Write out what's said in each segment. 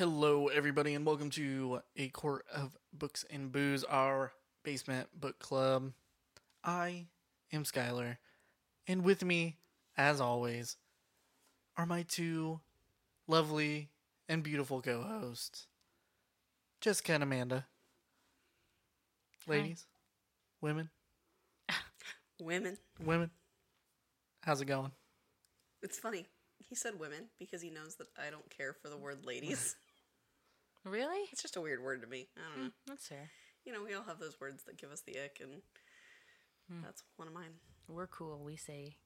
Hello, everybody, and welcome to A Court of Books and Booze, our basement book club. I am Skyler, and with me, as always, are my two lovely and beautiful co hosts, Jessica and Amanda. Ladies, women, Women. women, how's it going? It's funny. He said women because he knows that I don't care for the word ladies. Really? it's just a weird word to me. I don't hmm, know. That's fair. You know, we all have those words that give us the ick, and hmm. that's one of mine. We're cool. We say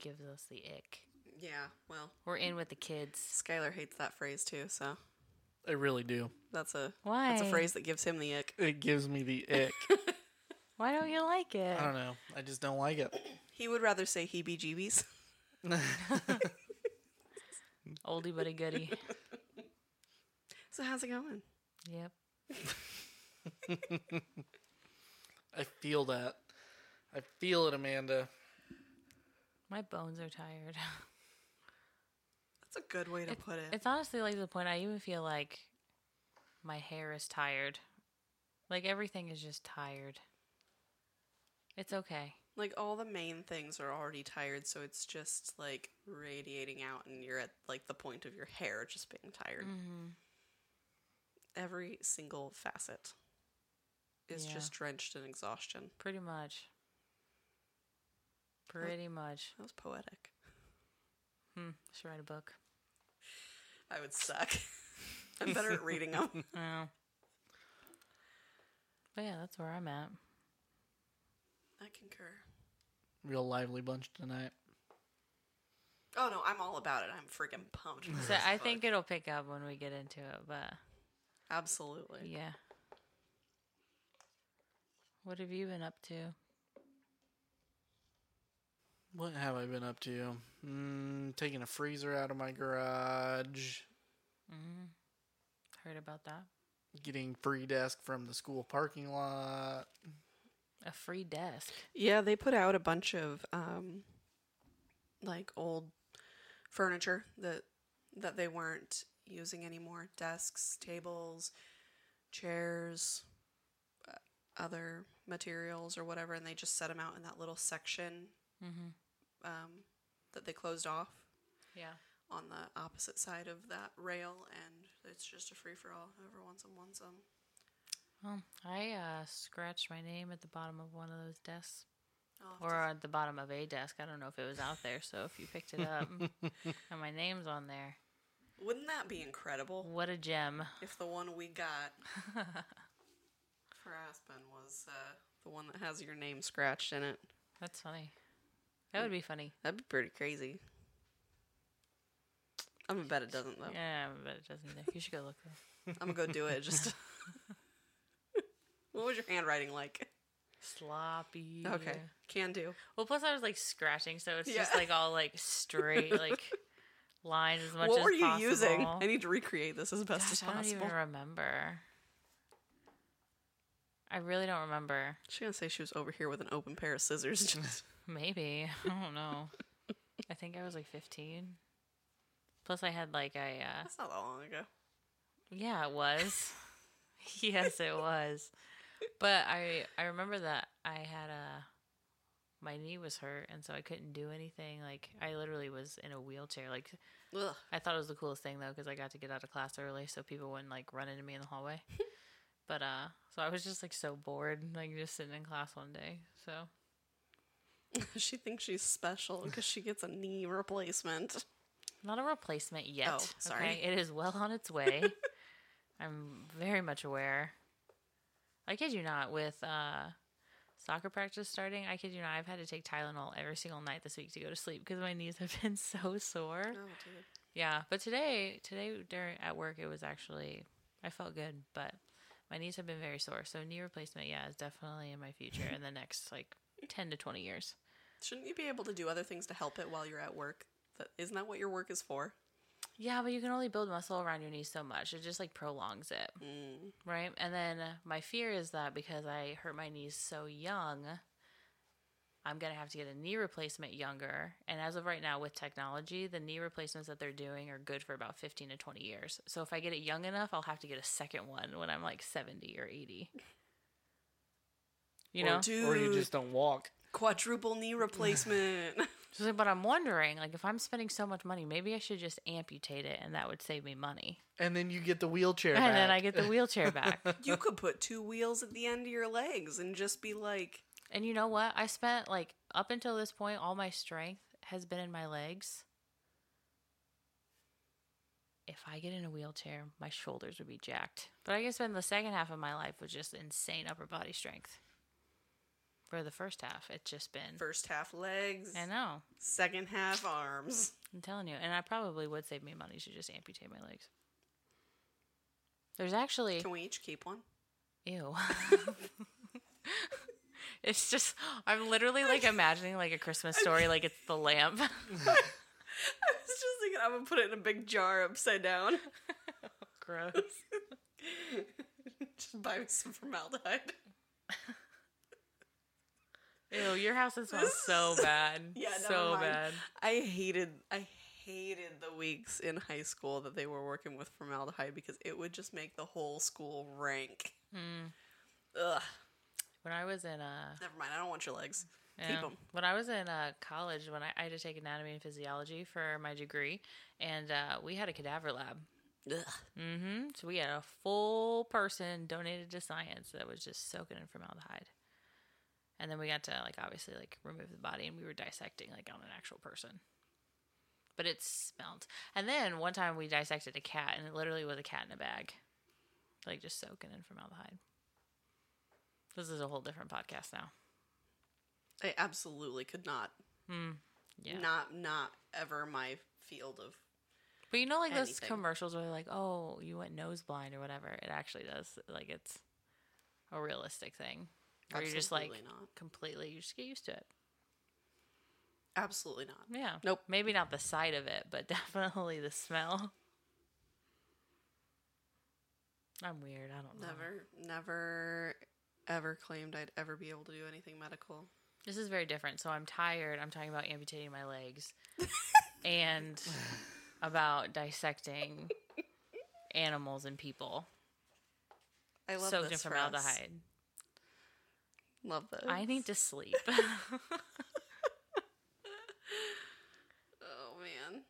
gives us the ick. Yeah, well, We're in with the kids. Skyler hates that phrase too, so I really do. that's a Why? that's a phrase that gives him the ick. It gives me the ick. Why don't you like it? I don't know. I just don't like it. He would rather say heebie jeebies. Oldie but a goodie. So how's it going? yep. I feel that. I feel it, Amanda. My bones are tired. That's a good way to put it. It's honestly like the point I even feel like my hair is tired. Like everything is just tired. It's okay. Like all the main things are already tired, so it's just like radiating out, and you're at like the point of your hair just being tired. Mm-hmm. Every single facet is Yeah. just drenched in exhaustion. Pretty much. Pretty much. That was poetic. Hmm. Should write a book. I would suck. I'm better at reading them. Oh. But yeah, that's where I'm at. I concur. Real lively bunch tonight. Oh no, I'm all about it. I'm freaking pumped. So I think it'll pick up when we get into it, but absolutely. yeah. What have you been up to? What have I been up to? Mm, taking a freezer out of my garage. mm Heard about that? Getting free desk from the school parking lot. A free desk. Yeah, they put out a bunch of um, like old furniture that that they weren't using anymore. Desks, tables, chairs, uh, other materials or whatever, and they just set them out in that little section um, that they closed off Yeah. on the opposite side of that rail, and it's just a free for all. Whoever wants them wants them. Well, I uh, scratched my name at the bottom of one of those desks. Or at the bottom of a desk. I don't know if it was out there, so if you picked it up and my name's on there. Wouldn't that be incredible? What a gem. if the one we got for Aspen was uh, the one that has your name scratched in it. That's funny. That would be funny. That'd be pretty crazy. I'm gonna bet it doesn't though. Yeah, I'm gonna bet it doesn't. You should go look. Though. I'm gonna go do it. Just what was your handwriting like? Sloppy. Okay, can do. Well, plus I was like scratching, so it's just like all like straight, like lines as much what as were you possible. using? I need to recreate this as best Gosh, as possible. I don't even remember. I really don't remember. She's gonna say she was over here with an open pair of scissors. Maybe I don't know. I think I was like fifteen. Plus, I had like a uh, that's not that long ago. Yeah, it was. yes, it was. But I I remember that I had a my knee was hurt and so I couldn't do anything. Like I literally was in a wheelchair. Like Ugh. I thought it was the coolest thing though because I got to get out of class early so people wouldn't like run into me in the hallway. but uh so I was just like so bored like just sitting in class one day. So she thinks she's special because she gets a knee replacement. not a replacement yet. Oh, sorry. Okay? It is well on its way. I'm very much aware. I kid you not, with uh, soccer practice starting, I kid you not, I've had to take Tylenol every single night this week to go to sleep because my knees have been so sore. Oh, dude. Yeah, but today, today during at work, it was actually I felt good, but my knees have been very sore. So knee replacement, yeah, is definitely in my future in the next like ten to twenty years. Shouldn't you be able to do other things to help it while you're at work? That isn't that what your work is for? Yeah, but you can only build muscle around your knees so much. It just like prolongs it. Mm. Right? And then my fear is that because I hurt my knees so young, I'm going to have to get a knee replacement younger. And as of right now, with technology, the knee replacements that they're doing are good for about 15 to 20 years. So if I get it young enough, I'll have to get a second one when I'm like 70 or 80. You or, know? or you just don't walk. Quadruple knee replacement. So, but I'm wondering, like, if I'm spending so much money, maybe I should just amputate it and that would save me money. And then you get the wheelchair And back. then I get the wheelchair back. you could put two wheels at the end of your legs and just be like, And you know what? I spent like up until this point, all my strength has been in my legs. If I get in a wheelchair, my shoulders would be jacked. But I can spend the second half of my life with just insane upper body strength. For the first half, it's just been. first half legs, I know. second half arms. I'm telling you. And I probably would save me money to just amputate my legs. There's actually. Can we each keep one? Ew. it's just I'm literally like imagining like a Christmas story, like it's the lamp. I was just thinking I'm gonna put it in a big jar upside down. Gross. just buy me some formaldehyde. Ew, your house is smells so bad. Yeah, so mind. bad. I hated I hated the weeks in high school that they were working with formaldehyde because it would just make the whole school rank. Hmm. Ugh. When I was in uh, Never mind. I don't want your legs. yeah, them. when I was in uh, college, when I, I had to take anatomy and physiology for my degree, and uh, we had a cadaver lab. Ugh. Mm-hmm. So we had a full person donated to science that was just soaking in formaldehyde. And then we got to like obviously like remove the body and we were dissecting like on an actual person. But it smelled. And then one time we dissected a cat and it literally was a cat in a bag. Like just soaking in formaldehyde. This is a whole different podcast now. I absolutely could not. Hmm. Yeah. Not not ever my field of. But you know, like those commercials where they're like, "Oh, you went nose blind or whatever." It actually does. Like it's a realistic thing. Or you're just like Absolutely not. completely. You just get used to it. Absolutely not. Yeah. Nope. Maybe not the sight of it, but definitely the smell. I'm weird. I don't know. Never, never, ever claimed I'd ever be able to do anything medical. This is very different. So I'm tired. I'm talking about amputating my legs and about dissecting animals and people I love so this formaldehyde. Love this. I need to sleep. Oh man.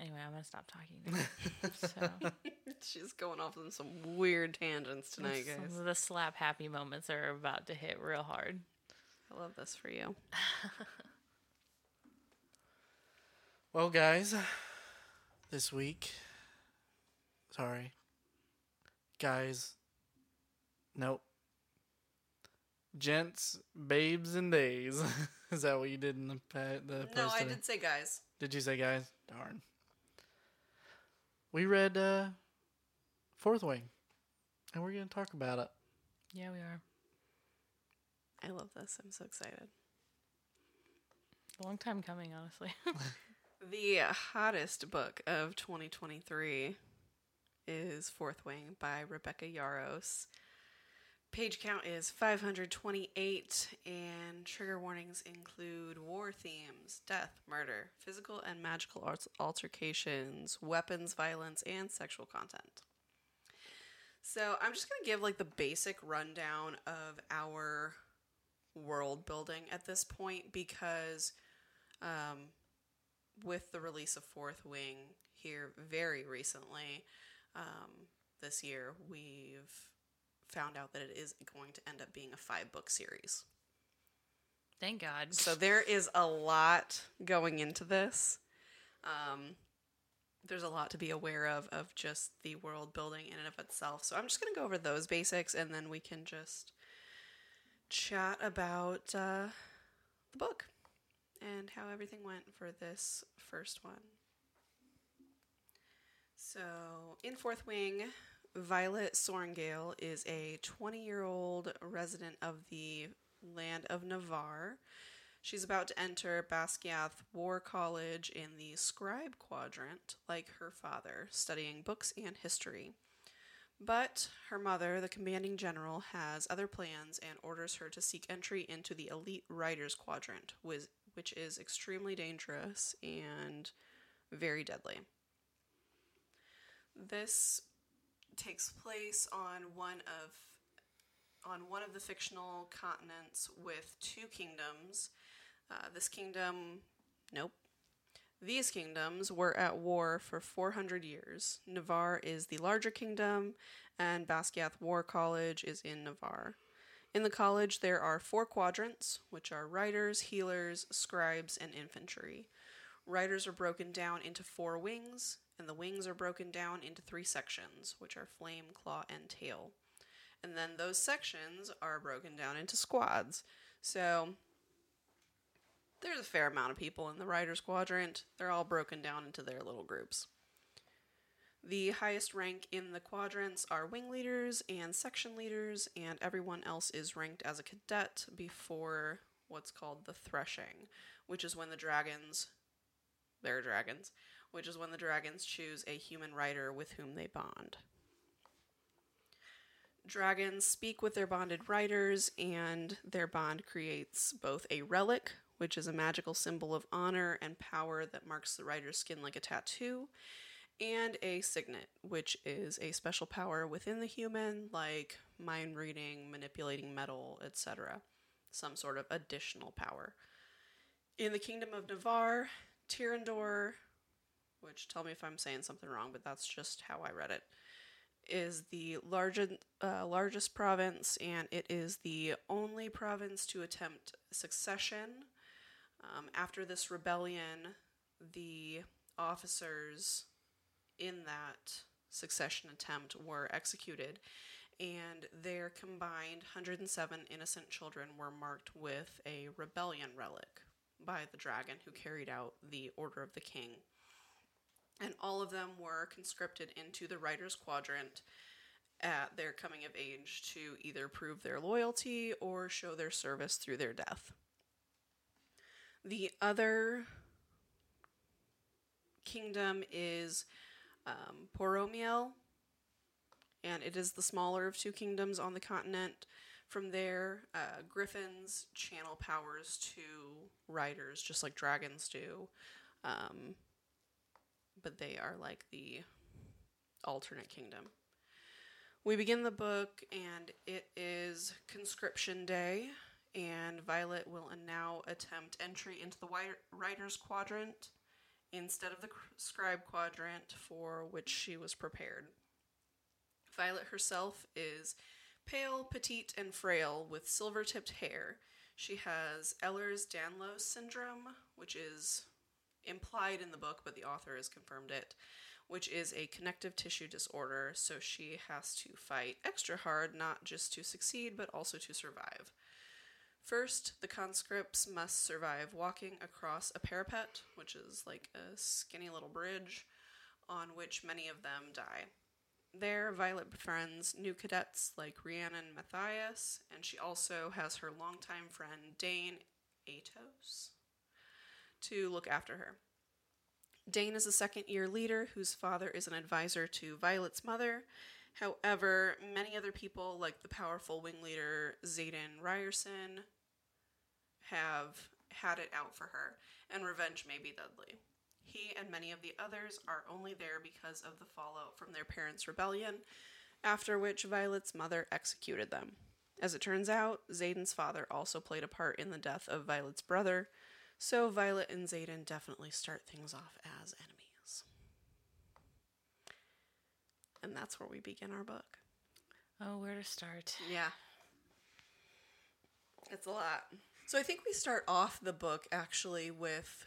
anyway, I'm gonna stop talking. now. so She's going off on some weird tangents tonight, some guys. of the slap happy moments are about to hit real hard. I love this for you. Well, guys, this week. Sorry. Guys. Nope. Gents, babes, and days. Is that what you did in the, pa- the? No, I today? did say guys. Did you say guys? Darn. We read uh, Fourth Wing, and we're going to talk about it. Yeah, we are. I love this. I'm so excited. A long time coming, honestly. The hottest book of 2023 is Fourth Wing by Rebecca Yarros. Page count is 528, and trigger warnings include war themes, death, murder, physical and magical al- altercations, weapons, violence, and sexual content. So I'm just going to give like the basic rundown of our world building at this point because um, with the release of Fourth Wing here very recently, um, this year, we've found out that it is going to end up being a five book series. Thank God. So there is a lot going into this. Um, there's a lot to be aware of of just the world building in and of itself. So I'm just going to go over those basics and then we can just chat about uh, the book and how everything went for this first one. So, in Fourth Wing, Violet Sorrengail is a 20 year old resident of the land of Navarre. She's about to enter Basgiath War College in the Scribe Quadrant, like her father, studying books and history. But her mother, the commanding general, has other plans and orders her to seek entry into the elite riders quadrant, which is extremely dangerous and very deadly. This takes place on one of on one of the fictional continents with two kingdoms. Uh, this kingdom, nope. These kingdoms were at war for 400 years. Navarre is the larger kingdom, and Basgiath War College is in Navarre. In the college, there are four quadrants, which are riders, healers, scribes, and infantry. Riders are broken down into four wings, and the wings are broken down into three sections, which are flame, claw, and tail. And then those sections are broken down into squads. So there's a fair amount of people in the Riders Quadrant. They're all broken down into their little groups. The highest rank in the quadrants are wing leaders and section leaders, and everyone else is ranked as a cadet before what's called the threshing, which is when the dragons, they're dragons, which is when the dragons choose a human rider with whom they bond. Dragons speak with their bonded riders, and their bond creates both a relic, which is a magical symbol of honor and power that marks the rider's skin like a tattoo, and a signet, which is a special power within the human, like mind reading, manipulating metal, etc. Some sort of additional power. In the Kingdom of Navarre, Tyrrendor, which tell me if I'm saying something wrong, but that's just how I read it, is the largest uh, largest province, and it is the only province to attempt succession. Um, after this rebellion, the officers in that succession attempt were executed, and their combined 107 innocent children were marked with a rebellion relic by the dragon who carried out the order of the king and all of them were conscripted into the Riders Quadrant at their coming of age to either prove their loyalty or show their service through their death. The other kingdom is um, Poromiel, and it is the smaller of two kingdoms on the continent. From there, uh, griffins channel powers to riders, just like dragons do. Um, but they are like the alternate kingdom. We begin the book, and it is conscription day, and Violet will now attempt entry into the rider's quadrant instead of the scribe quadrant for which she was prepared. Violet herself is pale, petite, and frail with silver tipped hair. She has Ehlers Danlos syndrome, which is implied in the book, but the author has confirmed it, which is a connective tissue disorder. So she has to fight extra hard, not just to succeed, but also to survive. First, the conscripts must survive walking across a parapet, which is like a skinny little bridge, on which many of them die. There, Violet befriends new cadets like Rhiannon Matthias, and she also has her longtime friend Dain Aetos to look after her. Dain is a second year leader whose father is an advisor to Violet's mother. However, many other people, like the powerful wing leader Xaden Riorson, have had it out for her, and revenge may be deadly. He and many of the others are only there because of the fallout from their parents' rebellion, after which Violet's mother executed them. As it turns out, Xaden's father also played a part in the death of Violet's brother, so Violet and Xaden definitely start things off as enemies. And that's where we begin our book. Oh, where to start? Yeah. It's a lot. So I think we start off the book actually with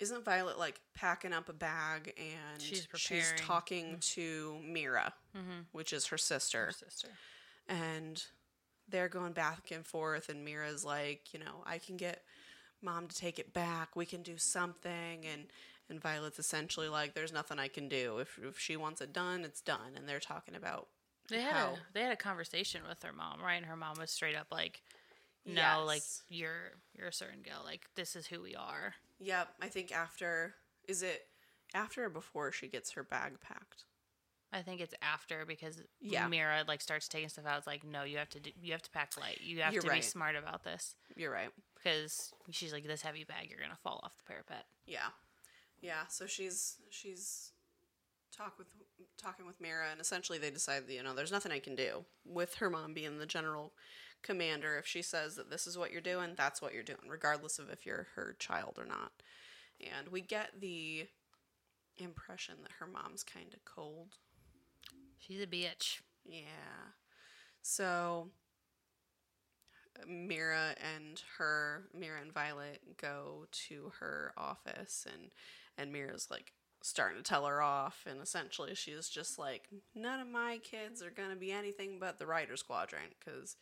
isn't Violet like packing up a bag and She's she's talking mm-hmm. to Mira, mm-hmm. which is her sister, Her sister. and they're going back and forth. And Mira's like, you know, I can get mom to take it back. We can do something. And and Violet's essentially like, there's nothing I can do. If if she wants it done, it's done. And they're talking about They had how a they had a conversation with her mom, right? And her mom was straight up like, "No, like you're you're a certain girl. Like this is who we are." Yep, I think after is it after or before she gets her bag packed? I think it's after because Yeah. Mira like starts taking stuff out. It's like, no, you have to do, you have to pack light. You have You're to be smart about this You're right. Because she's like, this heavy bag, you're gonna fall off the parapet. Yeah, yeah. So she's she's talk with talking with Mira, and essentially they decide, you know, there's nothing I can do with her mom being the general commander. If she says that this is what you're doing, that's what you're doing, regardless of if you're her child or not. And we get the impression that her mom's kind of cold. She's a bitch. Yeah. So Mira and her Mira and Violet go to her office and and Mira's like starting to tell her off and essentially she's just like none of my kids are going to be anything but the rider's quadrant cuz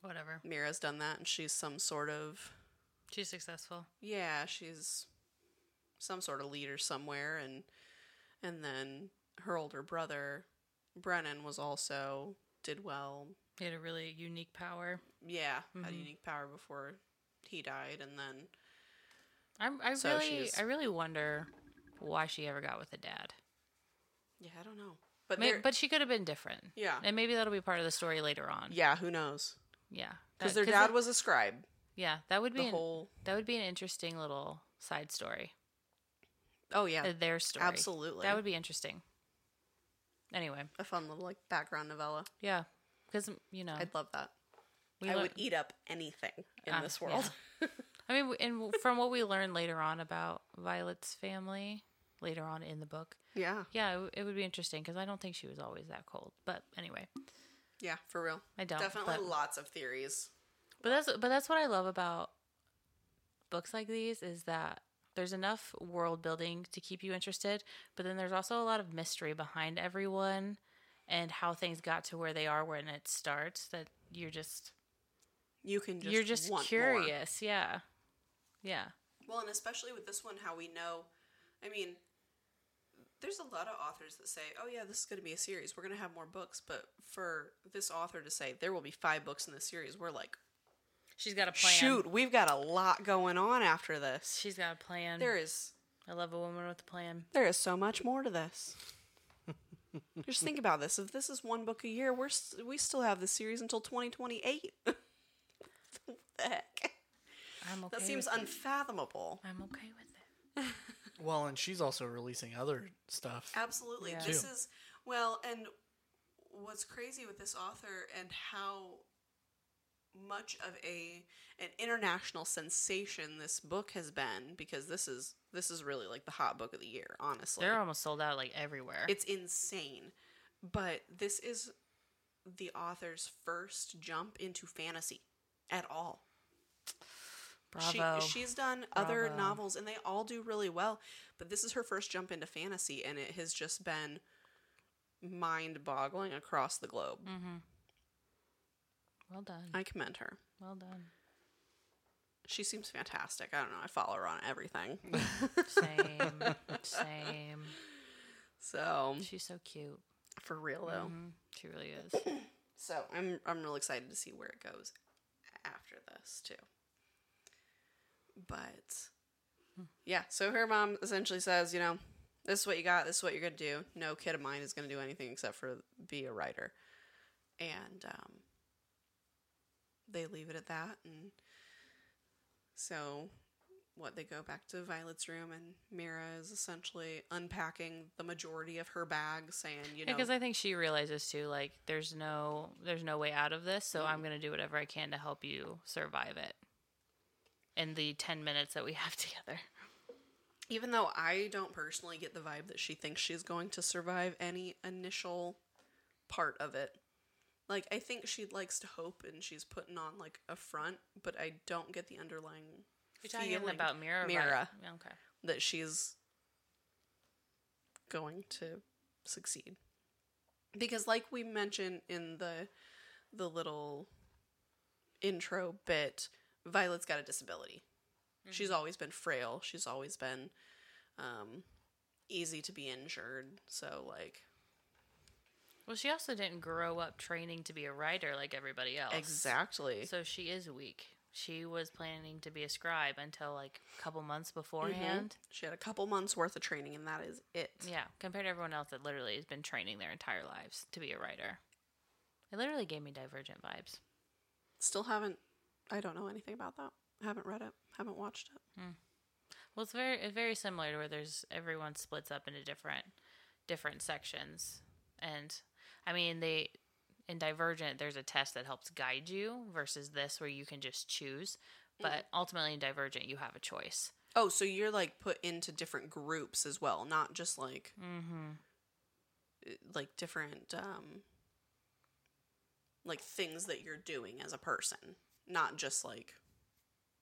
Whatever. Mira's done that and she's some sort of She's successful. yeah, she's some sort of leader somewhere and and then her older brother Brennan was also did well. He had a really unique power. Yeah, had Mhm. unique power before he died and then I'm, I So really, she's- I really wonder why she ever got with a dad. yeah, I don't know. But May- they're- but she could have been different. yeah. And maybe that'll be part of the story later on. Yeah, who knows? Yeah. That- their dad it- was a scribe. Yeah, that would be The an, whole that would be an interesting little side story. Oh yeah. Uh, Their story. Absolutely. That would be interesting. Anyway, a fun little like background novella. yeah, because you know I'd love that. I lear- would eat up anything in Ah, this yeah. world. I mean, and from what we learned later on about Violet's family, later on in the book, yeah. yeah, it, w- it would be interesting because I don't think she was always that cold. But anyway, Yeah, for real. I don't. Definitely But, lots of theories. but that's but that's what I love about books like these is that there's enough world building to keep you interested, but then there's also a lot of mystery behind everyone and how things got to where they are when it starts that you're just, You can just you're just want more. curious. Yeah. Yeah. Well, and especially with this one, how we know. I mean, there's a lot of authors that say, "Oh yeah, this is going to be a series. We're going to have more books." But for this author to say there will be five books in the series, we're like, She's got a plan. "Shoot, we've got a lot going on after this." She's got a plan. There is I love a woman with a plan. there is so much more to this. Just think about this. If this is one book a year, we're we still have the series until 2028. what the heck? I'm okay. That seems with it. unfathomable. I'm okay with it. Well, and she's also releasing other stuff. Absolutely. Yeah. This is well, and what's crazy with this author and how much of a an international sensation this book has been because this is this is really like the hot book of the year, honestly. They're almost sold out like everywhere. It's insane. But this is the author's first jump into fantasy at all. Bravo. She, she's done other novels and they all do really well, but this is her first jump into fantasy and it has just been mind boggling across the globe. mm-hmm. Well done. I commend her. well done. She seems fantastic. I don't know. I follow her on everything. Same. Same. so, She's so cute. for real though. Mhm. She really is. So, I'm I'm real excited to see where it goes after this too. But yeah, so her mom essentially says, you know, this is what you got, this is what you're going to do. No kid of mine is going to do anything except for be a writer. And um, they leave it at that. And so, what, they go back to Violet's room, and Mira is essentially unpacking the majority of her bag, saying, you know, Because I think she realizes too, like there's no there's no way out of this, so I'm gonna do whatever I can to help you survive it. In the ten minutes that we have together. even though I don't personally get the vibe that she thinks she's going to survive any initial part of it. Like I think she likes to hope and she's putting on like a front, but I don't get the underlying You're talking feeling about Mira. Mira. Yeah, Okay. that she's going to succeed. Because like we mentioned in the the little intro bit, Violet's got a disability. She's always been frail. She's always been um, easy to be injured. So like Well, she also didn't grow up training to be a writer like everybody else. exactly. So she is weak. she was planning to be a scribe until like a couple months mm-hmm. beforehand. She had a couple months worth of training, and that is it. Yeah, compared to everyone else that literally has been training their entire lives to be a writer. It literally gave me Divergent vibes. Still haven't. I don't know anything about that. Haven't read it. Haven't watched it. Hmm. Well, it's very it's very similar to where there's everyone splits up into different different sections, and I mean they in Divergent there's a test that helps guide you versus this where you can just choose. But ultimately in Divergent you have a choice. Oh, so you're like put into different groups as well, not just like Mm-hmm. like different um like things that you're doing as a person, not just like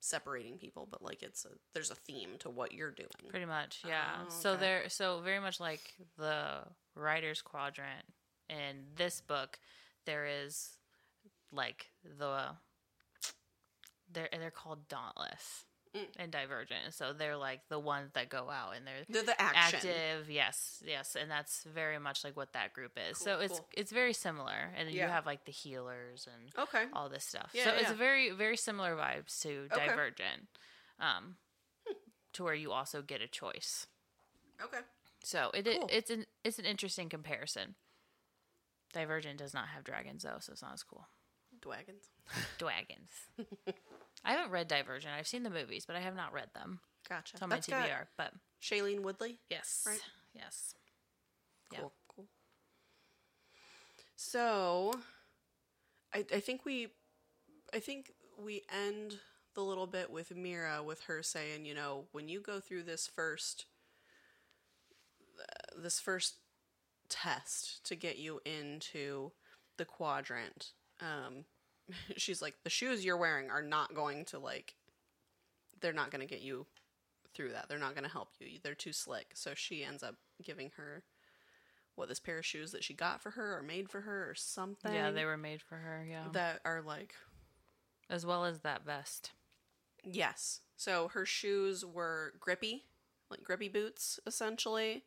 separating people, but like it's a there's a theme to what you're doing. Pretty much, yeah. Oh, So okay. there, so very much like the rider's quadrant in this book, there is like the they're they're called Dauntless Mm. and Divergent. So they're like the ones that go out and they're They're the action. active. Yes, yes, and that's very much like what that group is. so Cool, it's cool. it's very similar, and then you have like the healers and Okay. all this stuff. Yeah, so it's yeah. very very similar vibes to Okay. Divergent, um, to where you also get a choice. Okay. So it, Cool. it it's an it's an interesting comparison. Divergent does not have dragons though, so it's not as cool. Dwagons. Dragons. I haven't read Divergent. I've seen the movies, but I have not read them. Gotcha. It's on my That's got TBR. But Shailene Woodley. yes, Right. yes. Yeah. Cool. Cool. So, I I think we, I think we end the little bit with Mira with her saying, you know, when you go through this first, uh, this first test to get you into the quadrant, um, she's like, the shoes you're wearing are not going to like, they're not going to get you through that. They're not going to help you. They're too slick. So she ends up giving her what this pair of shoes that she got for her or made for her or something. Yeah, they were made for her. Yeah, that are like as well as that vest. yes. So her shoes were grippy, like grippy boots essentially,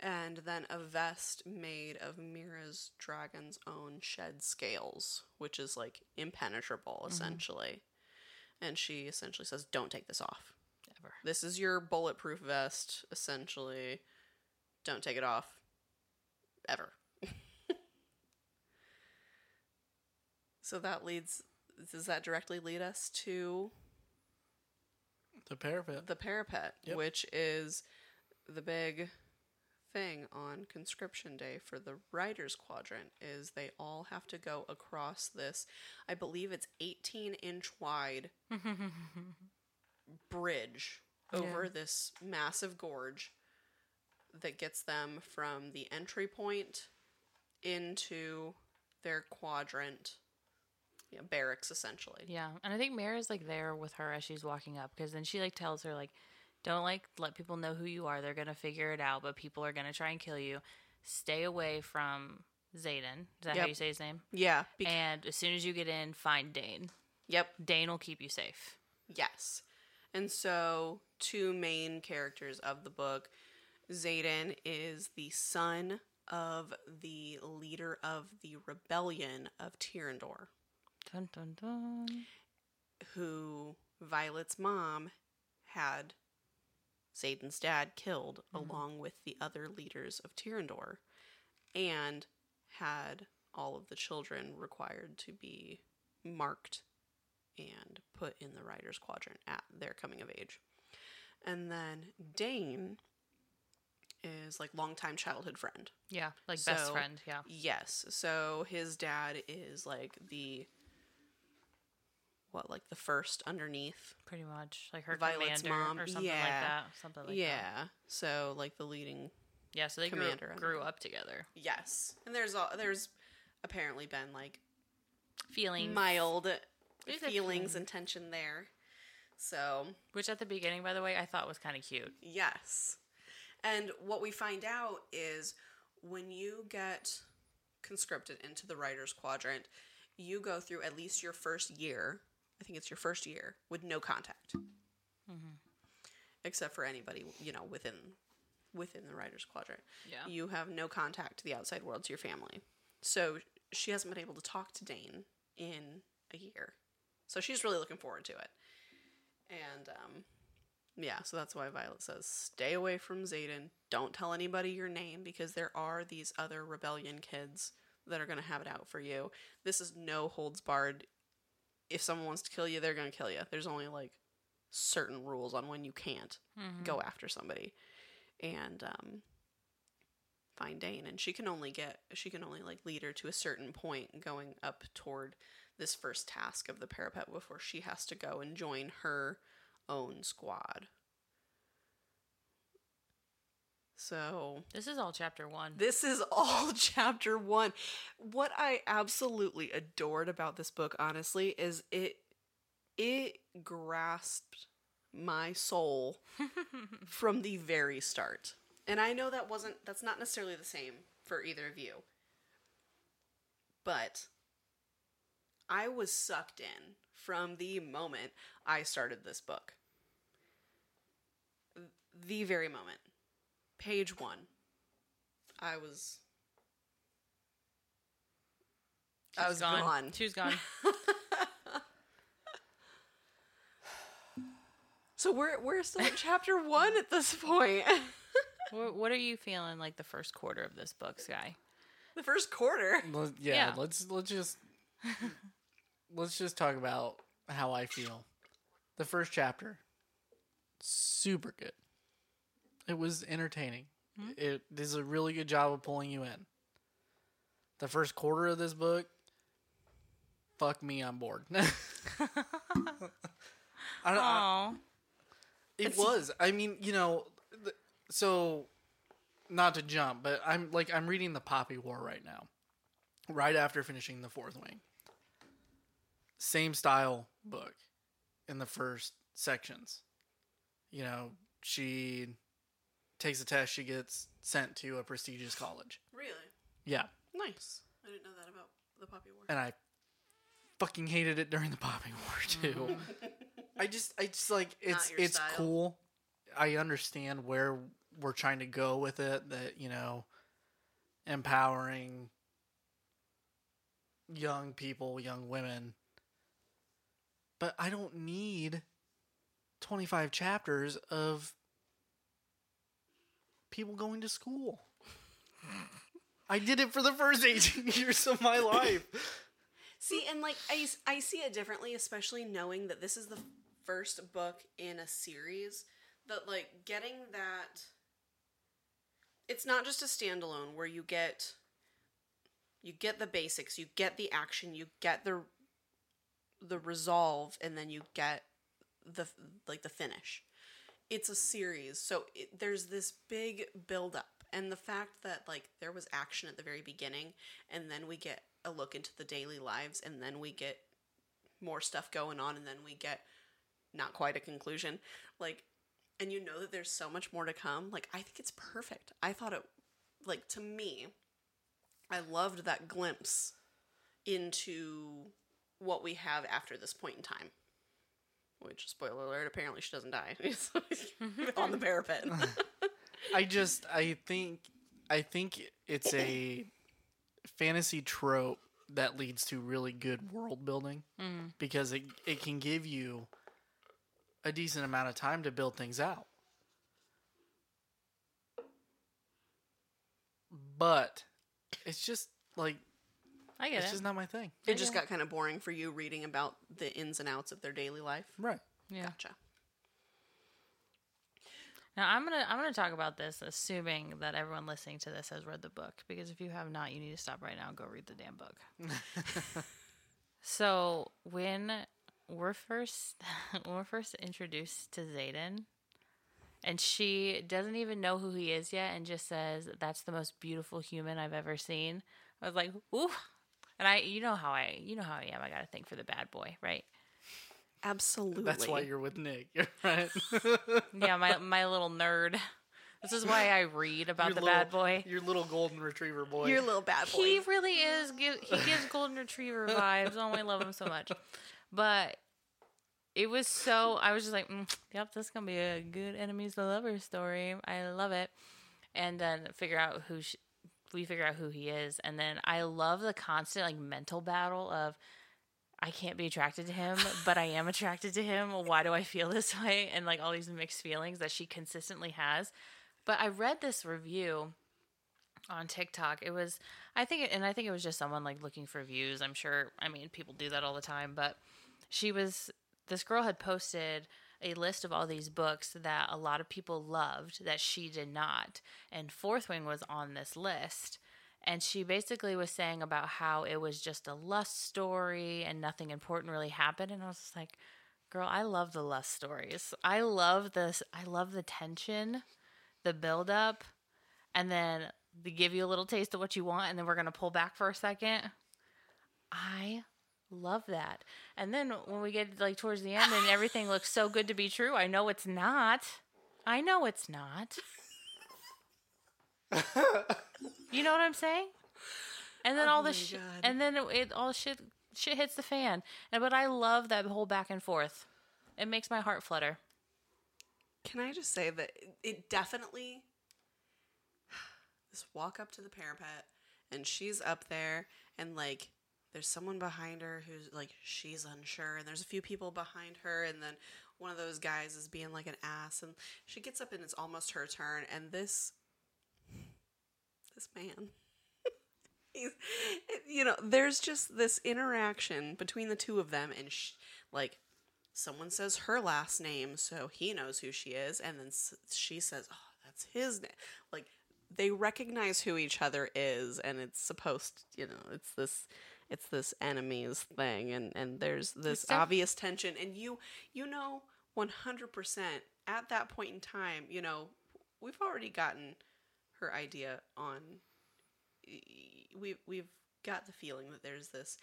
and then a vest made of Mira's dragon's own shed scales, which is like impenetrable mm-hmm. essentially. And she essentially says, "Don't take this off. Ever. This is your bulletproof vest essentially. Don't take it off ever." so that leads does that directly lead us to The parapet. the parapet, Yep. which is the big thing on conscription day for the riders quadrant is they all have to go across this i believe it's 18 inch wide bridge over Yeah. this massive gorge that gets them from the entry point into their quadrant yeah, barracks essentially Yeah, and I think Mira's like there with her as she's walking up because then she like tells her like, don't like let people know who you are. They're gonna figure it out, but people are gonna try and kill you. Stay away from Xaden. Is that how you say his name? yeah bec- and as soon as you get in, find Dain. yep Dain will keep you safe. Yes. And so, two main characters of the book Xaden is the son of the leader of the rebellion of Tyrrendor, Dun dun dun. who Violet's mom had Xaden's dad killed mm-hmm. along with the other leaders of Tyrrendor and had all of the children required to be marked and put in the Riders quadrant at their coming of age. And then Dain is like longtime childhood friend. Yeah, like best friend. Yeah. Yes. So his dad is like the what, like the first underneath? Pretty much like her Violet's commander mom. or something like that. Something like yeah. that. So like the leading Yeah. So they grew, grew up together. Yes. And there's all there's apparently been like feelings mild There's feelings feeling. and tension there. So which at the beginning, by the way, I thought was kind of cute. Yes. And what we find out is when you get conscripted into the rider's quadrant, you go through at least your first year. I think it's your first year with no contact, except for anybody you know within within the rider's quadrant. Yeah. You have no contact to the outside world, to your family. So she hasn't been able to talk to Dain in a year. So she's really looking forward to it. And um, yeah, so that's why Violet says, stay away from Xaden. Don't tell anybody your name because there are these other rebellion kids that are going to have it out for you. This is no holds barred. If someone wants to kill you, they're going to kill you. There's only like certain rules on when you can't go after somebody. And um, find Dain, and she can only get she can only like lead her to a certain point going up toward this first task of the parapet before she has to go and join her own squad. So This is all chapter one. this is all chapter one. What I absolutely adored about this book, honestly, is it it grasped my soul from the very start. And I know that wasn't that's not necessarily the same for either of you. But I was sucked in from the moment I started this book. The very moment. Page 1. I was I was gone. gone. She was gone. So we're we're still at chapter 1 at this point. what, what are you feeling like the first quarter of this book, Sky? the first quarter. Let- yeah, Yeah. let's let's just let's just talk about how I feel. The first chapter, super good. It was entertaining. Hmm? It does a really good job of pulling you in. The first quarter of this book, fuck me, I'm bored. I don't, I- it was. I mean, you know, th- so not to jump, but I'm like I'm reading the Poppy War right now, right after finishing the Fourth Wing. Same style book in the first sections. You know, she takes a test, she gets sent to a prestigious college. Really? Yeah, Nice. I didn't know that about the Poppy War. and I fucking hated it during the Poppy War too. I just, I just like it's it's style. cool. I understand where we're trying to go with it. That you know, empowering young people, young women. But I don't need twenty five chapters of people going to school. I did it for the first 18 years of my life. See, and like I, I see it differently, especially knowing that this is the first book in a series. That like getting that, it's not just a standalone where you get, you get the basics, you get the action, you get the, the resolve, and then you get the like the finish. It's a series, so it, there's this big build up, and the fact that like there was action at the very beginning, and then we get a look into the daily lives and then we get more stuff going on and then we get not quite a conclusion like and you know that there's so much more to come like i think it's perfect. I thought it like to me i loved that glimpse into what we have after this point in time which spoiler alert apparently she doesn't die. On the parapet. I just I think I think it's a fantasy trope that leads to really good world building mm. because it it can give you a decent amount of time to build things out. But it's just like I get it's it. just not my thing. it just got kind of boring for you reading about the ins and outs of their daily life Right. yeah. gotcha Now I'm gonna I'm gonna talk about this, assuming that everyone listening to this has read the book. Because if you have not, you need to stop right now and go read the damn book. so when we're first when we're first introduced to Xaden, and she doesn't even know who he is yet, and just says that's the most beautiful human I've ever seen. I was like, ooh. And I, you know how I, you know how I am. I got to think for the bad boy, right? Absolutely. That's why you're with Nick, right? Yeah, my my little nerd. This is why I read about Your the little- bad boy. Your little golden retriever boy. your little bad boy. He really is. Give, he gives golden retriever vibes. Oh, I love him so much. But it was so. I was just like, mm, "Yep, this is gonna be a good enemies to lovers story." I love it. And then figure out who sh- we figure out who he is, and then I love the constant like mental battle of I can't be attracted to him, but I am attracted to him. Why do I feel this way? And like all these mixed feelings that she consistently has. But I read this review on TikTok. It was, I think, and I think it was just someone like looking for views. I'm sure, I mean, people do that all the time, but she was, this girl had posted a list of all these books that a lot of people loved that she did not. And Fourth Wing was on this list. And she basically was saying about how it was just a lust story and nothing important really happened. And I was like, girl, I love the lust stories. I love this. I love the tension, the build up, and then they give you a little taste of what you want. And then we're going to pull back for a second. I love that. And then when we get like towards the end and everything looks so good to be true, I know it's not. I know it's not. you know what I'm saying? And then oh all Oh my the sh- God. and then it, it all shit shit hits the fan. And but I love that whole back and forth. It makes my heart flutter. Can I just say that it definitely this walk up to the parapet and she's up there and like there's someone behind her who's like she's unsure and there's a few people behind her and then one of those guys is being like an ass and she gets up and it's almost her turn and this this man he's you know there's just this interaction between the two of them and sh- like someone says her last name so he knows who she is and then she says oh that's his name like they recognize who each other is and it's supposed you know it's this it's this enemies thing and and there's this def- obvious tension and you you know 100% at that point in time you know we've already gotten her idea on we we've got the feeling that there's this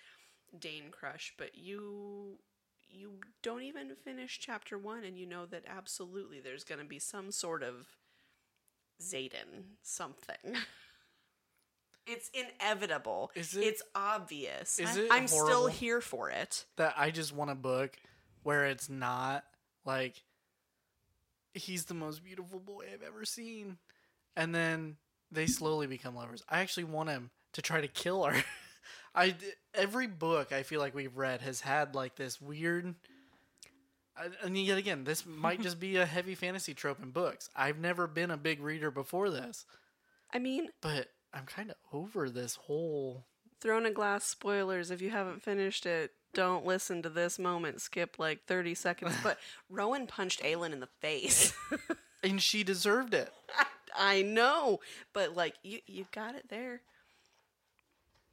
Dain crush, but you you don't even finish chapter 1 and you know that absolutely there's going to be some sort of Xaden something. It's inevitable. Is it- it's obvious. is it I'm still here for it. that I just want a book where it's not like he's the most beautiful boy I've ever seen, and then they slowly become lovers. I actually want him to try to kill her. I every book I feel like we've read has had like this weird. And yet again, this might just be a heavy fantasy trope in books. I've never been a big reader before this, I mean, but I'm kind of over this whole. Throne of Glass spoilers. If you haven't finished it, don't listen to this moment. Skip like 30 seconds. But Rowan punched Aelin in the face. And she deserved it. I know, but like you, you got it there.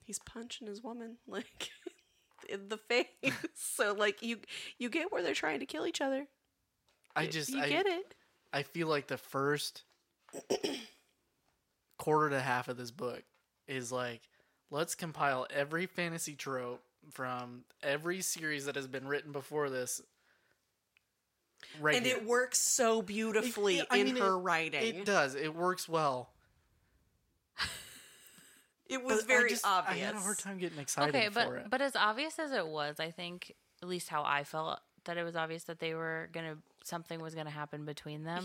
He's punching his woman like in the face. so like you, you get where they're trying to kill each other. I just you I, get it. I feel like the first quarter to half of this book is like, let's compile every fantasy trope from every series that has been written before this. Right And here. it works so beautifully It- I in mean, her it- writing. It does. It works well. It was But I very just- obvious. I had a hard time getting excited Okay, for but it. but as obvious as it was, I think at least how I felt that it was obvious that they were gonna something was gonna happen between them.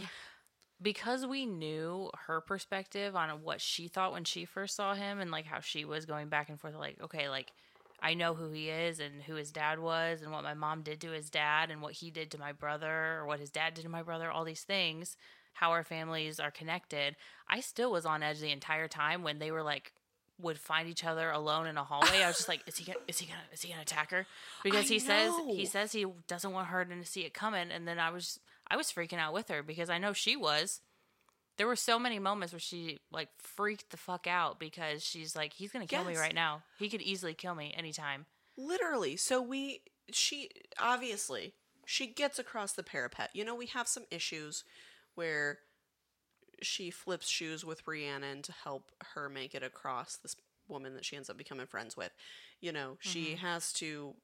Because we knew her perspective on what she thought when she first saw him and like how she was going back and forth like, okay, like I know who he is and who his dad was and what my mom did to his dad and what he did to my brother or what his dad did to my brother, all these things, how our families are connected. I still was on edge the entire time when they were like would find each other alone in a hallway. I was just like, is he gonna is he gonna is he gonna attack her? Because I he says he says he doesn't want her to see it coming and then I was I was freaking out with her because I know she was. There were so many moments where she like freaked the fuck out because she's like, he's gonna kill me right now. He could easily kill me anytime. Literally. So we she obviously she gets across the parapet. You know, we have some issues where she flips shoes with Rhiannon to help her make it across this woman that she ends up becoming friends with. You know, she mm-hmm. has to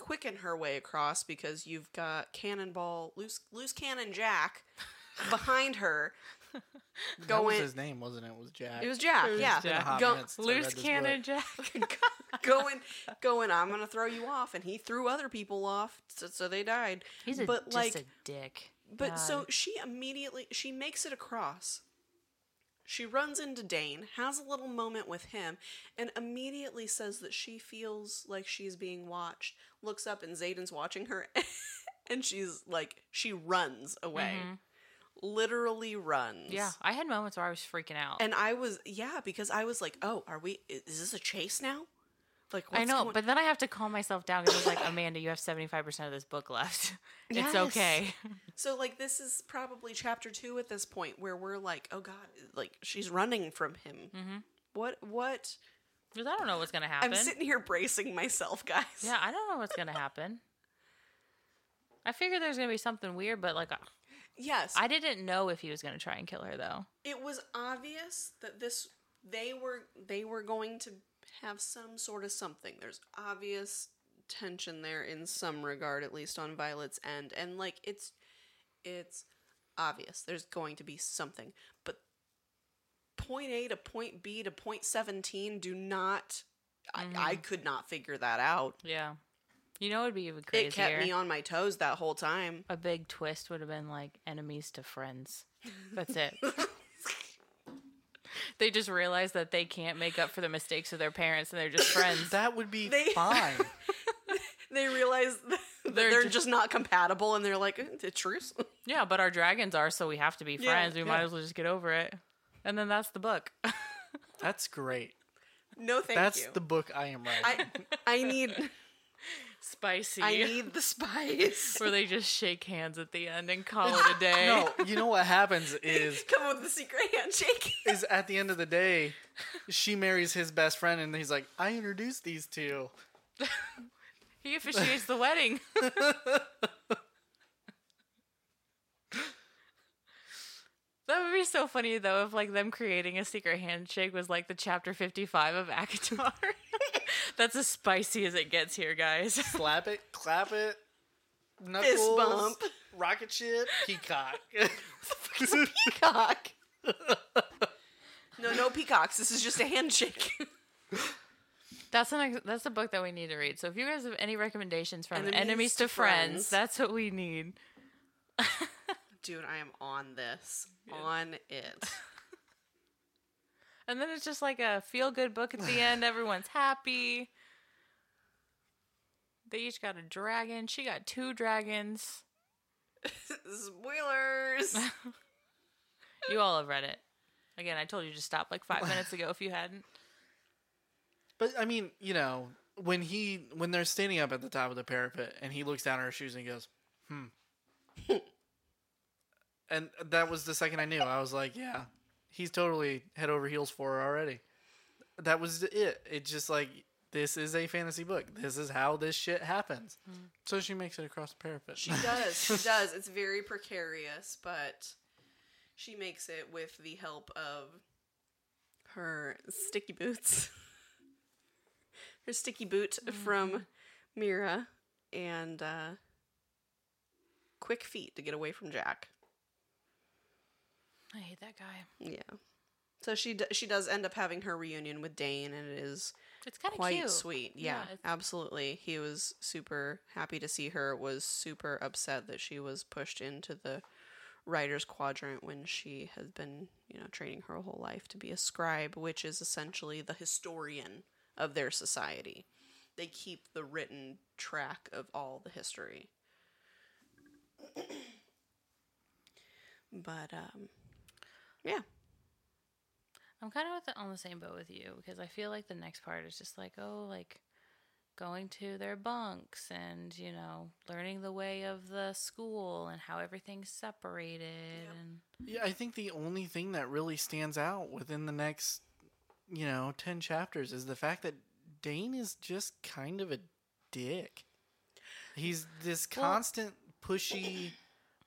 quicken her way across because you've got Cannonball loose loose cannon Jack behind her that was going his name, wasn't it? It was Jack. it was Jack, It was yeah. It's been a hot Go- minute loose cannon book. Jack. going, going. I'm gonna throw you off and he threw other people off so, so they died He's a, but just like a dick. but God. so she immediately she makes it across She runs into Dain, has a little moment with him, and immediately says that she feels like she's being watched. Looks up and Xaden's watching her, and she's like, she runs away. Literally runs. Yeah, I had moments where I was freaking out. And I was, yeah, because I was like, oh, are we, is this a chase now? Like, I know, going- but then I have to calm myself down because I was like, Amanda, you have 75% of this book left. it's Yes. okay. So like this is probably chapter two at this point where we're like, oh god, like she's running from him. Mm-hmm. What? What? Because I don't know what's going to happen. I'm sitting here bracing myself, guys. yeah, I don't know what's going to happen. I figured there's going to be something weird, but like, uh, Yes. I didn't know if he was going to try and kill her, though. it was obvious that this they were they were going to have some sort of something. There's obvious tension there in some regard, at least on Violet's end, and like it's it's obvious there's going to be something, point A to point B to point seventeen do not. I, I could not figure that out. Yeah. You know, it would be even crazier. It kept me on my toes that whole time. a big twist would have been like enemies to friends. That's it. they just realize that they can't make up for the mistakes of their parents and they're just friends. That would be They- fine. They realize that They're they're, just- just not compatible, and they're like, "Eh, "The truce." yeah, but our dragons are, so we have to be Yeah, friends. we might as well just get over it. And then that's the book. That's great. no, thank That's you. That's the book I am writing. I I need Spicy. I need the spice. Where they just shake hands at the end and call it a day. no, you know what happens is Come up with a secret handshake. is at the end of the day, she marries his best friend, and he's like, "I introduced these two. He officiates the wedding. That would be so funny though if like them creating a secret handshake was like the chapter 55 of ACOTAR. That's as spicy as it gets here, guys. Slap it, clap it, knuckles, bump. rocket ship, peacock." Peacock. no, no peacocks. This is just a handshake. That's an ex- that's a book that we need to read. So if you guys have any recommendations from enemies, Enemies to to friends, Friends. that's what we need. Dude, I am on this. On it. And then it's just like a feel good book at the end. Everyone's happy. They each got a dragon. She got two dragons. Spoilers. You all have read it. Again, I told you to stop like five minutes ago if you hadn't. But I mean, you know, when he when they're standing up at the top of the parapet and he looks down at her shoes and he goes, "Hmm." And that was the second I knew. I was like, "Yeah, he's totally head over heels for her already." That was it. It's just like this is a fantasy book. This is how this shit happens. So she makes it across the parapet. She does. She does. It's very precarious, but she makes it with the help of her sticky boots. her sticky boot from Mira and uh, quick feet to get away from Jack. I hate that guy. Yeah. So she d- she does end up having her reunion with Dain, and it is It's kind of quite cute. sweet. Yeah, Yeah, absolutely. He was super happy to see her. Was super upset that she was pushed into the rider's quadrant when she has been, you know, training her whole life to be a scribe, which is essentially the historian of their society. They keep the written track of all the history. but um yeah. I'm kind of with the, on the same boat with you because I feel like the next part is just like, oh, like going to their bunks and you know learning the way of the school and how everything's separated and Yeah, I think the only thing that really stands out within the next, you know, 10 chapters is the fact that Dain is just kind of a dick. He's this constant pushy,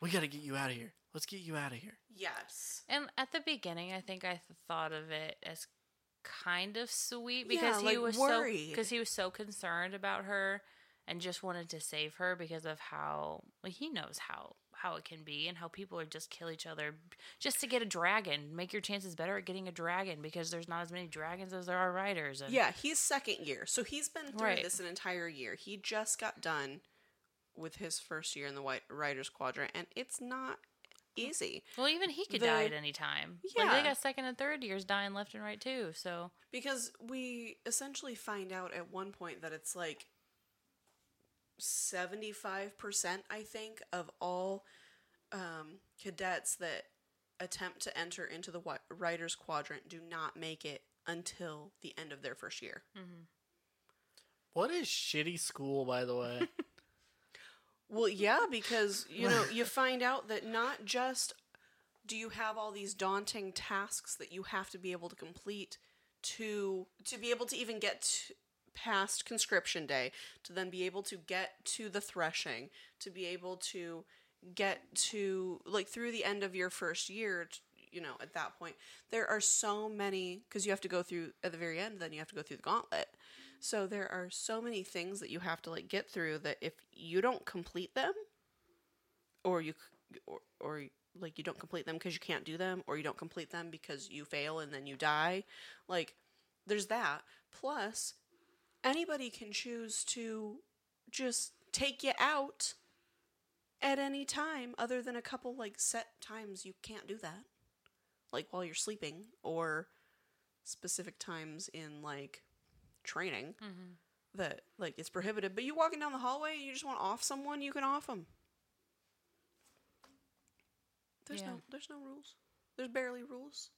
we got to get you out of here. Let's get you out of here. Yes. And at the beginning, I think I th- thought of it as kind of sweet Yeah, because he like was worried. so because he was so concerned about her and just wanted to save her because of how like he knows how how it can be and how people are just kill each other just to get a dragon. Make your chances better at getting a dragon because there's not as many dragons as there are riders. And Yeah, he's second year. So he's been through Right. this an entire year. He just got done with his first year in the White riders Quadrant, and it's not easy Well, even he could The- die at any time. Like Yeah. they got second and third years dying left and right too. So because we essentially find out at one point that it's like 75% I think of all um, cadets that attempt to enter into the riders quadrant do not make it until the end of their first year. What is shitty school, by the way? Well, yeah, because you know you find out that not just do you have all these daunting tasks that you have to be able to complete to to be able to even get to, past conscription day, to then be able to get to the threshing, to be able to get to like through the end of your first year. You know, at that point, there are so many because you have to go through at the very end. Then you have to go through the gauntlet. So there are so many things that you have to like get through that if you don't complete them, or you or, or like you don't complete them because you can't do them, or you don't complete them because you fail and then you die, like there's that. Plus, anybody can choose to just take you out at any time other than a couple like set times you can't do that. Like while you're sleeping or specific times in like training mm-hmm. that like it's prohibited. But you walking down the hallway and you just want to off someone, you can off them. There's Yeah. no there's no rules. There's barely rules.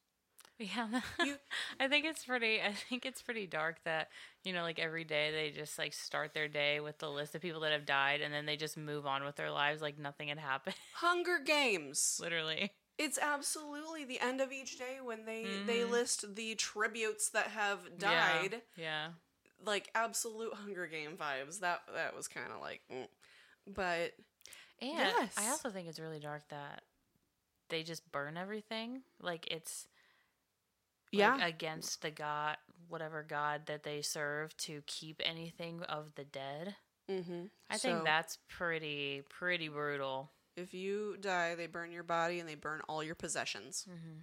yeah, You I think it's pretty. I think it's pretty dark that you know, like every day they just like start their day with the list of people that have died, and then they just move on with their lives like nothing had happened. Hunger Games. Literally. It's absolutely the end of each day when they they list the tributes that have died. Yeah. Like absolute Hunger Game vibes. That that was kind of like, mm. but And Yes. I also think it's really dark that they just burn everything. Like it's like, yeah, against the god whatever god that they serve to keep anything of the dead. mm-hmm. I think that's pretty pretty brutal. If you die, they burn your body and they burn all your possessions. Mm-hmm.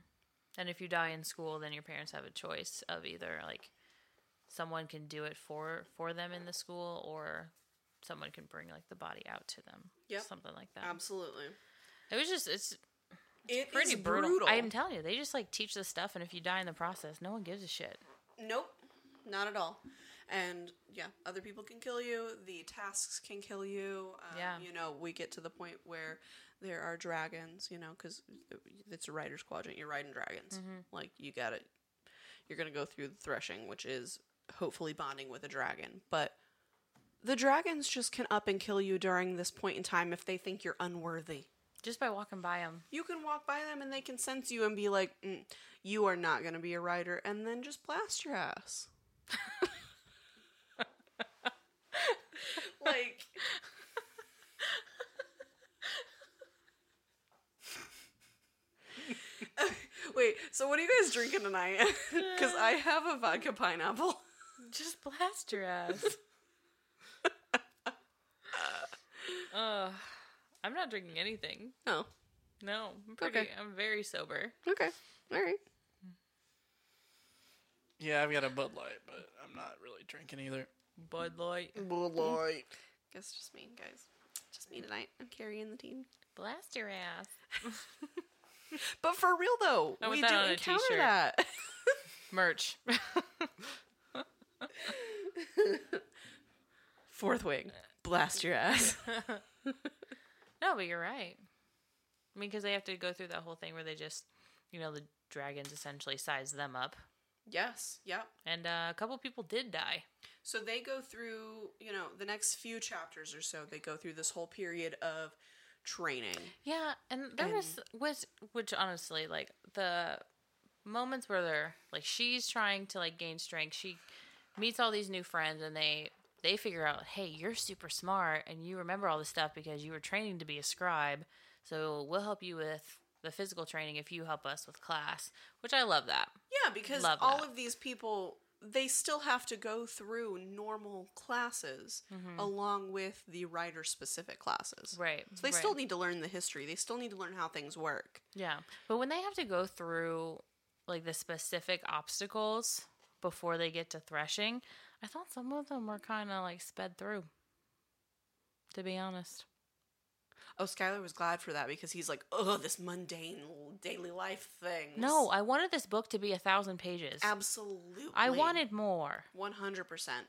And if you die in school, then your parents have a choice of either like someone can do it for for them in the school or someone can bring like the body out to them. Yep. Something like that. Absolutely, It was just it's It's pretty brutal. brutal. I'm telling you, they just like teach this stuff and if you die in the process, no one gives a shit. Nope, not at all. And yeah, other people can kill you. The tasks can kill you. Um, Yeah. You know, we get to the point where there are dragons. You know, because it's a rider's quadrant. You're riding dragons. Like you got it. You're gonna go through the threshing, which is hopefully bonding with a dragon. But the dragons just can up and kill you during this point in time if they think you're unworthy. Just by walking by them. You can walk by them and they can sense you and be like, mm, "You are not going to be a rider," and then just blast your ass. like, wait. So what are you guys drinking tonight? Because I have a vodka pineapple. Just blast your ass. uh, I'm not drinking anything. Oh, No, I'm pretty. Okay. I'm very sober. okay, all right. yeah, I've got a Bud Light, but I'm not really drinking either. Bud Light. Bud Light. Guess just me, guys. Just me tonight. I'm carrying the team. Blast your ass. But for real though, I want we that do on a encounter t-shirt. that. Merch. Fourth wing, blast your ass. no, but you're right. I mean, because they have to go through that whole thing where they just, you know, the dragons essentially size them up. yes, yep. And uh, a couple people did die. So they go through, you know, the next few chapters or so. They go through this whole period of training. Yeah, and there was was which honestly like the moments where they're like she's trying to like gain strength. She meets all these new friends and they they figure out, "Hey, you're super smart and you remember all this stuff because you were training to be a scribe. So we'll help you with the physical training if you help us with class." Which I love that. Yeah, because Love all that. of these people they still have to go through normal classes mm-hmm. along with the rider specific classes. Right. So they right. still need to learn the history. They still need to learn how things work. Yeah. But when they have to go through like the specific obstacles before they get to threshing, I thought some of them were kind of like sped through. To be honest. Oh, Skyler was glad for that because he's like, oh, this mundane daily life thing. No, I wanted this book to be a thousand pages. absolutely. I wanted more. one hundred percent.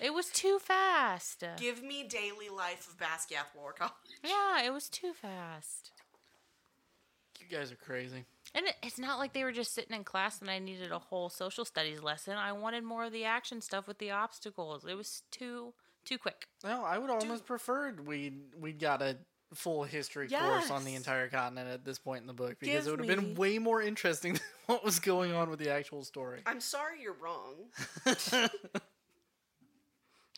It was too fast. Give me daily life of Basgiath War College. Yeah, it was too fast. You guys are crazy. And it, it's not like they were just sitting in class and I needed a whole social studies lesson. I wanted more of the action stuff with the obstacles. It was too too quick. No, I would almost preferred we we'd got a full history course on the entire continent at this point in the book because Give it would have me- been way more interesting than what was going on with the actual story. I'm sorry you're wrong.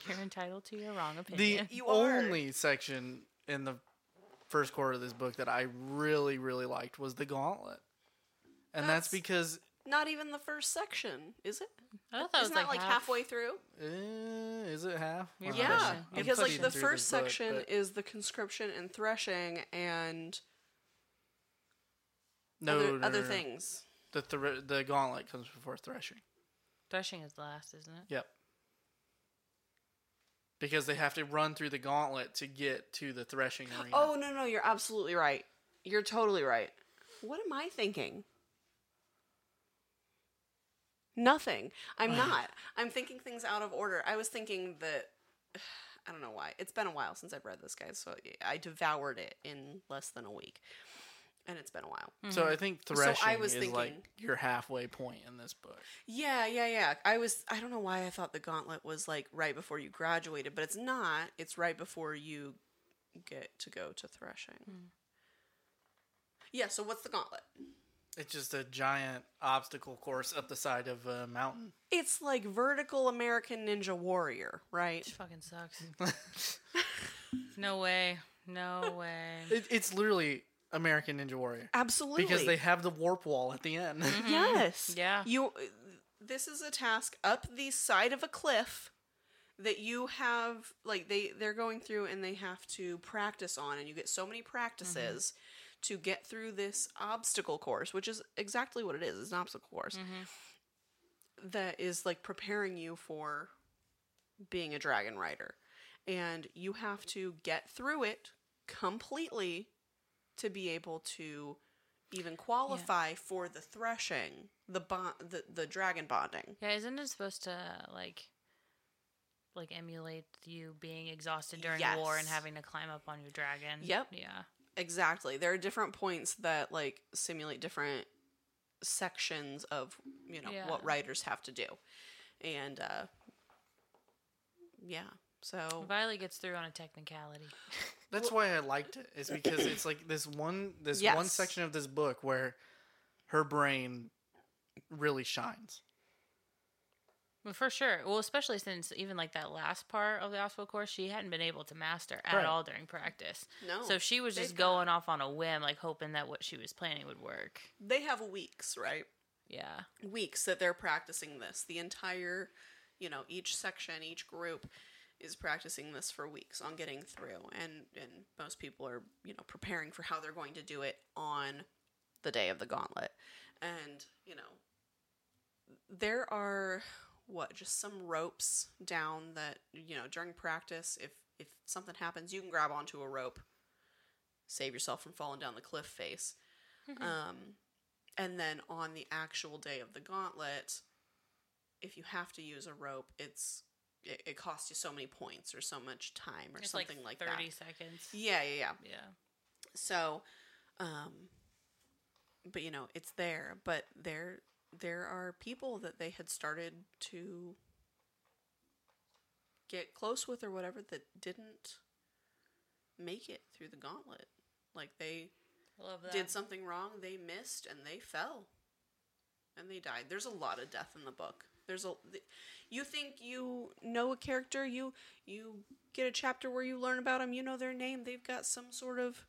You're entitled to your wrong the opinion. You are. only section in the first quarter of this book that I really really liked was the gauntlet, and that's, That's- because Not even the first section, is it? I thought that was Isn't that like, like half- halfway through? uh, is it half? You're Well, Yeah, pushing. I'm because like pushing the through first this book, section but- is the conscription and threshing and no, other, no, other no, no. things. The thr- the gauntlet comes before threshing. Threshing is last, isn't it? Yep. Because they have to run through the gauntlet to get to the threshing arena. Oh no, no, you're absolutely right. You're totally right. What am I thinking? Nothing. I'm not. I'm thinking things out of order. I was thinking that I don't know why. It's been a while since I've read this, guy, So I devoured it in less than a week, and it's been a while. Mm-hmm. So I think So threshing I was is like thinking- your halfway point in this book. Yeah, yeah, yeah. I was. I don't know why I thought the gauntlet was like right before you graduated, but it's not. It's right before you get to go to threshing. Mm. Yeah. So what's the gauntlet? It's just a giant obstacle course up the side of a mountain. It's like vertical American Ninja Warrior, right? It fucking sucks. no way. No way. It, it's literally American Ninja Warrior Absolutely. because they have the warp wall at the end. Mm-hmm. Yes. Yeah. You. This is a task up the side of a cliff that you have like they they're going through and they have to practice on and you get so many practices mm-hmm. To get through this obstacle course which is exactly what it is it's an obstacle course mm-hmm. that is like preparing you for being a dragon rider and you have to get through it completely to be able to even qualify for the threshing the bond the, the dragon bonding Yeah, isn't it supposed to like like emulate you being exhausted during war and having to climb up on your dragon? Yep. Yeah. Exactly there are different points that like simulate different sections of you know Yeah. what riders have to do and uh yeah so Violet gets through on a technicality. That's why I liked it. Is because it's like this one this one section of this book where her brain really shines. Well, for sure. Well, especially since even like that last part of the obstacle course, she hadn't been able to master at Right. all during practice. no So she was just they've going off on a whim, like hoping that what she was planning would work. they have weeks right Yeah. weeks that they're practicing this. The entire, you know, each section, each group is practicing this for weeks on getting through, and and most people are you know preparing for how they're going to do it on the day of the gauntlet, and you know there are what just some ropes down that you know during practice if if something happens you can grab onto a rope save yourself from falling down the cliff face um and then on the actual day of the gauntlet if you have to use a rope it's it, it costs you so many points or so much time or It's something like, like thirty that seconds. yeah yeah yeah Yeah. so um but you know it's there but there there are people that they had started to get close with or whatever that didn't make it through the gauntlet like they did something wrong, they missed and they fell. And they died. There's a lot of death in the book. There's a you think you know a character, you you get a chapter where you learn about them, you know their name, they've got some sort of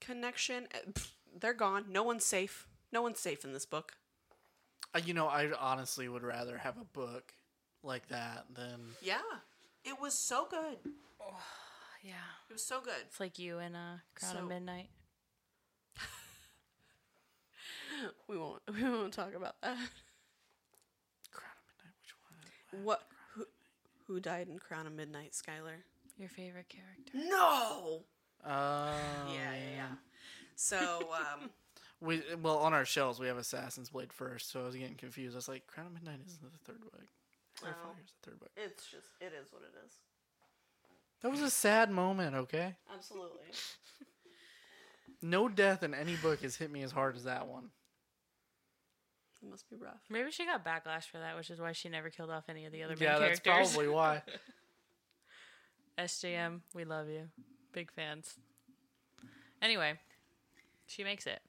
connection. Uh, They're gone. No one's safe. No one's safe in this book. You know, I honestly would rather have a book like that than Yeah. It was so good. yeah. It was so good. It's like you in uh, Crown So- of Midnight. We won't we won't talk about that. Crown of Midnight. Which one? What who who died in Crown of Midnight, Skyler? Your favorite character. No. Uh, yeah, yeah, yeah. So, um, We well on our shelves we have Assassin's Blade first, so I was getting confused. I was like, Crown of Midnight isn't the third book. Starfire's No. the third book. it's just, it is what it is. That was a sad moment. Okay, Absolutely. no death in any book has hit me as hard as that one. It must be rough. Maybe she got backlash for that, which is why she never killed off any of the other main Yeah, that's probably why. SJM, we love you. Big fans. Anyway, she makes it.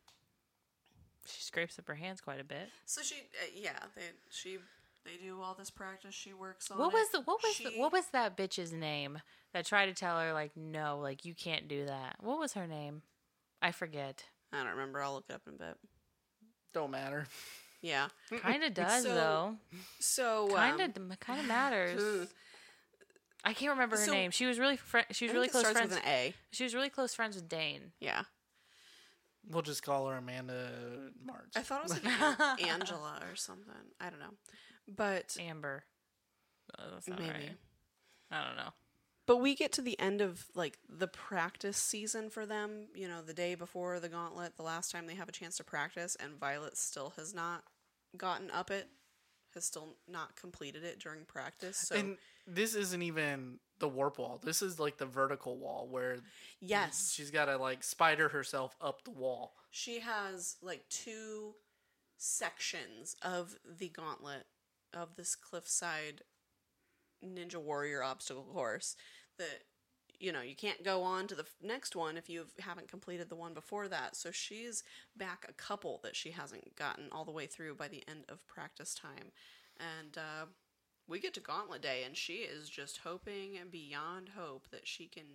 She scrapes up her hands quite a bit. So she, uh, yeah, they, she, they do all this practice. She works on What it. was the, what was the, what was that bitch's name that tried to tell her like no, like you can't do that? What was her name? I forget. I don't remember. I'll look it up in a bit. Don't matter. Yeah. Kind of does So, though. So Kind um, of kind of matters. I can't remember her So- name. She was really fri she I was think really it close friends. with an A. She was really close friends with Dain. Yeah. We'll just call her Amanda March. I thought it was like Angela or something. I don't know. But Amber. Uh, that's not maybe. right. I don't know. But we get to the end of like the practice season for them, you know, the day before the gauntlet, the last time they have a chance to practice, and Violet still has not gotten up it, has still not completed it during practice. So and this isn't even the warp wall. This is like the vertical wall where yes, she's got to like spider herself up the wall. she has like two sections of the gauntlet of this cliffside ninja warrior obstacle course that you know you can't go on to the next one if you haven't completed the one before that. So she's back a couple that she hasn't gotten all the way through by the end of practice time. And uh, we get to gauntlet day and she is just hoping and beyond hope that she can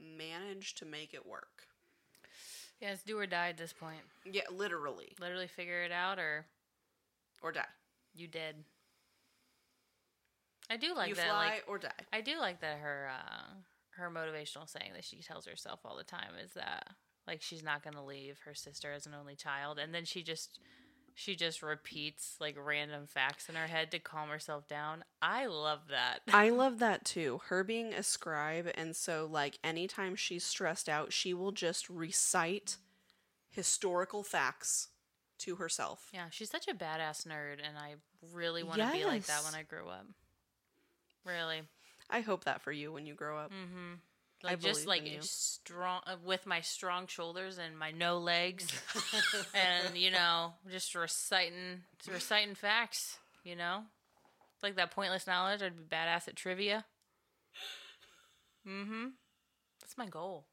manage to make it work. Yeah, it's do or die at this point. yeah literally. Literally figure it out or or die. You did. I do like you that. fly Like or die I do like that her uh, her motivational saying that she tells herself all the time is that like she's not gonna leave her sister as an only child, and then she just she just repeats like random facts in her head to calm herself down. I love that. I love that too. Her being a scribe, and so like anytime she's stressed out, she will just recite historical facts to herself. Yeah, she's such a badass nerd, and I really want to be like that when I grow up. Really, I hope that for you when you grow up. Mm. I like just like strong uh, with my strong shoulders and my no legs, and you know, just reciting reciting facts. You know, like that pointless knowledge. I'd be badass at trivia. Mm-hmm. That's my goal.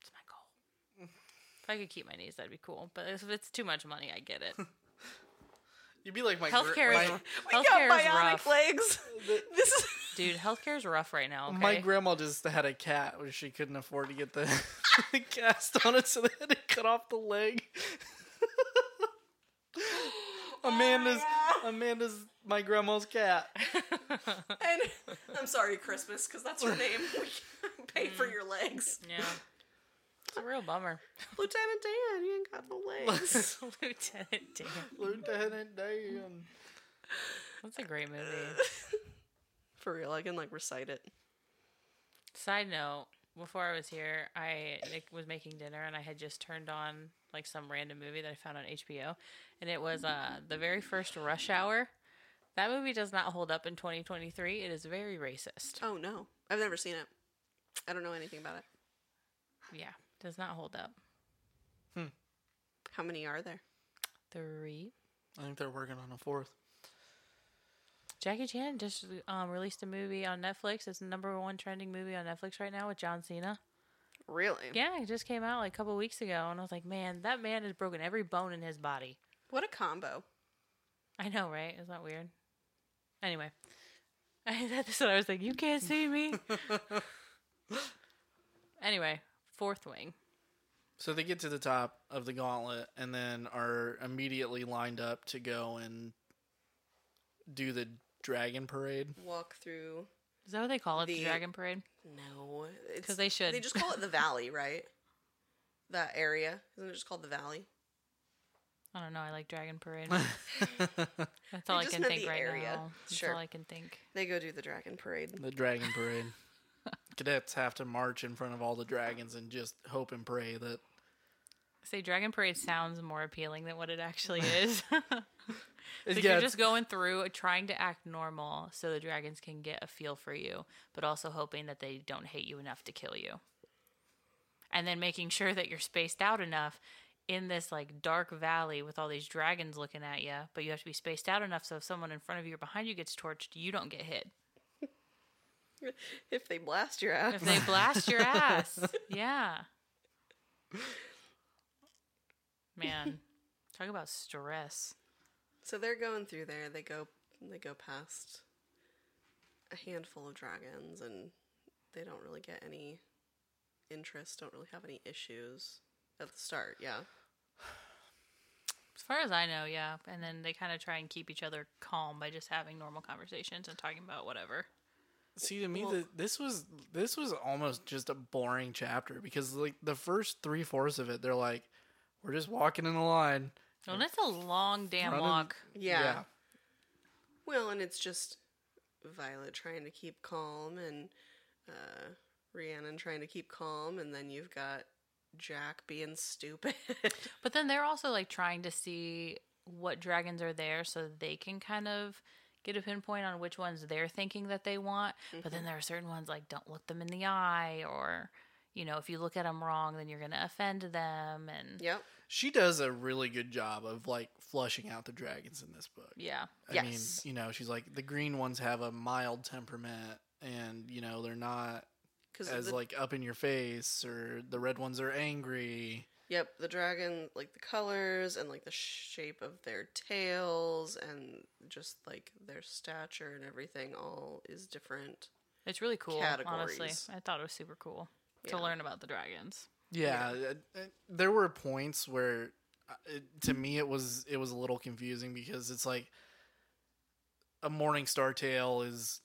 That's my goal. If I could keep my knees, that'd be cool. But if it's too much money, I get it. You'd be like my gr- Healthcare my, is We got healthcare is bionic rough, legs. this is dude. Healthcare is rough right now. Okay? my grandma just had a cat where she couldn't afford to get the, the cast on it, so they had to cut off the leg. Amanda's oh, Amanda's my grandma's cat. and I'm sorry, Christmas, because that's her name. We pay for your legs, yeah, it's a real bummer. Lieutenant Dan. You ain't got no legs. Lieutenant Dan. Lieutenant Dan. That's a great movie. for real, I can like recite it. Side note: Before I was here, I was making dinner, and I had just turned on like some random movie that I found on HBO, and it was uh the very first Rush Hour. That movie does not hold up in 2023. It is very racist. Oh no, I've never seen it. I don't know anything about it. Yeah, does not hold up. Hmm. How many are there? Three. I think they're working on a fourth. Jackie Chan just um, released a movie on Netflix. It's the number one trending movie on Netflix right now with John Cena. Really? Yeah, it just came out like a couple weeks ago, and I was like, man, that man has broken every bone in his body. What a combo. I know, right? Isn't that weird? Anyway, I, that's what I was like. You can't see me. anyway, fourth wing. So they get to the top of the gauntlet and then are immediately lined up to go and do the dragon parade. Walk through. Is that what they call it? The, The- Dragon Parade? No, because they should. They just call it the valley, right? That area isn't it just called the valley? I don't know. I like Dragon Parade. That's all I just can think the right area. now. That's Sure. all I can think. They go do the dragon parade. The dragon parade. Cadets have to march in front of all the dragons and just hope and pray that Say Dragon Parade sounds more appealing than what it actually is. so Yeah, you're just going through trying to act normal so the dragons can get a feel for you, but also hoping that they don't hate you enough to kill you. And then making sure that you're spaced out enough in this like dark valley with all these dragons looking at you, but you have to be spaced out enough so if someone in front of you or behind you gets torched, you don't get hit. If they blast your ass. If they blast your ass. Yeah. Man, talk about stress. So they're going through there. They go they go past a handful of dragons and they don't really get any interest, don't really have any issues at the start, yeah. As far as I know, yeah. And then they kind of try and keep each other calm by just having normal conversations and talking about whatever. See to me Well- that this was this was almost just a boring chapter because like the first three fourths of it they're like we're just walking in a line. Well, that's a long damn Front of- walk. Yeah. Well, and it's just Violet trying to keep calm and uh Rhiannon trying to keep calm and then you've got Jack being stupid. But then they're also like trying to see what dragons are there so they can kind of get a pinpoint on which ones they're thinking that they want. But then mm-hmm. there are certain ones like don't look them in the eye or you know, if you look at them wrong, then you're going to offend them and yep. She does a really good job of like flushing out the dragons in this book. yeah. I Yes. mean, you know, she's like the green ones have a mild temperament and you know, they're not Cuz as like up in your face or the red ones are angry. Yep, the dragon, like the colors and like the shape of their tails and just like their stature and everything all is different. It's really cool, honestly. Categories. I thought it was super cool to Yeah. learn about the dragons. Yeah, uh, uh, there were points where uh, it, to me it was it was a little confusing because it's like a morning star tail is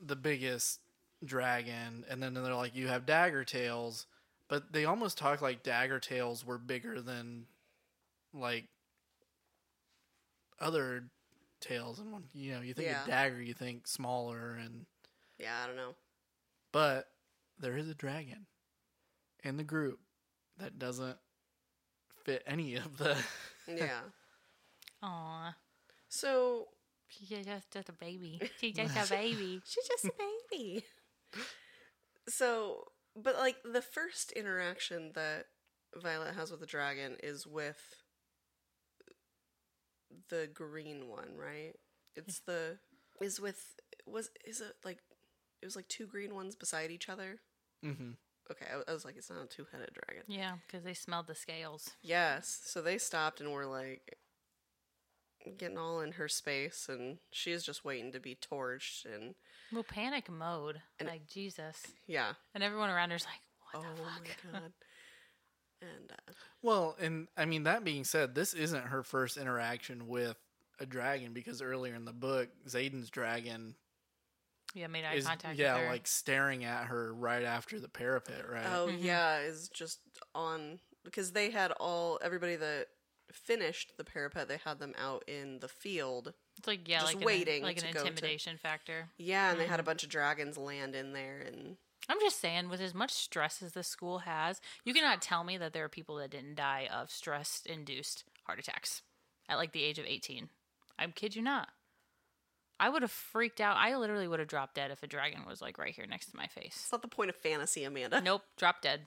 the biggest dragon and then they're like you have dagger tails but they almost talk like dagger tails were bigger than like other tails and when you know you think Yeah. of dagger you think smaller and Yeah, I don't know. but there is a dragon in the group that doesn't fit any of the. Yeah. Aw. so She's just, just a baby. She's just a baby. she's just a baby. so, but like the first interaction that Violet has with the dragon is with the green one, right? It's the is with was is it like it was like two green ones beside each other. Mm-hmm. Okay, I, I was like, it's not a two-headed dragon. Yeah, because they smelled the scales. Yes, so they stopped and were like getting all in her space, and she's just waiting to be torched, and Well, panic mode. And- like, Jesus. yeah. And everyone around her's like, what oh the fuck? my god. And uh, Well, and I mean that being said, this isn't her first interaction with a dragon because earlier in the book, Xaden's dragon Yeah, made eye is contact yeah with her. like staring at her right after the parapet, right? oh Mhm. yeah, is just on because they had all everybody that finished the parapet. They had them out in the field. it's like, yeah, just like waiting an, like an go to- intimidation factor. Yeah, and they had a Mhm. bunch of dragons land in there, and I'm just saying, with as much stress as the school has, you cannot tell me that there are people that didn't die of stress induced heart attacks at like the age of 18. I'm kid you not. I would have freaked out. I literally would have dropped dead if a dragon was like right here next to my face. it's not the point of fantasy, Amanda. Nope, drop dead.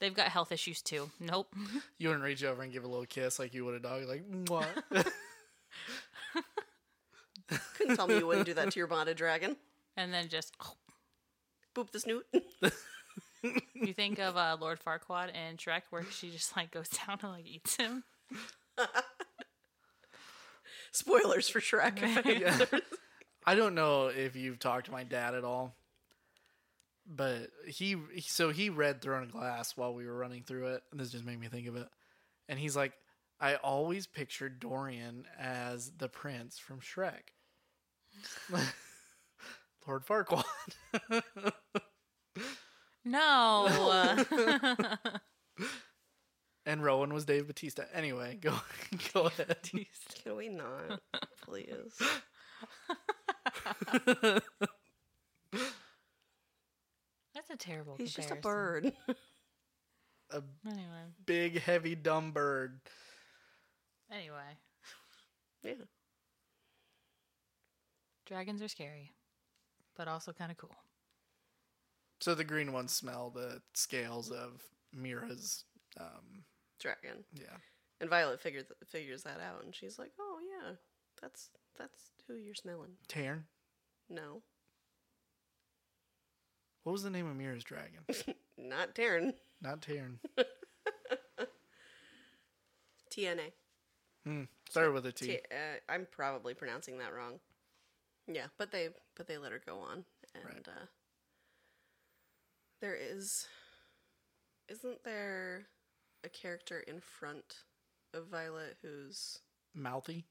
They've got health issues too. Nope. You wouldn't reach over and give a little kiss like you would a dog, like what? Couldn't tell me you wouldn't do that to your bonded dragon. And then just Boop the snoot. you think of uh, Lord Farquaad and Shrek, where she just like goes down and like eats him. Spoilers for Shrek. Yeah. I don't know if you've talked to my dad at all, but he so he read Throne of Glass while we were running through it, and this just made me think of it. And he's like, I always pictured Dorian as the prince from Shrek, Lord Farquaad. No. and Rowan was Dave Batista. Anyway, go go ahead. Can we not, please? Terrible. He's just a bird. A Anyway, big, heavy, dumb bird. anyway, yeah. dragons are scary, but also kind of cool. So the green ones smell the scales of Mira's. Um, Dragon. yeah. And Violet figures figures that out, and she's like, "Oh yeah, that's that's who you're smelling." Tarn. No, What was the name of Mira's dragon? not Taryn. Not Tairn. TNA. Hmm. Started with a T. T- uh, I'm probably pronouncing that wrong. Yeah, but they but they let her go on, and Right. uh, there is, isn't there, a character in front of Violet who's Mouthy.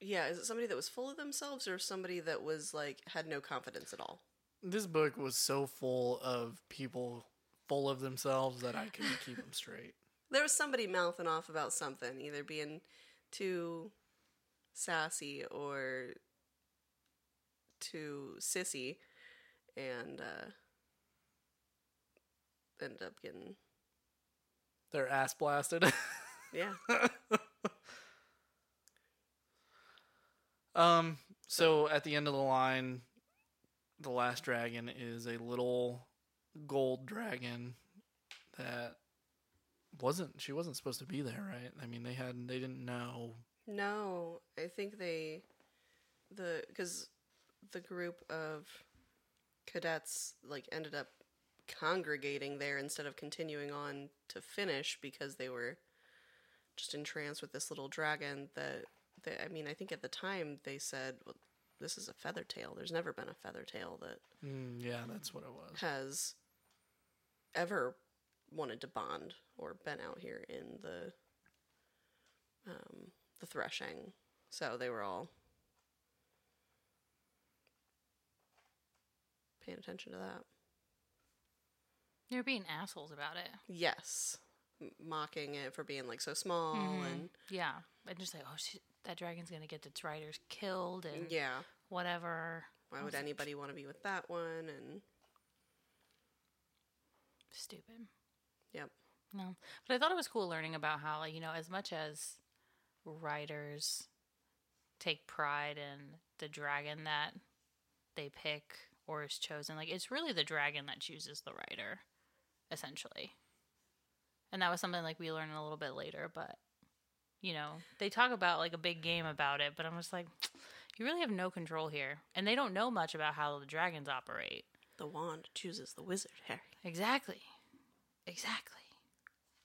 yeah, is it somebody that was full of themselves or somebody that was like had no confidence at all? This book was so full of people full of themselves that I couldn't keep them straight. There was somebody mouthing off about something, either being too sassy or too sissy, and uh, ended up getting Their ass blasted. yeah. um. So at the end of the line, the last dragon is a little gold dragon that wasn't. She wasn't supposed to be there, right? I mean, they had. They didn't know. No, I think they the because the group of cadets like ended up congregating there instead of continuing on to finish because they were just entranced with this little dragon that they, I mean I think at the time they said well, this is a feather tail. There's never been a feather tail that Mm, yeah, that's what it was. has ever wanted to bond or been out here in the um, the threshing. So they were all paying attention to that. They're being assholes about it. Yes, M- mocking it for being like so small Mhm. and Yeah, and just like, oh, she, that dragon's gonna get its riders killed and yeah. whatever. Why would anybody want to be with that one? And Stupid. yep, No, but I thought it was cool learning about how, like, you know, as much as riders take pride in the dragon that they pick or is chosen, like, it's really the dragon that chooses the rider, essentially. And that was something like we learned a little bit later, but you know, they talk about like a big game about it, but I'm just like, you really have no control here, and they don't know much about how the dragons operate. the wand chooses the wizard, Harry. Exactly. Exactly.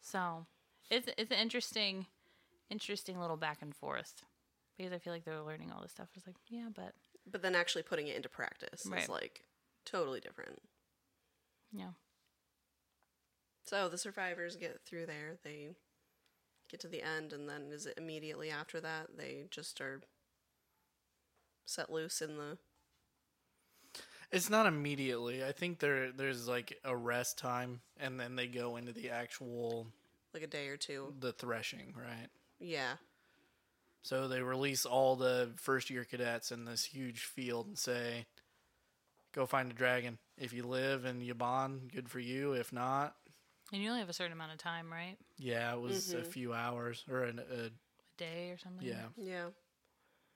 So it's it's an interesting interesting little back and forth. Because I feel like they're learning all this stuff. It's like, yeah, but But then actually putting it into practice Right. is like totally different. yeah. So the survivors get through there. They get to the end, and then is it immediately after that they just are set loose in the? It's not immediately. I think there there's like a rest time, and then they go into the actual like a day or two. the threshing, right? Yeah, So they release all the first year cadets in this huge field and say, "Go find a dragon. If you live and you bond, good for you. If not, And you only have a certain amount of time, right? yeah, it was a Mhm. few hours or an, a A day or something. yeah. yeah,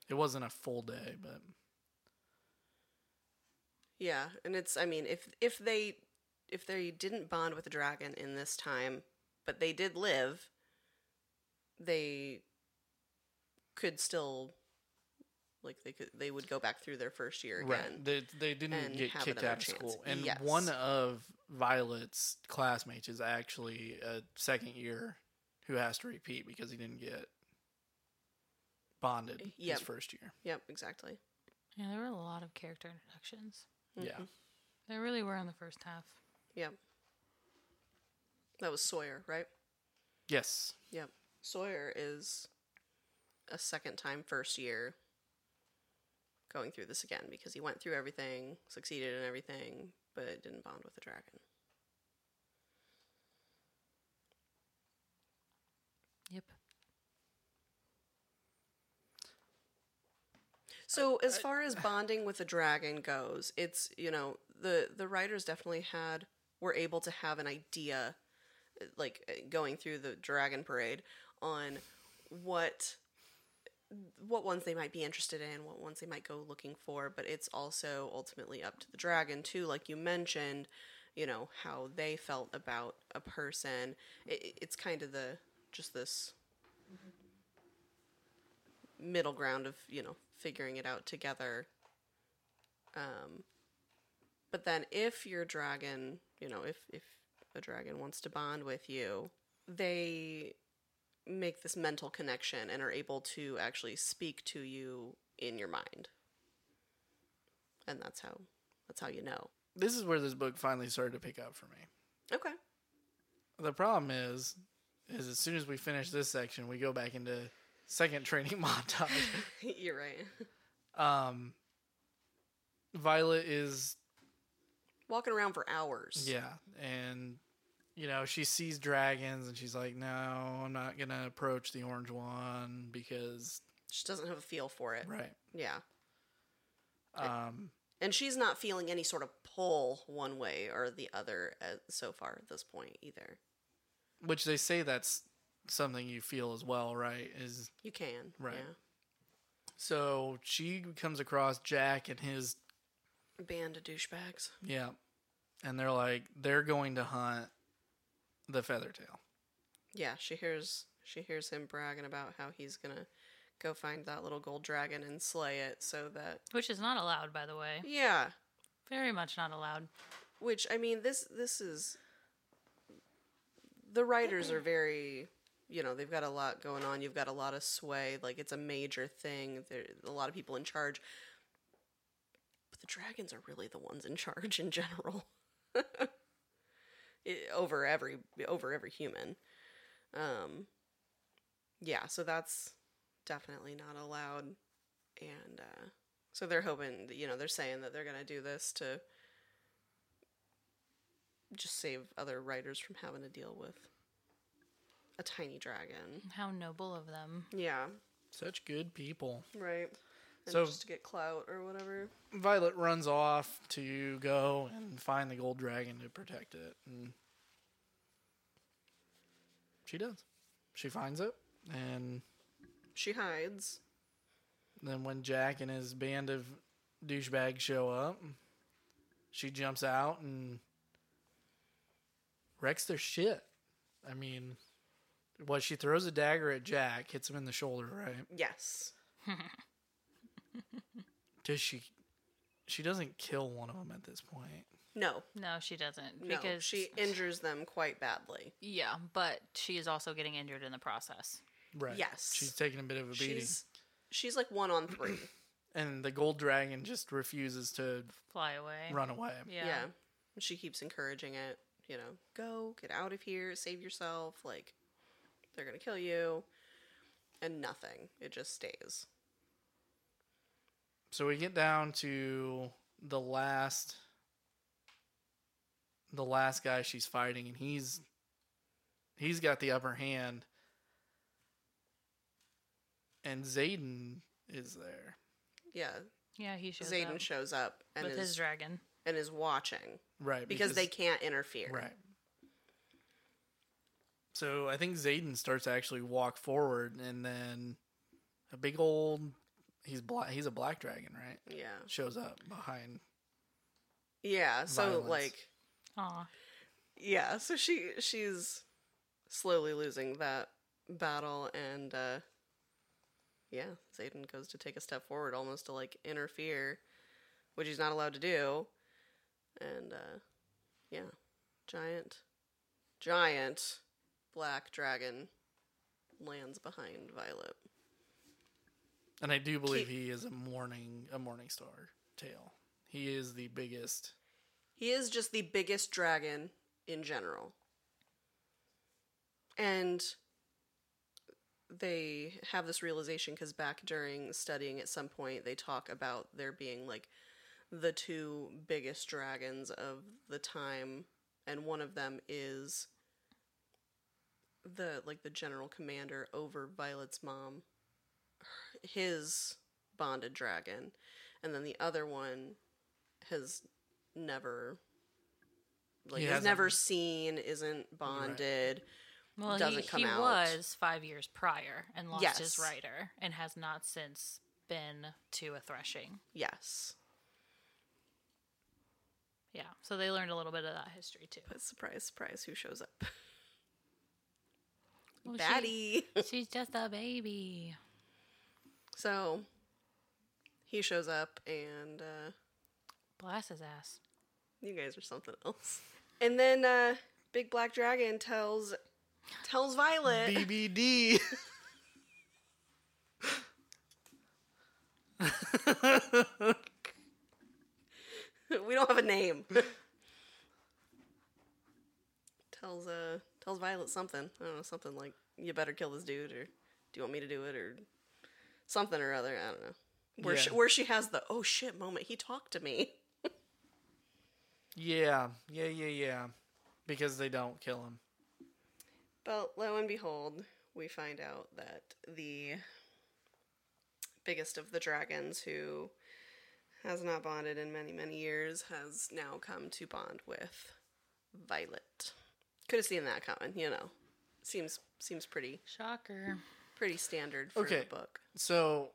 It wasn't a full day, but yeah. And it's I mean if if they if they didn't bond with the dragon in this time, but they did live, they could still like they could they would go back through their first year again. right, they they didn't get have kicked another out of school. And Yes. one of Violet's classmates is actually a second year who has to repeat because he didn't get bonded Yep. his first year. Yep, exactly. Yeah, there were a lot of character introductions. Yeah. Mhm. There really were in the first half. Yep. That was Sawyer, right? Yes. Yep. Sawyer is a second time first year going through this again because he went through everything, succeeded in everything, but didn't bond with the dragon. Yep. So as far as bonding with a dragon goes, it's you know the the riders definitely had were able to have an idea, like uh, going through the dragon parade on what what ones they might be interested in, what ones they might go looking for, but it's also ultimately up to the dragon too. Like you mentioned, you know how they felt about a person. It, it's kind of the just this middle ground of you know figuring it out together. Um, but then if your dragon, you know, if if a dragon wants to bond with you, they make this mental connection and are able to actually speak to you in your mind. And that's how that's how you know. This is where this book finally started to pick up for me. Okay. The problem is, is as soon as we finish this section, we go back into second training montage. You're right. Um, Violet is Walking around for hours. yeah, and you know she sees dragons, and she's like, "No, I'm not gonna approach the orange one because She doesn't have a feel for it. right." Yeah. Um, And she's not feeling any sort of pull one way or the other at, so far at this point either. which they say that's something you feel as well, right? Is You can. Right. Yeah. so she comes across Jack and his Band of douchebags. yeah, and they're like they're going to hunt the Feathertail. Yeah, she hears she hears him bragging about how he's gonna go find that little gold dragon and slay it so that Which is not allowed, by the way. Yeah. Very much not allowed. Which I mean this this is the riders are very you know, they've got a lot going on. You've got a lot of sway. Like it's a major thing. There a lot of people in charge. But the dragons are really the ones in charge in general. it, over every over every human. Um yeah, so that's definitely not allowed. And uh so they're hoping, you know, they're saying that they're going to do this to just save other riders from having to deal with a tiny dragon. How noble of them. Yeah, Such good people. right. And So- just to get clout or whatever. Violet runs off to go and find the gold dragon to protect it, and she does. She finds it, and She hides. then when Jack and his band of douchebags show up, she jumps out and wrecks their shit. I mean, what she throws a dagger at Jack, hits him in the shoulder, right? Yes. Does she? She doesn't kill one of them at this point. No. No, she doesn't. No. Because she injures them quite badly. Yeah, but she is also getting injured in the process. Right. Yes. She's taking a bit of a beating. She's she's like one on three. and the gold dragon just refuses to Fly away. run away. Yeah. yeah. She keeps encouraging it. You know, go get out of here, save yourself. Like they're gonna kill you, and nothing. It just stays. So we get down to the last the last guy she's fighting and he's he's got the upper hand. And Xaden is there. Yeah. Yeah, he shows Xaden up shows up and with is his dragon. and is watching Right. because, they can't interfere. Right. So I think Xaden starts to actually walk forward and then a big old he's black he's a black dragon, right? Yeah. Shows up behind Yeah. So Violence. like Aw. yeah, so she she's slowly losing that battle and uh yeah, Xaden goes to take a step forward almost to like interfere, which he's not allowed to do. And uh yeah, giant giant black dragon lands behind Violet. And I do believe he is a morning a morning star tail. He is the biggest. He is just the biggest dragon in general. And they have this realization because back during studying at some point, they talk about there being like the two biggest dragons of the time, and one of them is the like the general commander over Violet's mom. His bonded dragon, and then the other one has never like He has never seen, isn't bonded. Well, doesn't he, come he out. was five years prior and lost Yes. his rider and has not since been to a threshing. Yes, Yeah, so they learned a little bit of that history too. but surprise, surprise, who shows up? Well, she- Batty. she's just a baby. So he shows up, and uh, Blast his ass. you guys are something else. And then uh, Big Black Dragon tells tells Violet. BBD. we don't have a name. tells uh tells Violet something. I don't know, something like you better kill this dude or do you want me to do it or something or other. I don't know. Where she, where she has the oh shit moment. He talked to me. yeah, yeah, yeah, yeah. Because they don't kill him. But lo and behold, we find out that the biggest of the dragons who has not bonded in many, many years has now come to bond with Violet. Could have seen that coming, you know. Seems seems pretty Shocker. Pretty standard for Okay. the book. So,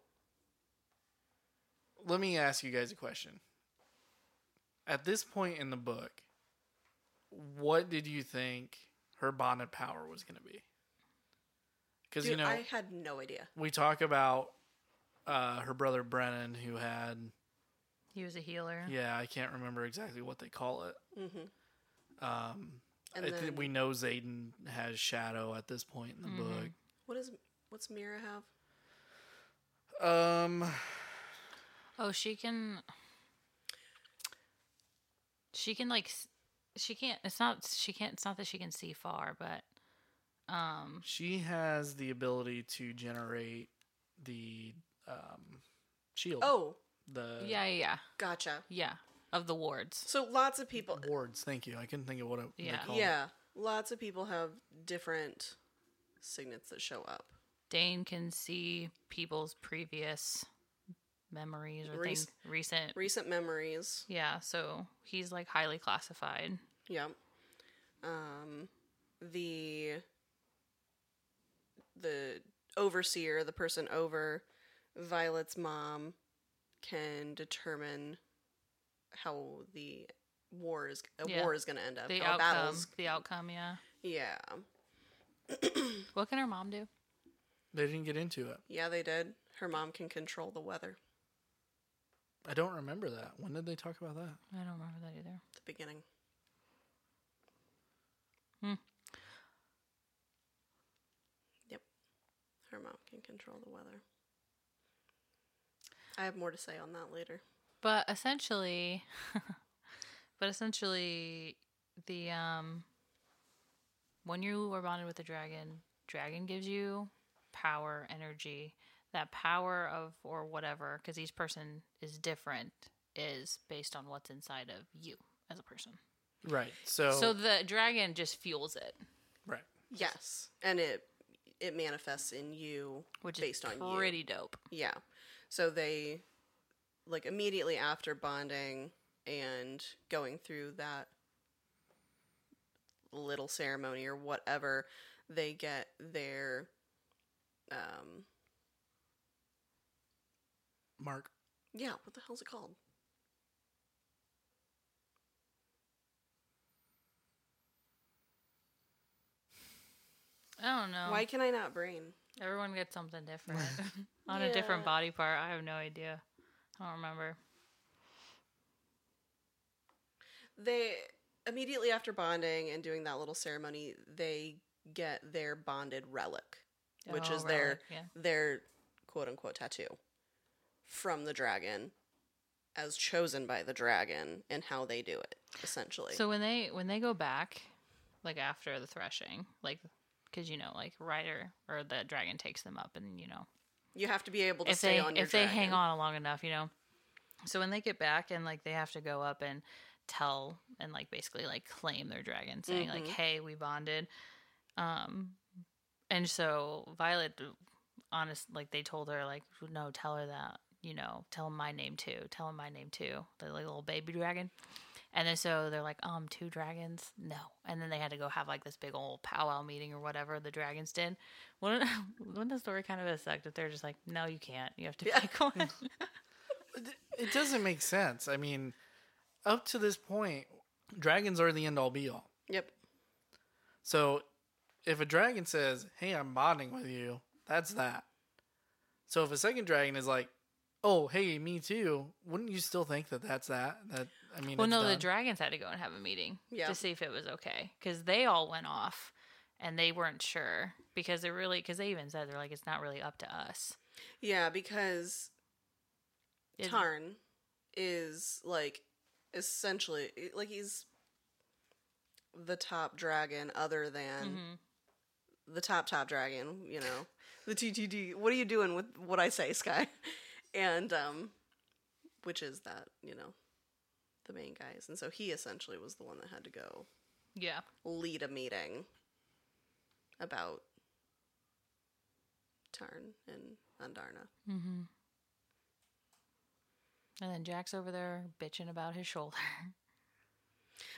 let me ask you guys a question. At this point in the book, what did you think her bonded power was going to be? Because you know I had no idea. we talk about uh, her brother Brennan, who had He was a healer. yeah, I can't remember exactly what they call it. hmm Um, And I then think we know Xaden has Shadow at this point in the Mhm. what is what's Mira have? Um, Oh, she can. She can like. She can't. It's not. She can't. It's not that she can see far, but. Um. she has the ability to generate the um, shield. Oh, the Yeah. Yeah. Yeah. gotcha. Yeah. Of the wards. So lots of people wards. Thank you. I couldn't think of what it, Yeah. they called. Yeah, lots of people have different signets that show up. Dain can see people's previous memories or Rec- things recent. Recent memories. Yeah. So he's like highly classified. Yep. Um, the the overseer, the person over Violet's mom, can determine how the war is a Yeah. war is going to end up. The how outcome. battles. The outcome. Yeah. Yeah, What can her mom do? They didn't get into it. yeah, they did. Her mom can control the weather. I don't remember that. When did they talk about that? I don't remember that either. At the beginning. Hmm. Yep, her mom can control the weather. I have more to say on that later. But essentially, but essentially, the um, when you are bonded with a dragon, dragon gives you power, energy. That power of or whatever, because each person is different, is based on what's inside of you as a person. Right. So, So the dragon just fuels it, right. Yes, and it it manifests in you which based is on you. pretty dope. Yeah. So they like immediately after bonding and going through that little ceremony or whatever, they get their um Mark. yeah, what the hell's it called? I don't know. Why can I not brain? Everyone gets something different on a different body part. I have no idea. I don't remember. They immediately after bonding and doing that little ceremony, they get their bonded relic, which Oh, is their yeah. their quote unquote tattoo from the dragon as chosen by the dragon and how they do it essentially. So when they when they go back, like after the threshing, like because you know, like rider or the dragon takes them up, and you know, you have to be able to if stay they on your if they hang on long enough, you know. So when they get back and like they have to go up and tell and like basically like claim their dragon, saying like, Mhm. "Hey, we bonded," um, and so Violet, honest, like they told her like, "No, tell her that you know, tell him my name too. Tell him my name too. The like, little baby dragon. And then so they're like, um, two dragons? No. And then they had to go have like this big old powwow meeting or whatever the dragons did. Wouldn't, wouldn't the story kind of have sucked if they're just like, no, you can't. You have to pick one. It doesn't make sense. I mean, up to this point, dragons are the end all be all. Yep. So if a dragon says, "Hey, I'm bonding with you," that's that. So if a second dragon is like, "Oh, hey, me too," wouldn't you still think that that's that? That I mean, well, it's no, the dragons had to go and have a meeting Yeah. to see if it was okay because they all went off and they weren't sure because they're really because they even said they're like it's not really up to us. Yeah, because It- Tairn is like essentially like he's the top dragon other than Mhm. The top top dragon, you know. The TTD. What are you doing with what I say, Sky? And um which is that, you know, the main guys. And so he essentially was the one that had to go Yeah, lead a meeting about Tairn and Andarna. mm-hmm. and then Jack's over there bitching about his shoulder.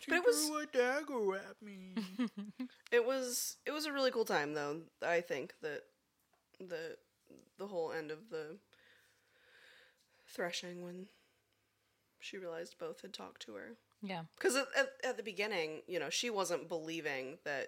She but it was- threw a dagger at me. It was it was a really cool time though. I think that the the whole end of the threshing when she realized both had talked to her. yeah, Because at, at, at the beginning, you know, she wasn't believing that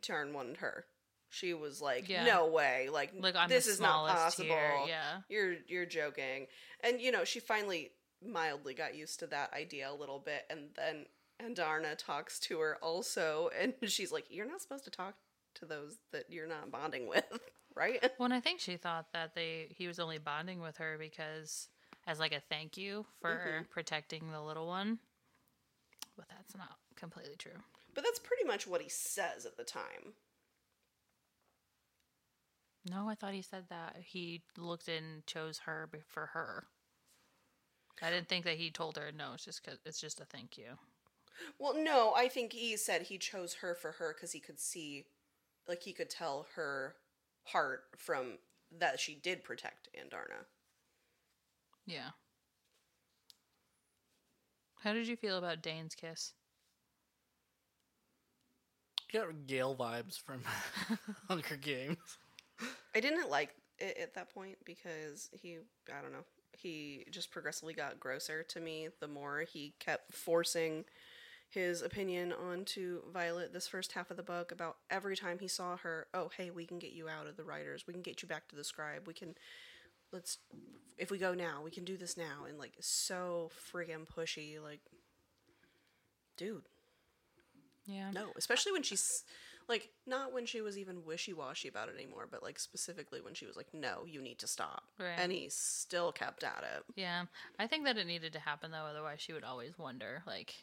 Tairn wanted her. She was like, Yeah. "No way! Like, like I'm this is not possible. here. Yeah, You're you're joking." And you know, she finally mildly got used to that idea a little bit, and then Andarna talks to her also, and she's like, "You're not supposed to talk to those that you're not bonding with, right?" Well, and I think she thought that they he was only bonding with her because as like a thank you for Mm-hmm. protecting the little one. But that's not completely true. But that's pretty much what he says at the time. No, I thought he said that he looked and chose her for her. I didn't think that he told her no. It's just cause it's just a thank you. Well, no, I think he said he chose her for her because he could see, like, he could tell her heart from that she did protect Andarna. Yeah. How did you feel about Dain's kiss? Got Gale vibes from Hunger Games. I didn't like it at that point because he, I don't know, he just progressively got grosser to me the more he kept forcing his opinion onto Violet this first half of the book about every time he saw her, oh, hey, we can get you out of the riders. We can get you back to the scribe. We can, let's, if we go now, we can do this now. And like, so friggin' pushy. Like, dude, Yeah. no. Especially when she's, like, not when she was even wishy washy about it anymore, but like specifically when she was like, no, you need to stop. Right. And he still kept at it. Yeah. I think that it needed to happen though, otherwise she would always wonder, like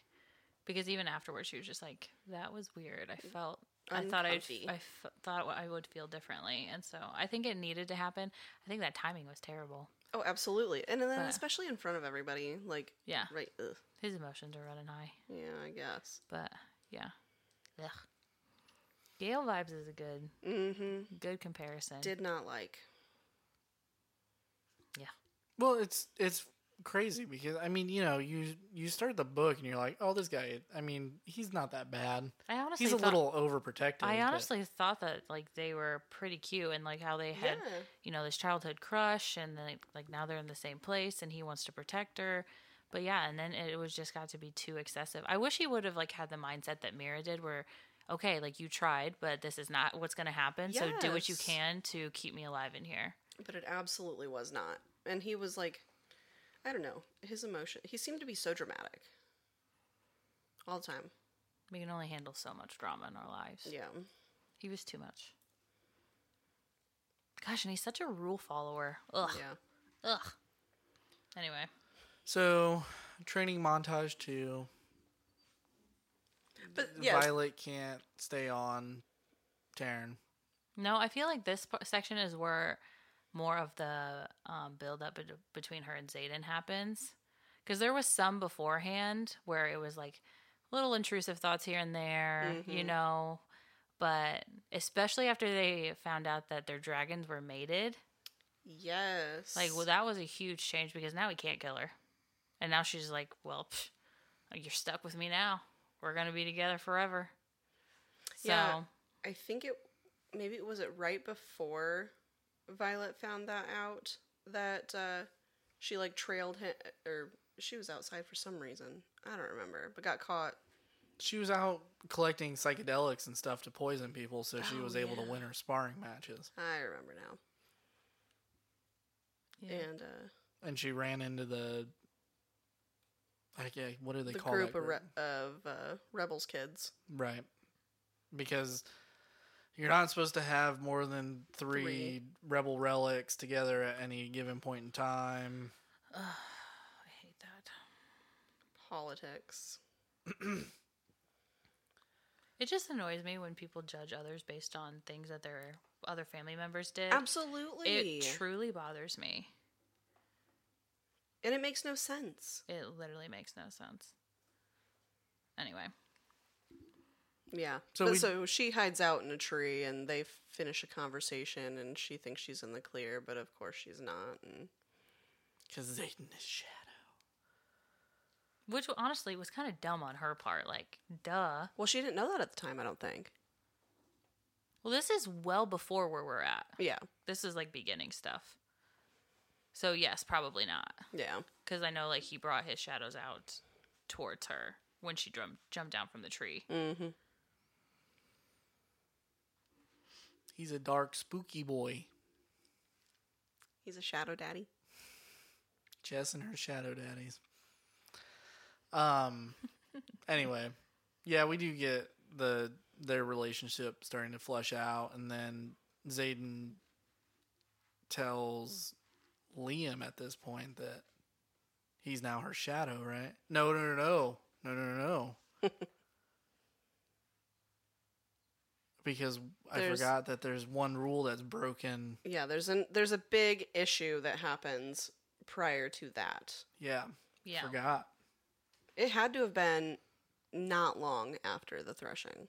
because even afterwards she was just like, That was weird. I felt I thought I'd, Uncomfy. I f- thought I would feel differently, and so I think it needed to happen. I think that timing was terrible. Oh, absolutely. And then But- especially in front of everybody, like, Yeah, right, ugh. his emotions are running high, yeah, I guess. but yeah, ugh. Gale vibes is a good, Mm-hmm. good comparison. Did not like. Yeah. Well, it's it's crazy because I mean, you know, you you start the book and you're like, oh, this guy. I mean, he's not that bad. I honestly, He's a thought, little overprotective. I but- honestly thought that like they were pretty cute and like how they had yeah. you know this childhood crush and then like now they're in the same place and he wants to protect her but yeah and then it was just got to be too excessive i wish he would have like had the mindset that mira did where okay like you tried but this is not what's going to happen so do what you can to keep me alive in here But it absolutely was not. And he was like, I don't know, his emotion. He seemed to be so dramatic. All the time. we can only handle so much drama in our lives Yeah. he was too much gosh and he's such a rule follower ugh Yeah. ugh anyway So, training montage two. But yeah, Violet can't stay on Taryn. No, I feel like this section is where more of the um, build up bet- between her and Xaden happens. Because there was some beforehand where it was like little intrusive thoughts here and there, you Mhm. know. But especially after they found out that their dragons were mated, Yes. Like, well, that was a huge change because now he can't kill her, and now she's like, well, psh, you're stuck with me now. We're gonna be together forever. So Yeah. I think it maybe it was it right before Violet found that out that uh, she like trailed him or she was outside for some reason. I don't remember, but got caught. She was out collecting psychedelics and stuff to poison people, so she Oh, was able yeah. to win her sparring matches. I remember now. yeah. And uh, And she ran into the. I can't, what do they the call group that of, re- of uh, rebels kids. Right. Because you're not supposed to have more than three, Three. rebel relics together at any given point in time. I hate that. Politics. It just annoys me when people judge others based on things that their other family members did. Absolutely. It truly bothers me. and it makes no sense. It literally makes no sense. Anyway, Yeah. So So, we- so she hides out in a tree and they finish a conversation and she thinks she's in the clear, but of course she's not. And Because Xaden is shadow. which honestly was kind of dumb on her part. Like, duh. well, she didn't know that at the time, I don't think. Well, this is well before where we're at. Yeah. This is like beginning stuff. So yes, probably not. Yeah. Because I know like he brought his shadows out towards her when she drum- jumped down from the tree. Mm-hmm. He's a dark, spooky boy. He's a shadow daddy. Jess and her shadow daddies. Um. anyway, yeah, we do get the their relationship starting to flush out, and then Xaden tells Liam at this point that he's now her shadow, right? No, no, no, no, no, no, no, no. Because I There's- forgot that there's one rule that's broken. Yeah, there's an there's a big issue that happens prior to that. Yeah, Yeah. forgot. It had to have been not long after the threshing.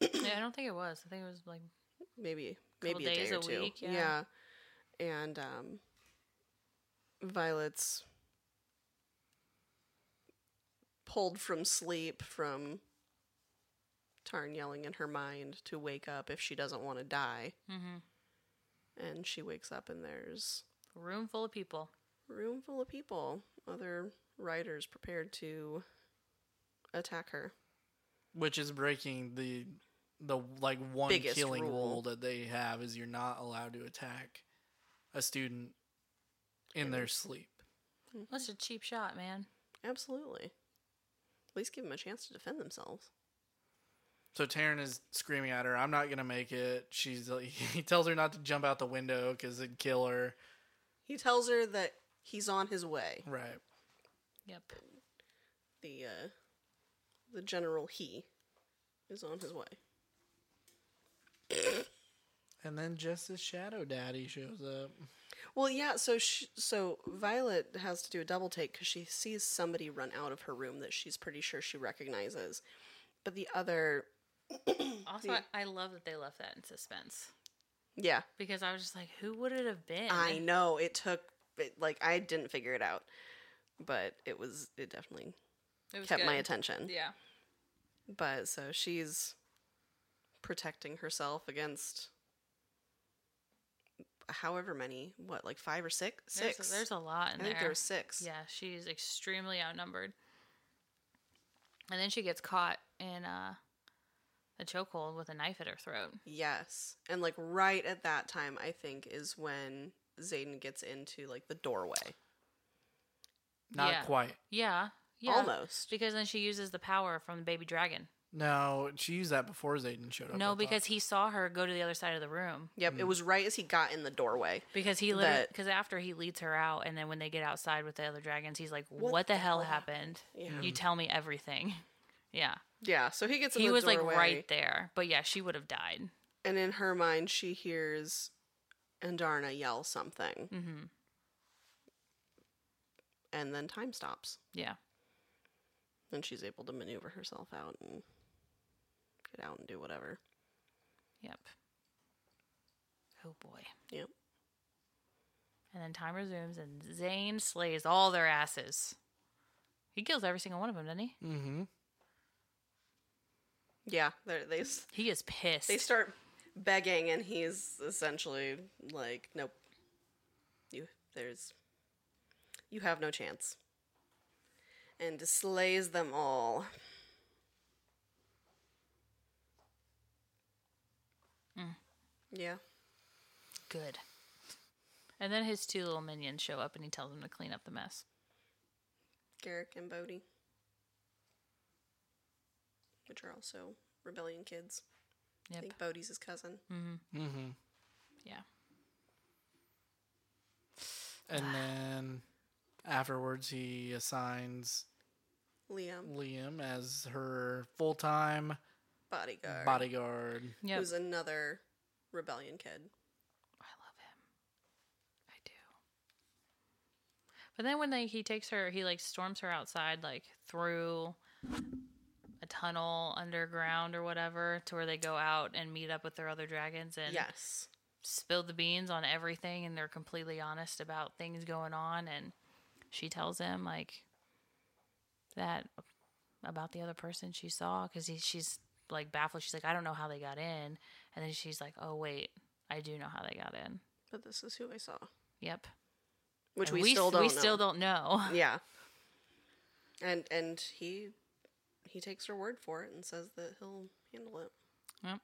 yeah, I don't think it was. I think it was like Maybe maybe a days day or a two. week, yeah. And um Violet's pulled from sleep from Tairn yelling in her mind to wake up if she doesn't want to die. mhm. And she wakes up and there's a room full of people. room full of people, other riders prepared to attack her. which is breaking the the like one Biggest killing rule. rule. that they have is you're not allowed to attack a student in their sleep. That's a cheap shot, man. Absolutely. At least give them a chance to defend themselves. So Taryn is screaming at her, "I'm not gonna make it." She's like, he tells her not to jump out the window because it'd kill her. He tells her that he's on his way. Right. Yep. The uh the general he is on his way. And then just his shadow daddy shows up. Well, yeah, so sh so Violet has to do a double take cuz she sees somebody run out of her room that she's pretty sure she recognizes. But the other Also, I, I love that they left that in suspense yeah, because I was just like, who would it have been? I know it took it, like I didn't figure it out. But it was it definitely It was kept my attention. Yeah. But so she's protecting herself against however many, what, like five or six? There's, Six. there's a lot in I there. think there were six. Yeah, she's extremely outnumbered. And then she gets caught in uh, a chokehold with a knife at her throat. Yes. And like right at that time, I think, is when Xaden gets into like the doorway. Not Yeah. quite. Yeah, yeah. Almost. Because then she uses the power from the baby dragon. No, she used that before Xaden showed up. No, because he saw her go to the other side of the room. Yep. It mm. was right as he got in the doorway. Because he literally, because after he leads her out, and then when they get outside with the other dragons, he's like, "What, What the, the hell hell happened? Yeah. You tell me everything." Yeah, Yeah. So he gets in he the was like right there, but yeah, she would have died. And in her mind, she hears Andarna yell something. hmm And then time stops. Yeah, And she's able to maneuver herself out and get out and do whatever. yep. Oh boy. Yep. And then time resumes, and Zane slays all their asses. He kills every single one of them, doesn't he? Mm-hmm. Yeah, they're- they He is pissed. they start begging, and he's essentially like, "Nope, you there's you have no chance," and slays them all. Mm. Yeah, Good. And then his two little minions show up, and he tells them to clean up the mess. Garrick and Bodhi, which are also rebellion kids. I think Bodhi's his cousin. Mm-hmm. Yeah. And then afterwards, he assigns Liam, Liam as her full time bodyguard, bodyguard. Yep. who's another rebellion kid. I love him. I do. But then when they, he takes her, he like storms her outside, like through a tunnel underground or whatever, to where they go out and meet up with their other dragons and Yes. spill the beans on everything, and they're completely honest about things going on. And she tells him like that about the other person she saw because she's like baffled. She's like, I don't know how they got in, and then she's like, Oh wait, I do know how they got in. But this is who I saw. Yep. Which And we, still don't we know. still don't know. Yeah. And and he he takes her word for it and says that he'll handle it. Yep.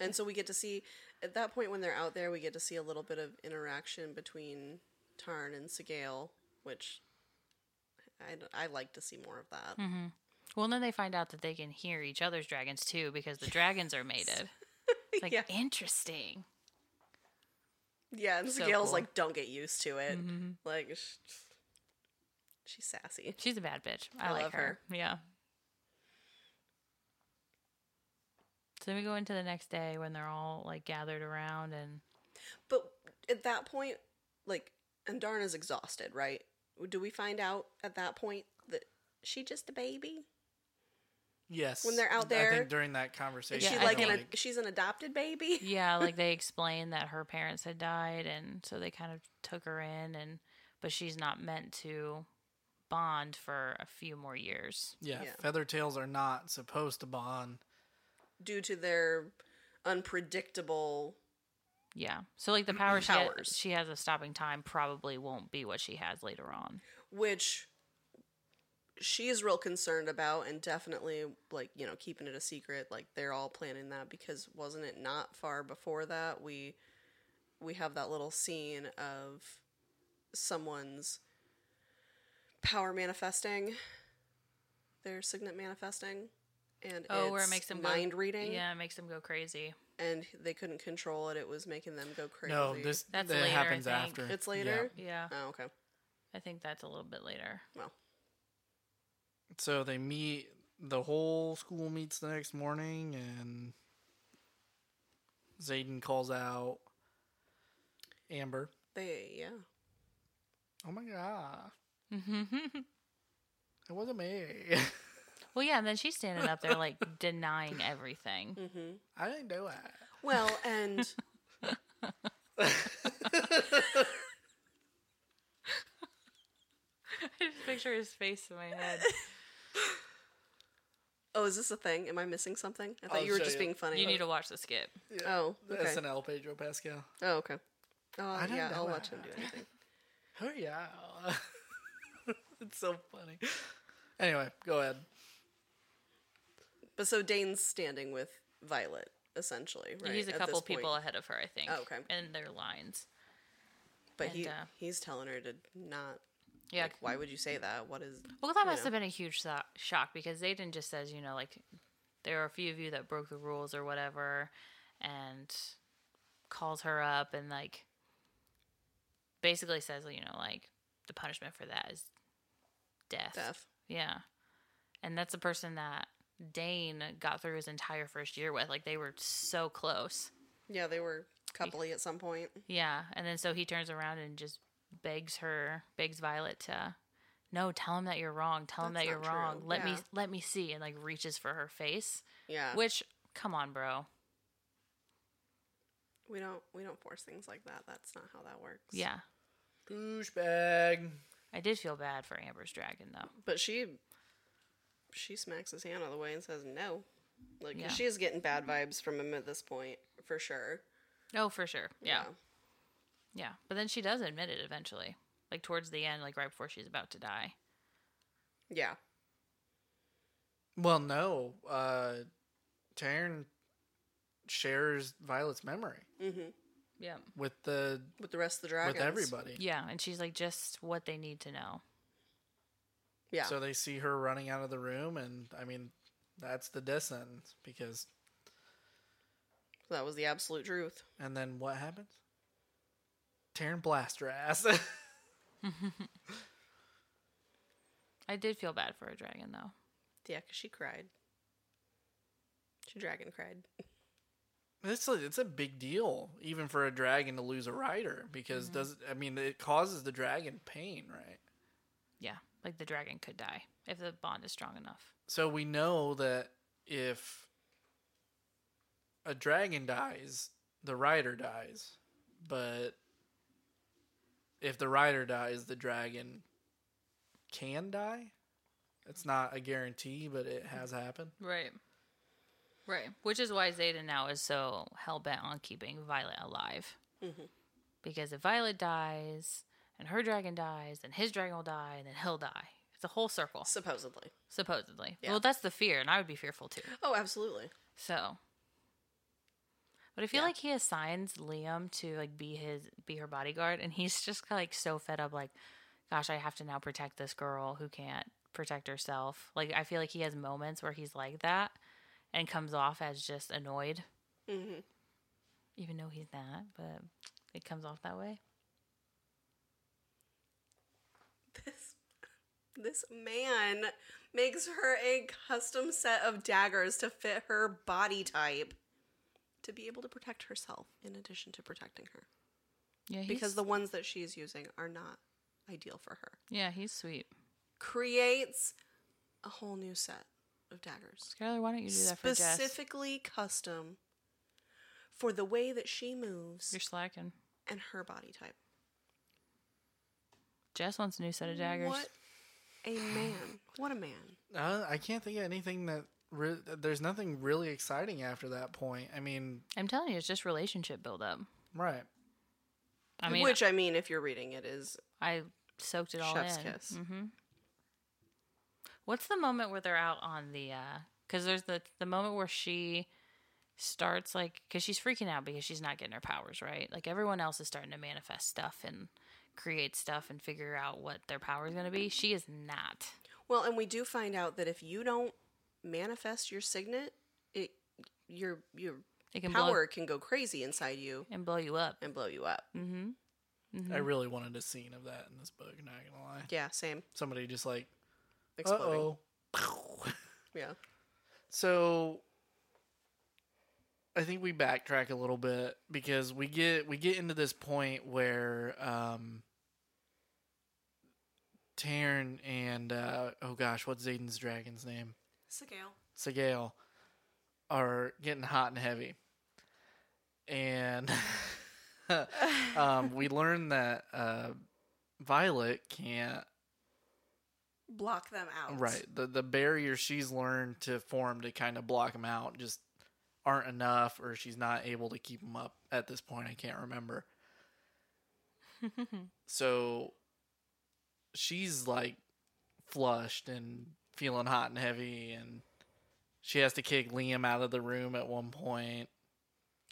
And so we get to see at that point when they're out there, we get to see a little bit of interaction between Tairn and Sgaeyl, which I, I like to see more of that. Well, then they find out that they can hear each other's dragons too because the dragons are mated. It's like Yeah. interesting. Yeah, and So Sgaeyl's cool. Mm-hmm. like, don't get used to it. Like, sh- she's sassy. She's a bad bitch. I, I like love her. her. Yeah. So then we go into the next day when they're all like gathered around and But at that point, like, Andarna's exhausted, right? Do we find out at that point that she just a baby? Yes. When they're out I there, think during that conversation, she I like an don't she's an adopted baby? yeah, like they explain that her parents had died and so they kind of took her in and but she's not meant to bond for a few more years. yeah, Yeah. feather tails are not supposed to bond. Due to their unpredictable Yeah. So like the power she, ha- Powers. she has a stopping time probably won't be what she has later on. which she is real concerned about and definitely like you know keeping it a secret like they're all planning that because wasn't it not far before that we we have that little scene of someone's power manifesting their signet manifesting and Oh, where it makes them mind go, reading Yeah, it makes them go crazy. and they couldn't control it it was making them go crazy No, this That's that later, happens after. it's later Yeah. oh okay I think that's a little bit later. well So they meet. The whole school meets the next morning, and Xaden calls out Amber. they yeah Oh my god! Mm-hmm. it wasn't me. Well, yeah, and then she's standing up there like denying everything. Mm-hmm. I didn't do it. well and I just picture his face in my head. Oh, is this a thing? Am I missing something? I thought I'll you were show just you. being funny. You need to watch the skit. Oh, The okay. SNL Pedro Pascal. Oh, okay. Oh, I don't yeah, know I'll watch him do anything. Oh yeah. it's so funny. Anyway, go ahead. But so Dain's standing with Violet, essentially, right? He's a at couple this point. people ahead of her, I think. Oh, okay. In their lines. But and, he uh, he's telling her to not. Yeah. Like, why would you say that? What is? Well, that you must know. have been a huge so- shock because Xaden just says, you know, like there are a few of you that broke the rules or whatever, and calls her up and like basically says, you know, like the punishment for that is death. Death. Yeah, and that's the person that Dain got through his entire first year with. Like they were so close. Yeah, they were coupley at some point. Yeah, and then so he turns around and just begs her, begs Violet to, no, tell him that you're wrong. Tell him That's that you're not true. wrong. Let me, let me see, and like reaches for her face. Yeah. Which, come on, bro. We don't we don't force things like that. That's not how that works. Yeah. Douchebag. I did feel bad for Amber's dragon though. But she she smacks his hand out of the way and says no. Like Yeah. she is getting bad vibes from him at this point for sure. Oh, for sure. Yeah. Yeah. But then she does admit it eventually. Like towards the end, like right before she's about to die. Yeah. Well, no. Uh, Taryn shares Violet's memory Mm-hmm. Yeah. with the With the rest of the dragons. with everybody. Yeah. And she's like just what they need to know. Yeah. So they see her running out of the room, and I mean, that's the death sentence because. that was the absolute truth. And then what happens? Tairn blasts her ass. I did feel bad for a dragon though. Yeah, because she cried. She dragon cried. it's a, it's a big deal, even for a dragon to lose a rider, because Mm-hmm. does I mean it causes the dragon pain, right? Yeah. Like the dragon could die if the bond is strong enough. So we know that if a dragon dies, the rider dies. But if the rider dies, the dragon can die. It's not a guarantee, but it has happened. Right. Right. Which is why Xaden now is so hell bent on keeping Violet alive. Mm-hmm. Because if Violet dies and her dragon dies, then his dragon will die, and then he'll die. It's a whole circle, Supposedly. supposedly. Yeah. Well, that's the fear, and I would be fearful too. Oh, absolutely. So, but I feel Yeah. like he assigns Liam to like be his be her bodyguard, and he's just like so fed up. Like, gosh, I have to now protect this girl who can't protect herself. Like, I feel like he has moments where he's like that, and comes off as just annoyed, Mm-hmm. even though he's not. But it comes off that way. This this man makes her a custom set of daggers to fit her body type to be able to protect herself in addition to protecting her. Yeah, Because the ones that she's using are not ideal for her. yeah he's sweet. Creates a whole new set of daggers. Skyler, why don't you do that for Jess? Specifically custom for the way that she moves You're slacking. and her body type. Jess wants a new set of daggers. What a man. What a man. Uh, I can't think of anything that. Re- there's nothing really exciting after that point. I mean, I'm telling you, it's just relationship build up. right. I mean, Which I mean, if you're reading it, is I soaked it all Chef's in. kiss. hmm What's the moment where they're out on the? Because there's the the moment where she starts like because she's freaking out because she's not getting her powers right. Like everyone else is starting to manifest stuff and create stuff and figure out what their power is going to be. She is not. well, and we do find out that if you don't manifest your signet, it your your It can blow power can go crazy inside you and blow you up. and blow you up. Mm-hmm. I really wanted a scene of that in this book. Not gonna lie. Yeah, same. Somebody just like, uh Exploding. oh. Yeah. So I think we backtrack a little bit because we get we get into this point where um Tairn and uh oh gosh, what's Xaden's dragon's name? Sgaeyl. Sgaeyl are getting hot and heavy. And um we learn that uh Violet can't Block them out. Right. The the barriers she's learned to form to kind of block them out just aren't enough, or she's not able to keep them up at this point. I can't remember. so she's like flushed and feeling hot and heavy, and she has to kick Liam out of the room at one point.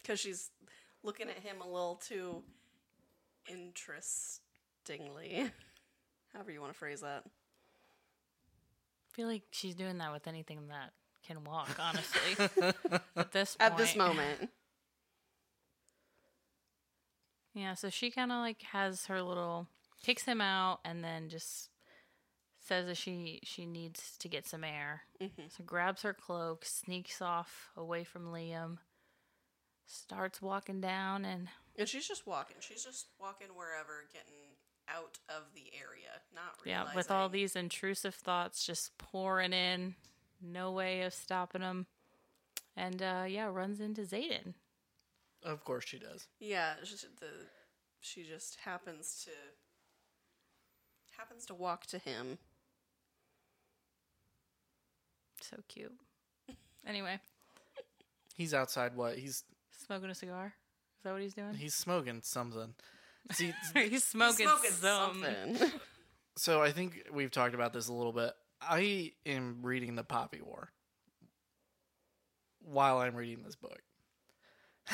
Because she's looking at him a little too interestingly. However you want to phrase that. I feel like she's doing that with anything that can walk. Honestly, at this At this moment. Yeah, so she kind of like has her little kicks him out and then just says that she she needs to get some air. Mhm. So grabs her cloak, sneaks off away from Liam, starts walking down and And she's just walking. She's just walking wherever, getting out of the area. Not realizing. yeah, with all these intrusive thoughts just pouring in, no way of stopping them. And uh yeah, runs into Xaden. Of course she does. Yeah, it's the she just happens to happens to walk to him. So cute. Anyway, He's outside. What? He's smoking a cigar. Is that what he's doing? he's smoking something. See, he's smoking, some. something. so I think we've talked about this a little bit. I am reading the Poppy War while I'm reading this book.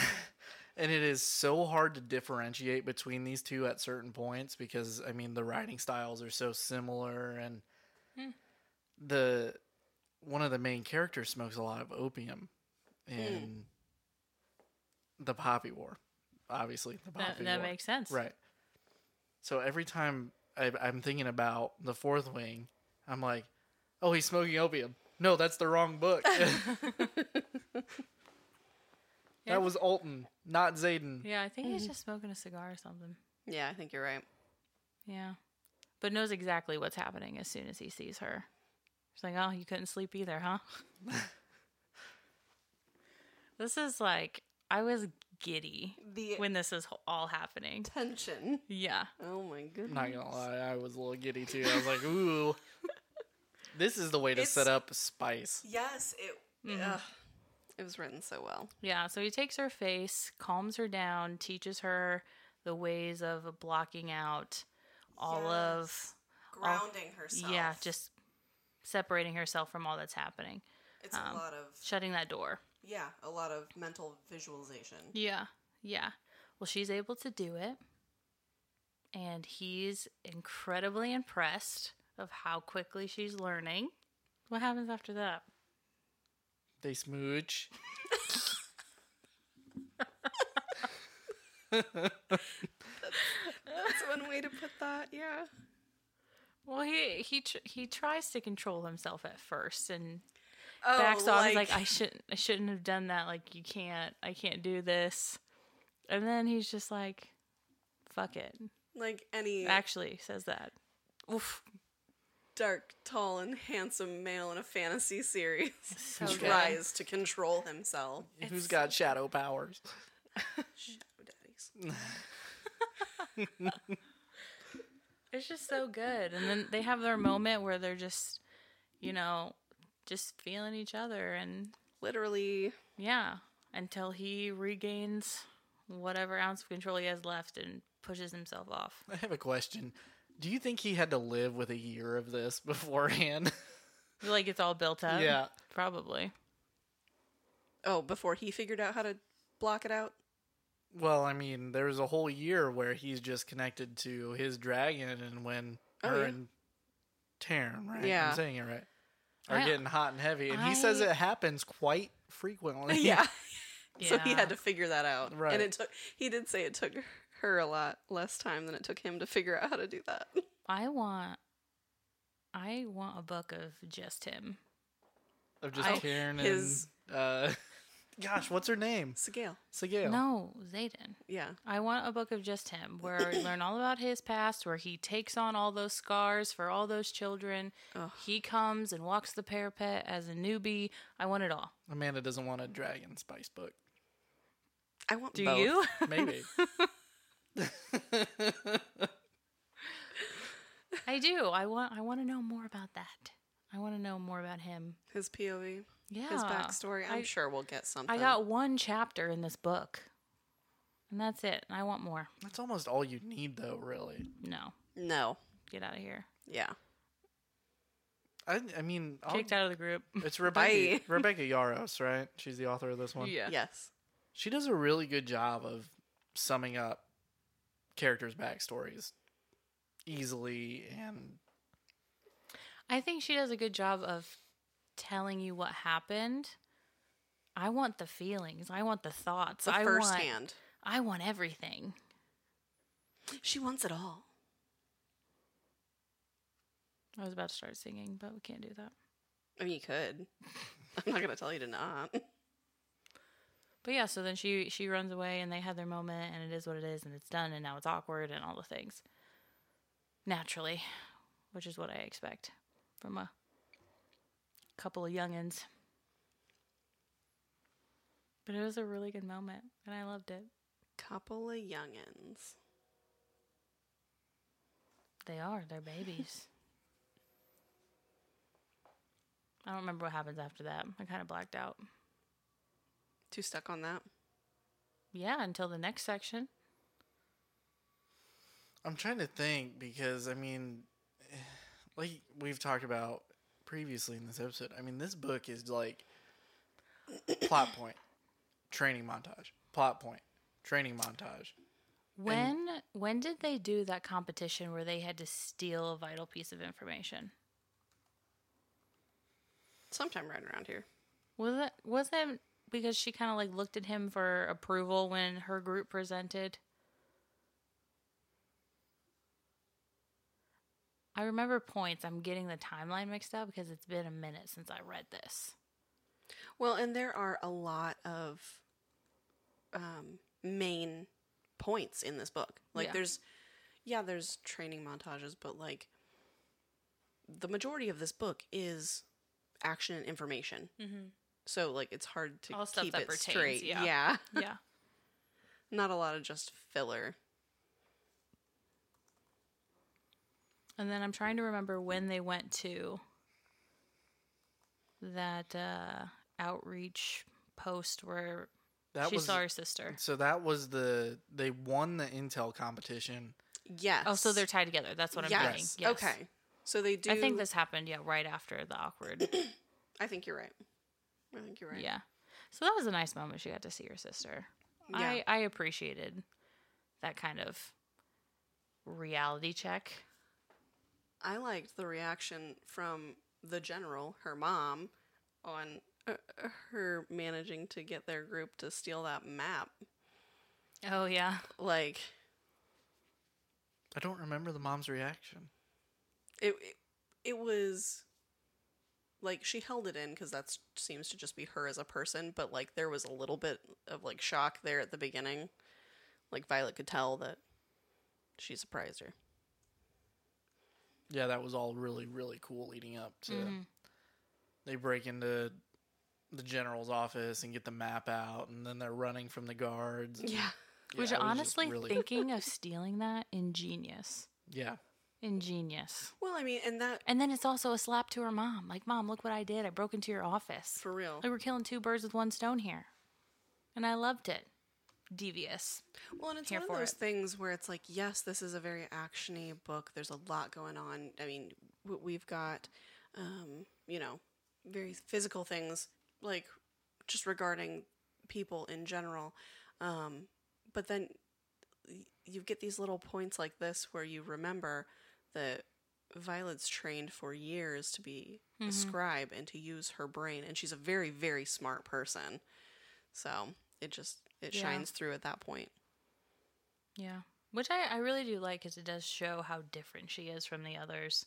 and it is so hard to differentiate between these two at certain points because I mean the writing styles are so similar and hmm. the one of the main characters smokes a lot of opium in hmm. the Poppy War. Obviously, the Poppy That, that War. makes sense. Right. So every time I, I'm thinking about the fourth wing, I'm like, oh, he's smoking opium. No, that's the wrong book. Yeah. that was Altan, not Xaden. Yeah, I think he's mm-hmm. just smoking a cigar or something. yeah, I think you're right. Yeah. But knows exactly what's happening as soon as he sees her. She's like, oh, you couldn't sleep either, huh? this is like, I was giddy The when this is all happening. tension. Yeah. Oh my goodness. I'm not gonna lie, I was a little giddy too. I was like, ooh, this is the way to It's- set up spice. Yes, it mm-hmm. ugh, it was written so well. Yeah. So he takes her face, calms her down, teaches her the ways of blocking out all of, grounding herself. yeah, just separating herself from all that's happening, it's a um, lot of shutting that door. Yeah, a lot of mental visualization. Yeah, yeah. Well, she's able to do it. And he's incredibly impressed of how quickly she's learning. What happens after that? They smooch. That's one way to put that. Yeah. Well, he he tr- he tries to control himself at first and Oh, backs off. He's like, I shouldn't I shouldn't have done that. Like, you can't. I can't do this. And then he's just like, "Fuck it." like any Actually, says that. Oof. dark, tall, and handsome male in a fantasy series So good. tries to control himself. Who's got shadow powers? Shadow daddies. It's just so good. And then they have their moment where they're just, you know, just feeling each other and Literally, yeah, until he regains whatever ounce of control he has left and pushes himself off. I have a question. Do you think he had to live with a year of this beforehand? Like it's all built up. Yeah. Probably. oh, before he figured out how to block it out. well, I mean, there was a whole year where he's just connected to his dragon, and when Oh, her yeah. and Tairn, right? Yeah. I'm saying it right. Are I- getting hot and heavy, and he says it happens quite frequently. Yeah. So he had to figure that out. Right. And it took he did say it took her a lot less time than it took him to figure out how to do that. I want I want a book of just him. of just I- Tairn his- and uh, gosh, what's her name? Sgaeyl. Sgaeyl. No, Xaden. Yeah. I want a book of just him where we learn all about his past, where he takes on all those scars for all those children. Ugh. He comes and walks the parapet as a newbie. I want it all. Amanda doesn't want a dragon spice book. I want Do both. you? Maybe. I do. I want I want to know more about that. I want to know more about him. His POV. Yeah. His backstory. I'm I- sure we'll get something. I got one chapter in this book. And that's it. I want more. That's almost all you need, though. Really. No. No. Get out of here. Yeah. I, I mean, I'll- Kicked out of the group. it's Rebecca, Rebecca Yarros, right? She's the author of this one. Yes. She does a really good job of summing up characters' backstories easily and I think she does a good job of telling you what happened. I want the feelings. I want the thoughts. The I first want, hand. I want everything. She wants it all. I was about to start singing, but we can't do that. I mean, you could. I'm not gonna tell you to not. But yeah, so then she she runs away and they have their moment and it is what it is and it's done and now it's awkward and all the things. Naturally, which is what I expect from a couple of youngins. But it was a really good moment, and I loved it. Couple of youngins. They are. They're babies. I don't remember what happens after that. I kind of blacked out. Too stuck on that. Yeah, until the next section. I'm trying to think because I mean, like we've talked about previously in this episode. I mean, this book is like plot point, training montage, plot point, training montage. When when did they do that competition where they had to steal a vital piece of information? Sometime right around here. Was it was it because she kind of like looked at him for approval when her group presented? I remember points. I'm getting the timeline mixed up because it's been a minute since I read this. Well, and there are a lot of um, main points in this book. Like Yeah. there's, yeah, there's training montages, but like the majority of this book is action and information. Mm-hmm. So like it's hard to All keep it pertains, straight. yeah. yeah, Yeah. not a lot of just filler. And then I'm trying to remember when they went to that uh, outreach post where That she was saw her sister. so that was the they won the intel competition. Yes. Oh, so they're tied together. That's what I'm yes. getting. Yes. Okay. So they do. I think this happened, yeah, right after the awkward. I think you're right. I think you're right. Yeah. So that was a nice moment. She got to see her sister. Yeah. I, I appreciated that kind of reality check. I liked the reaction from the general, her mom, on uh, uh, her managing to get their group to steal that map. Oh, yeah. Like I don't remember the mom's reaction. it, it, it was like she held it in because that seems to just be her as a person. But like there was a little bit of like shock there at the beginning. Like Violet could tell that she surprised her. Yeah, that was all really really cool leading up to. Mhm. They break into the general's office and get the map out, and then they're running from the guards. Yeah. Yeah, Which was just honestly, really- thinking of stealing that, ingenious. yeah, Ingenious. Well, I mean, and that And then it's also a slap to her mom. Like, mom, look what I did. I broke into your office. for real. Like, we're killing two birds with one stone here. And I loved it. Devious. Well, and it's one of those it. things where it's like, yes, this is a very actiony book. There's a lot going on. I mean, we've got, um, you know, very physical things like just regarding people in general. Um, but then you get these little points like this where you remember that Violet's trained for years to be a scribe and to use her brain, and she's a very, very smart person. So it just it Yeah. shines through at that point. Yeah. Which I, I really do like because it does show how different she is from the others.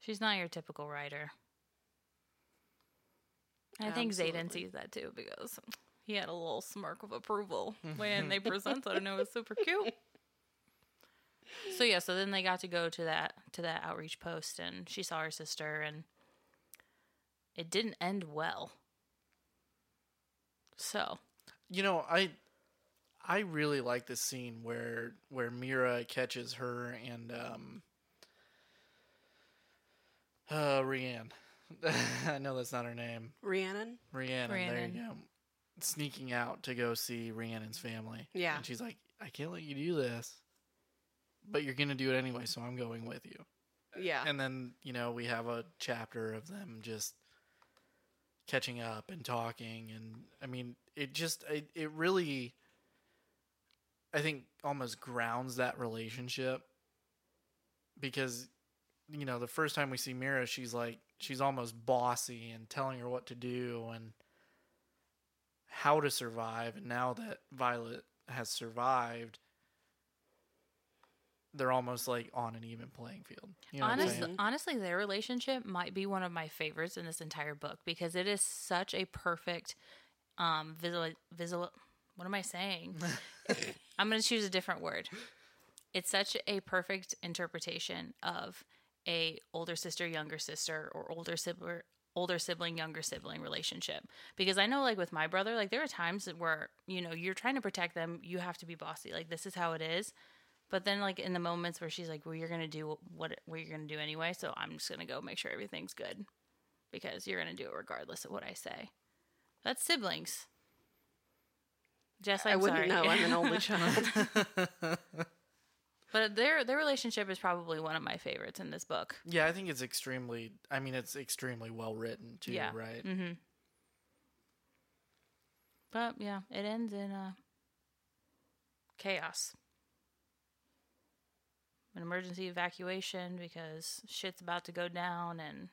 She's not your typical rider. I think Xaden sees that too because he had a little smirk of approval when they presented and it was super cute. So yeah, so then they got to go to that to that outreach post and she saw her sister and it didn't end well. So you know I. I really like this scene where where Mira catches her and um uh Rianne. I know that's not her name. Rhiannon? Rhiannon, there you go. Sneaking out to go see Rhiannon's family. Yeah. And she's like, I can't let you do this. But you're gonna do it anyway, so I'm going with you. Yeah. And then, you know, we have a chapter of them just catching up and talking and I mean, it just it, it really I think almost grounds that relationship because you know, the first time we see Mira, she's like she's almost bossy and telling her what to do and how to survive and now that Violet has survived they're almost like on an even playing field. You know honestly, honestly, their relationship might be one of my favorites in this entire book because it is such a perfect um visual visual. What am I saying? I'm going to choose a different word. It's such a perfect interpretation of a older sister, younger sister, or older sibling, older sibling younger sibling relationship because i know like with my brother like there are times where you know you're trying to protect them you have to be bossy like this is how it is but then like in the moments where she's like well you're gonna do what what you're gonna do anyway so i'm just gonna go make sure everything's good because you're gonna do it regardless of what i say that's siblings Jess, I'm I wouldn't sorry. know. I'm an only child. but their their relationship is probably one of my favorites in this book. Yeah, I think it's extremely. I mean, it's extremely well written too. Yeah. Right. Mm-hmm. But yeah, it ends in uh, chaos. An emergency evacuation because shit's about to go down, and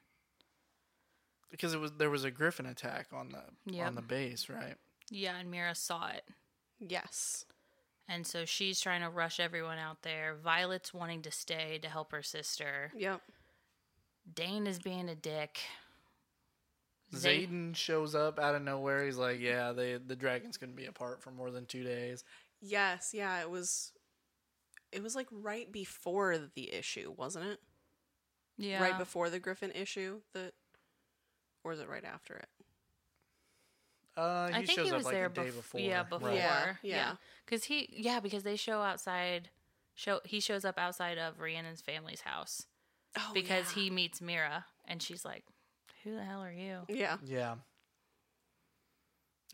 Because it was there was a griffin attack on the Yep. on the base, right? yeah, and Mira saw it, yes. and so she's trying to rush everyone out there. Violet's wanting to stay to help her sister. Yep. Dain is being a dick. Zay- Zayden shows up out of nowhere. He's like, "Yeah, they the dragon's gonna be apart for more than two days." Yes. Yeah. It was. It was like right before the issue, wasn't it? yeah, Right before the Griffin issue. That. Or is it right after it? Uh, he I think shows he up was like there a day bef- before. Yeah, right? before. Yeah, Yeah, yeah. Because he, yeah, because they show outside. Show he shows up outside of Rhiannon's family's house Oh, because yeah. he meets Mira, and she's like, "Who the hell are you?" Yeah. Yeah.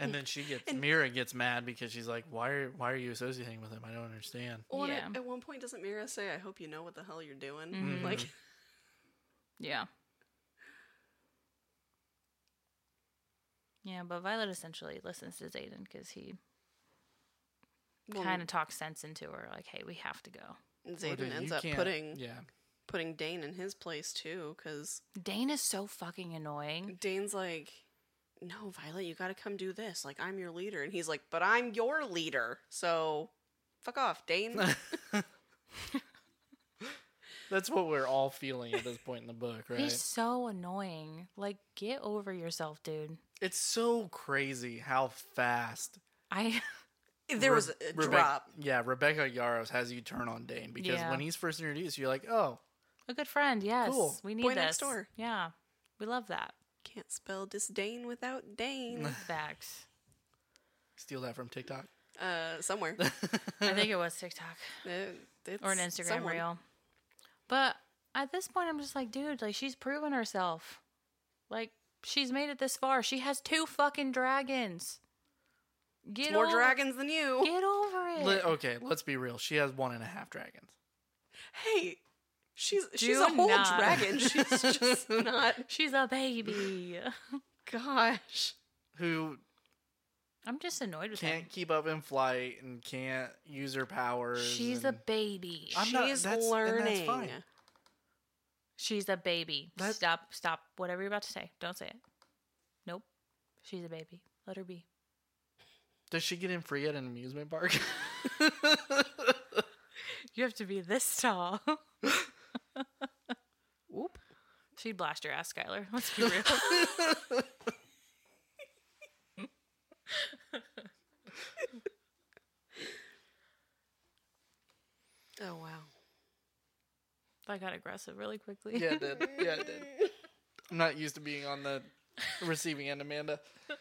And then she gets And- Mira gets mad because she's like, "Why are why are you associating with him? I don't understand." Well, Yeah. at, at one point, doesn't Mira say, "I hope you know what the hell you're doing"? Mhm. Like, Yeah. Yeah, but Violet essentially listens to Xaden because he well, kind of talks sense into her, like, "Hey, we have to go." Or Xaden did- ends up putting yeah. putting Dain in his place too, because Dain is so fucking annoying. Dain's like, "No, Violet, you got to come do this. Like, I'm your leader," and he's like, "But I'm your leader, so fuck off, Dain." That's what we're all feeling at this point in the book, right? He's so annoying. Like, get over yourself, dude. It's so crazy how fast I there was a Rebe- drop. Yeah, Rebecca Yarros has you turn on Dain because Yeah. when he's first introduced, you're like, "Oh, a good friend. Yes, Cool. we need Boy this. next door. Yeah, we love that. Can't spell disdain without Dain. Facts. steal that from TikTok." uh, somewhere. I think it was TikTok Uh, it's or an Instagram someone. reel. But at this point, I'm just like, dude, like she's proven herself. Like she's made it this far. She has two fucking dragons. Get More over, dragons than you. Get over it. Li- okay, let's be real. She has one and a half dragons. Hey, she's she's a whole not. dragon. She's just not. She's a baby. Gosh. Who I'm just annoyed with her. can't him. keep up in flight and can't use her powers. She's a baby. I'm not- she's that's- and that's learning. fine. She's a baby. That- Stop, stop. Whatever you're about to say, don't say it. Nope. She's a baby. Let her be. Does she get in free at an amusement park? You have to be this tall. Whoop. She'd blast your ass, Skyler. Let's be real. Oh wow. I got aggressive really quickly. yeah, it did. Yeah, it did. I'm not used to being on the receiving end, Amanda.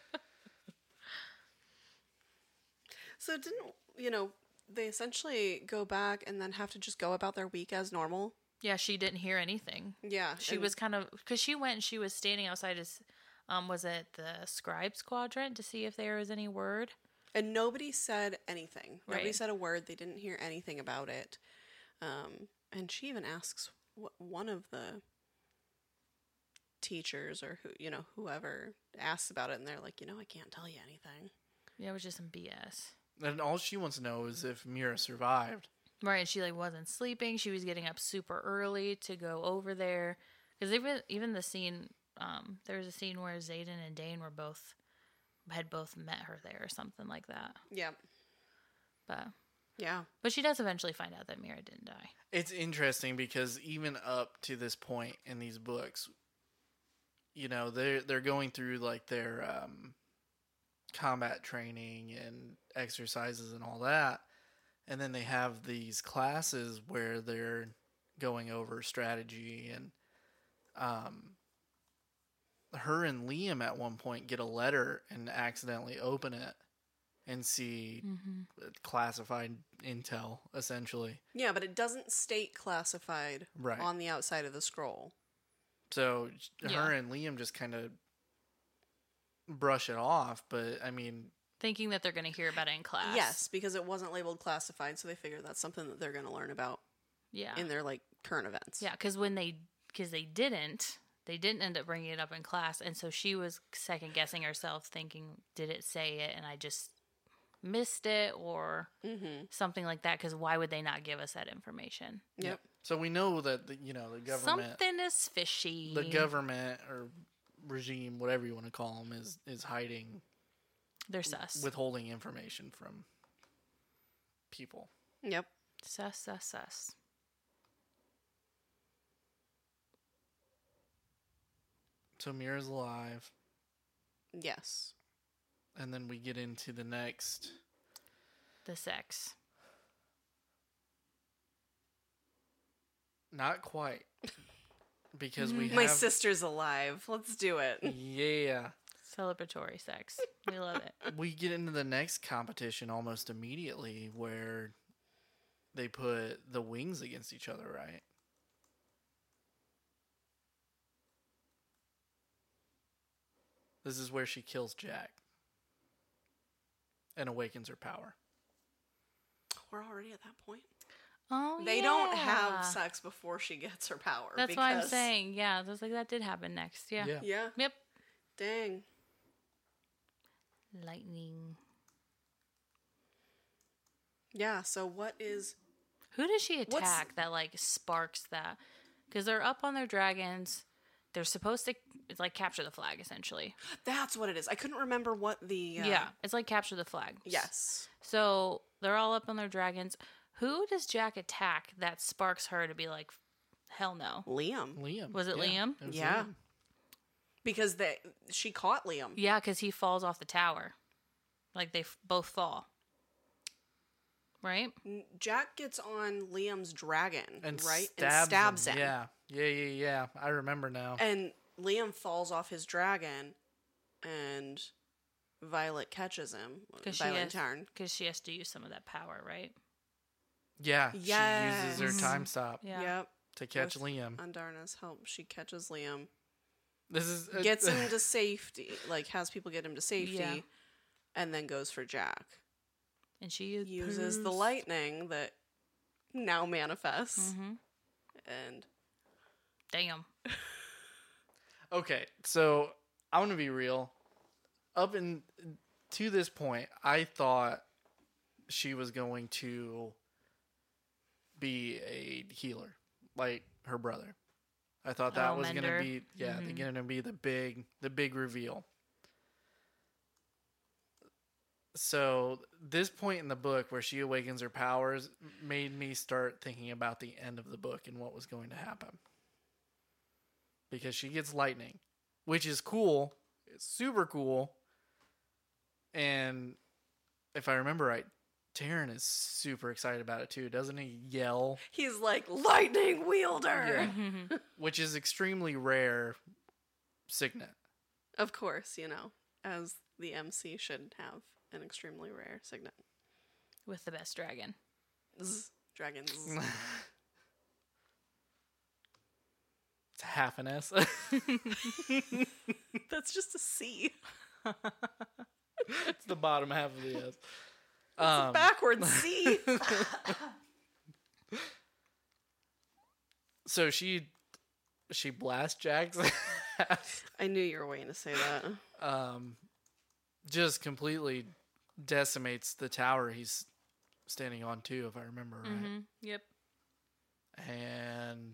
So didn't you know they essentially go back and then have to just go about their week as normal? Yeah, she didn't hear anything. Yeah. She and- was kind of because she went and she was standing outside his, um, was it the scribes quadrant to see if there was any word. And nobody said anything. Nobody Right. said a word. They didn't hear anything about it. Um, and she even asks wh- one of the teachers or who you know whoever asks about it, and they're like, you know, I can't tell you anything. Yeah, it was just some BS. And all she wants to know is if Mira survived. Right, and she like wasn't sleeping. She was getting up super early to go over there because even even the scene, um, there was a scene where Xaden and Dain were both had both met her there or something like that. Yeah. But Yeah. but she does eventually find out that Mira didn't die. It's interesting because even up to this point in these books, you know, they're they're going through like their um, combat training and exercises and all that, and then they have these classes where they're going over strategy and um, her and Liam at one point get a letter and accidentally open it and see Mm-hmm. classified intel, essentially. Yeah, but it doesn't state classified Right. on the outside of the scroll. So j- Yeah. her and Liam just kind of brush it off, but I mean, Thinking that they're going to hear about it in class. Yes, because it wasn't labeled classified, so they figure that's something that they're going to learn about Yeah. in their like current events. Yeah, because when they because they didn't, they didn't end up bringing it up in class, and so she was second guessing herself, thinking, "Did it say it?" And I just missed it, or Mm-hmm. something like that. Because why would they not give us that information? Yep. so we know that the, you know the government, Something is fishy. the government or regime, whatever you want to call them, is is hiding, They're sus. withholding information from people. Yep. sus, sus, sus. So Mira's alive, Yes. and then we get into the next. The sex. Not quite, because we My have sister's alive. Let's do it. yeah. Celebratory sex. We love it. we get into the next competition almost immediately where they put the wings against each other, right? This is where she kills Jack and awakens her power. We're already at that point. Oh, They don't yeah. have sex before she gets her power. That's why I'm because- saying. Yeah, I was like, that did happen next. Yeah. Yeah. Yeah. Yep. Dang. Lightning. Yeah. So what is? Who does she What's- attack that like sparks that? Because they're up on their dragons. They're supposed to it's like capture the flag essentially. That's what it is. I couldn't remember what the. Uh, yeah, it's like capture the flag. Yes. So they're all up on their dragons. Who does Jack attack that sparks her to be like, hell no? Liam. Liam. Was it yeah, Liam? it was Yeah. Liam. Because they she caught Liam. Yeah, because he falls off the tower. Like they f- both fall. Right? Jack gets on Liam's dragon, And right? stabs, and stabs him. him. Yeah. Yeah, yeah, yeah. I remember now. And Liam falls off his dragon, and Violet catches him. Because she, Violet has- Tairn. 'cause she has to use some of that power, right? yeah. She uses her time stop Yeah. Yep. to catch With Liam. Andarna's help. She catches Liam, This is uh, gets him to safety, like has people get him to safety, Yeah. and then goes for Jack. And she Uses the lightning that now manifests, hmm and Damn. Okay, so I'm gonna be real. Up in to this point, I thought she was going to be a healer, like her brother. I thought that Oh, was gonna be yeah, Mhm. gonna be the big the big reveal. So this point in the book where she awakens her powers made me start thinking about the end of the book and what was going to happen. Because she gets lightning, which is cool. It's super cool. And if I remember right, Tairn is super excited about it too, doesn't he? Yell, he's like lightning wielder. Yeah. which is extremely rare signet. Of course, you know, as the MC should have an extremely rare signet. With the best dragon. Zzz, dragons. It's half an S. That's just a C. it's the bottom half of the S. It's Um, a backwards C. so she she blasts Jack's ass, I knew you were waiting to say that. um, just completely decimates the tower he's standing on too, if I remember right. hmm Yep. And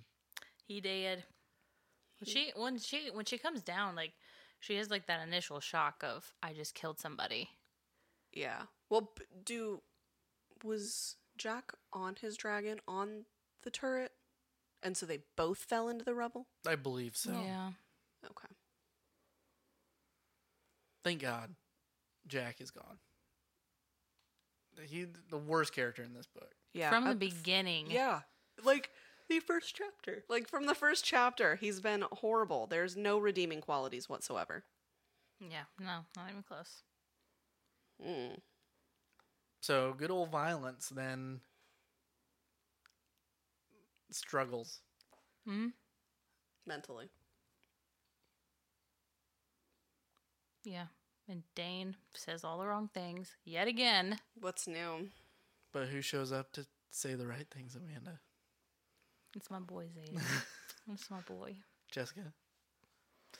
He did. When she when she when she comes down, like she has like that initial shock of I just killed somebody. Yeah. Well, do was Jack on his dragon on the turret, and so they both fell into the rubble. I believe so. Yeah. Okay. Thank God, Jack is gone. He the worst character in this book. Yeah. From the I'm- beginning. Yeah. Like the first chapter. Like from the first chapter, he's been horrible. There's no redeeming qualities whatsoever. Yeah, no, not even close. Mm. So good old violence then struggles. Hmm. Mentally. Yeah. And Dain says all the wrong things yet again. What's new? But who shows up to say the right things, Amanda? It's my boy Xaden. it's my boy. Jessica?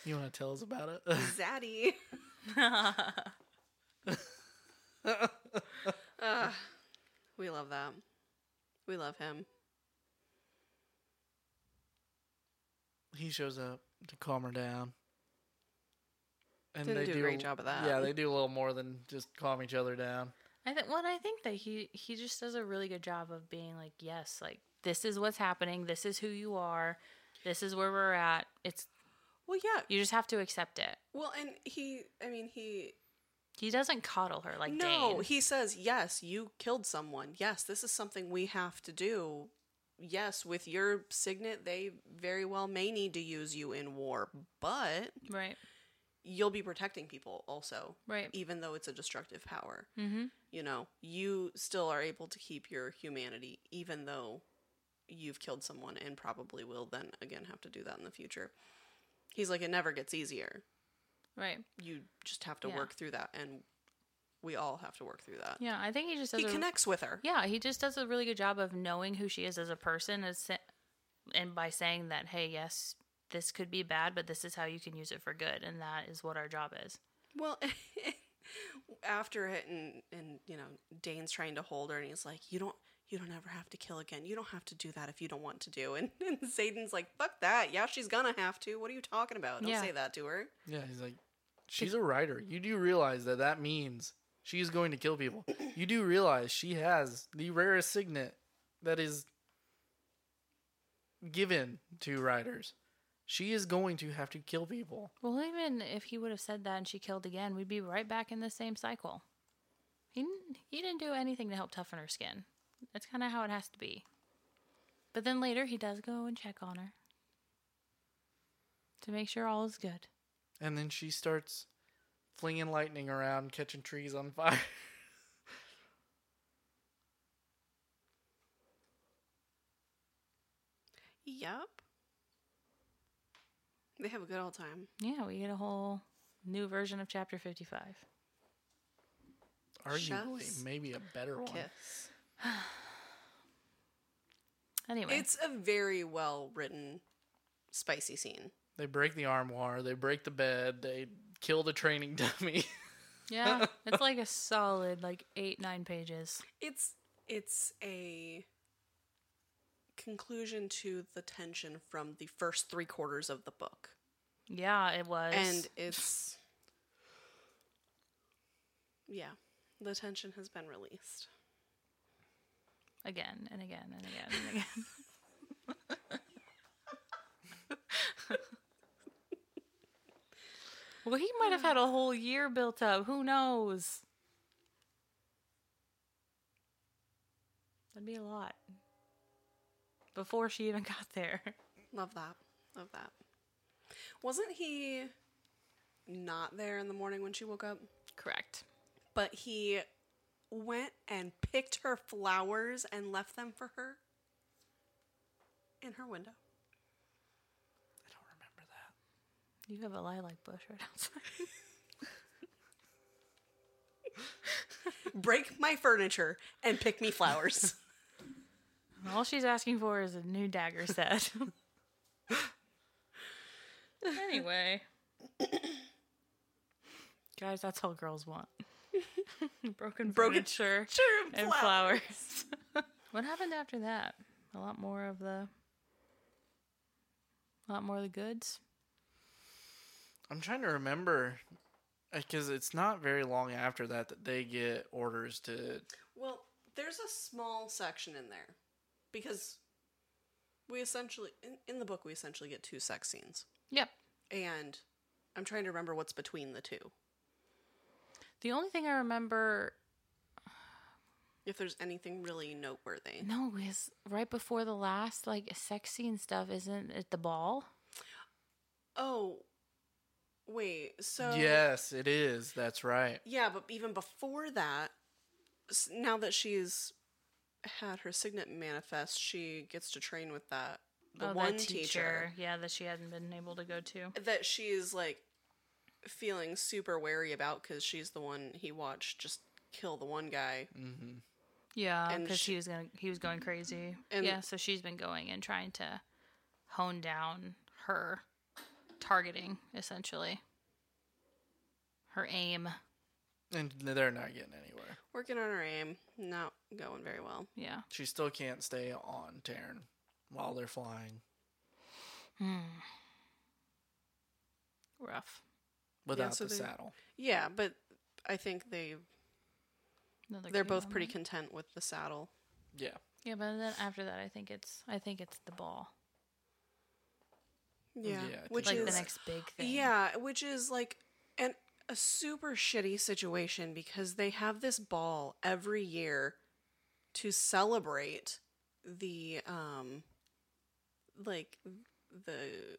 You want to tell us about it? Zaddy. Ah, we love that. We love him. he shows up to calm her down. And Didn't do a great job of that. Yeah, they do a little more than just calm each other down. I think well, I think that he he just does a really good job of being like, yes, like this is what's happening. This is who you are. This is where we're at. It's Well, yeah. you just have to accept it. Well, and he, I mean, he. He doesn't coddle her like no, Dain. he says, yes, you killed someone. Yes, this is something we have to do. Yes, with your signet, they very well may need to use you in war, but right, you'll be protecting people also, right. even though it's a destructive power. Mm-hmm. You know, you still are able to keep your humanity, even though you've killed someone and probably will then again have to do that in the future. He's like, it never gets easier. Right. You just have to Yeah. work through that, and we all have to work through that. Yeah, I think he just does. He a, connects with her. Yeah, he just does a really good job of knowing who she is as a person, as and by saying that, hey, yes, this could be bad, but this is how you can use it for good, and that is what our job is. Well, after it, and and you know, Dain's trying to hold her, and he's like, "You don't, you don't ever have to kill again. You don't have to do that if you don't want to do." And, and Xaden's like, "Fuck that. Yeah, she's gonna have to. What are you talking about? Don't Yeah. say that to her." Yeah, he's like, she's a rider. You do realize that that means she is going to kill people. You do realize she has the rarest signet that is given to riders. She is going to have to kill people. Well, even if he would have said that and she killed again, we'd be right back in the same cycle. He didn't, he didn't do anything to help toughen her skin. That's kind of how it has to be. But then later, he does go and check on her to make sure all is good. And then she starts flinging lightning around, catching trees on fire. Yep. They have a good old time. Yeah, we get a whole new version of chapter 55. Arguably, Chef's maybe a better one. Kiss. Anyway, It's a very well written, spicy scene. They break the armoire, they break the bed, they kill the training dummy. yeah, it's like a solid like eight nine pages. It's it's a conclusion to the tension from the first three quarters of the book. Yeah, it was. and it's yeah the tension has been released again and again and again and again. well, he might have had a whole year built up. Who knows? That'd be a lot. Before she even got there. love that love that wasn't he not there in the morning when she woke up Correct. but he went and picked her flowers and left them for her in her window I don't remember that. You have a lilac bush right outside. break my furniture and pick me flowers All she's asking for is a new dagger set. anyway. Guys, that's all girls want. Broken Broken furniture Sure, and flowers. what happened after that? A lot more of the a lot more of the goods. I'm trying to remember because it's not very long after that that they get orders to. Well, there's a small section in there because we essentially in, in the book we essentially get two sex scenes. Yep. And I'm trying to remember what's between the two. The only thing I remember If there's anything really noteworthy. No, because right before the last like sex scene stuff, isn't it the ball? Oh, wait. So yes, it is. That's right. Yeah, but even before that, now that she's had her signet manifest, she gets to train with that the oh, one that teacher. Yeah, that she hadn't been able to go to. that she's like feeling super wary about because she's the one he watched just kill the one guy. Mm-hmm. Yeah, because she- he was gonna he was going crazy. And- yeah, so she's been going and trying to hone down her targeting essentially. Her aim. And they're not getting anywhere. Working on her aim, not going very well. Yeah. She still can't stay on Tairn while they're flying Hmm. Rough. without so the they- saddle. Yeah, but I think they Another they're both pretty moment. content with the saddle. Yeah. Yeah, but then after that, I think it's I think it's the ball, Yeah, Yeah, which like is the next big thing. Yeah, which is like an a super shitty situation because they have this ball every year to celebrate the um like the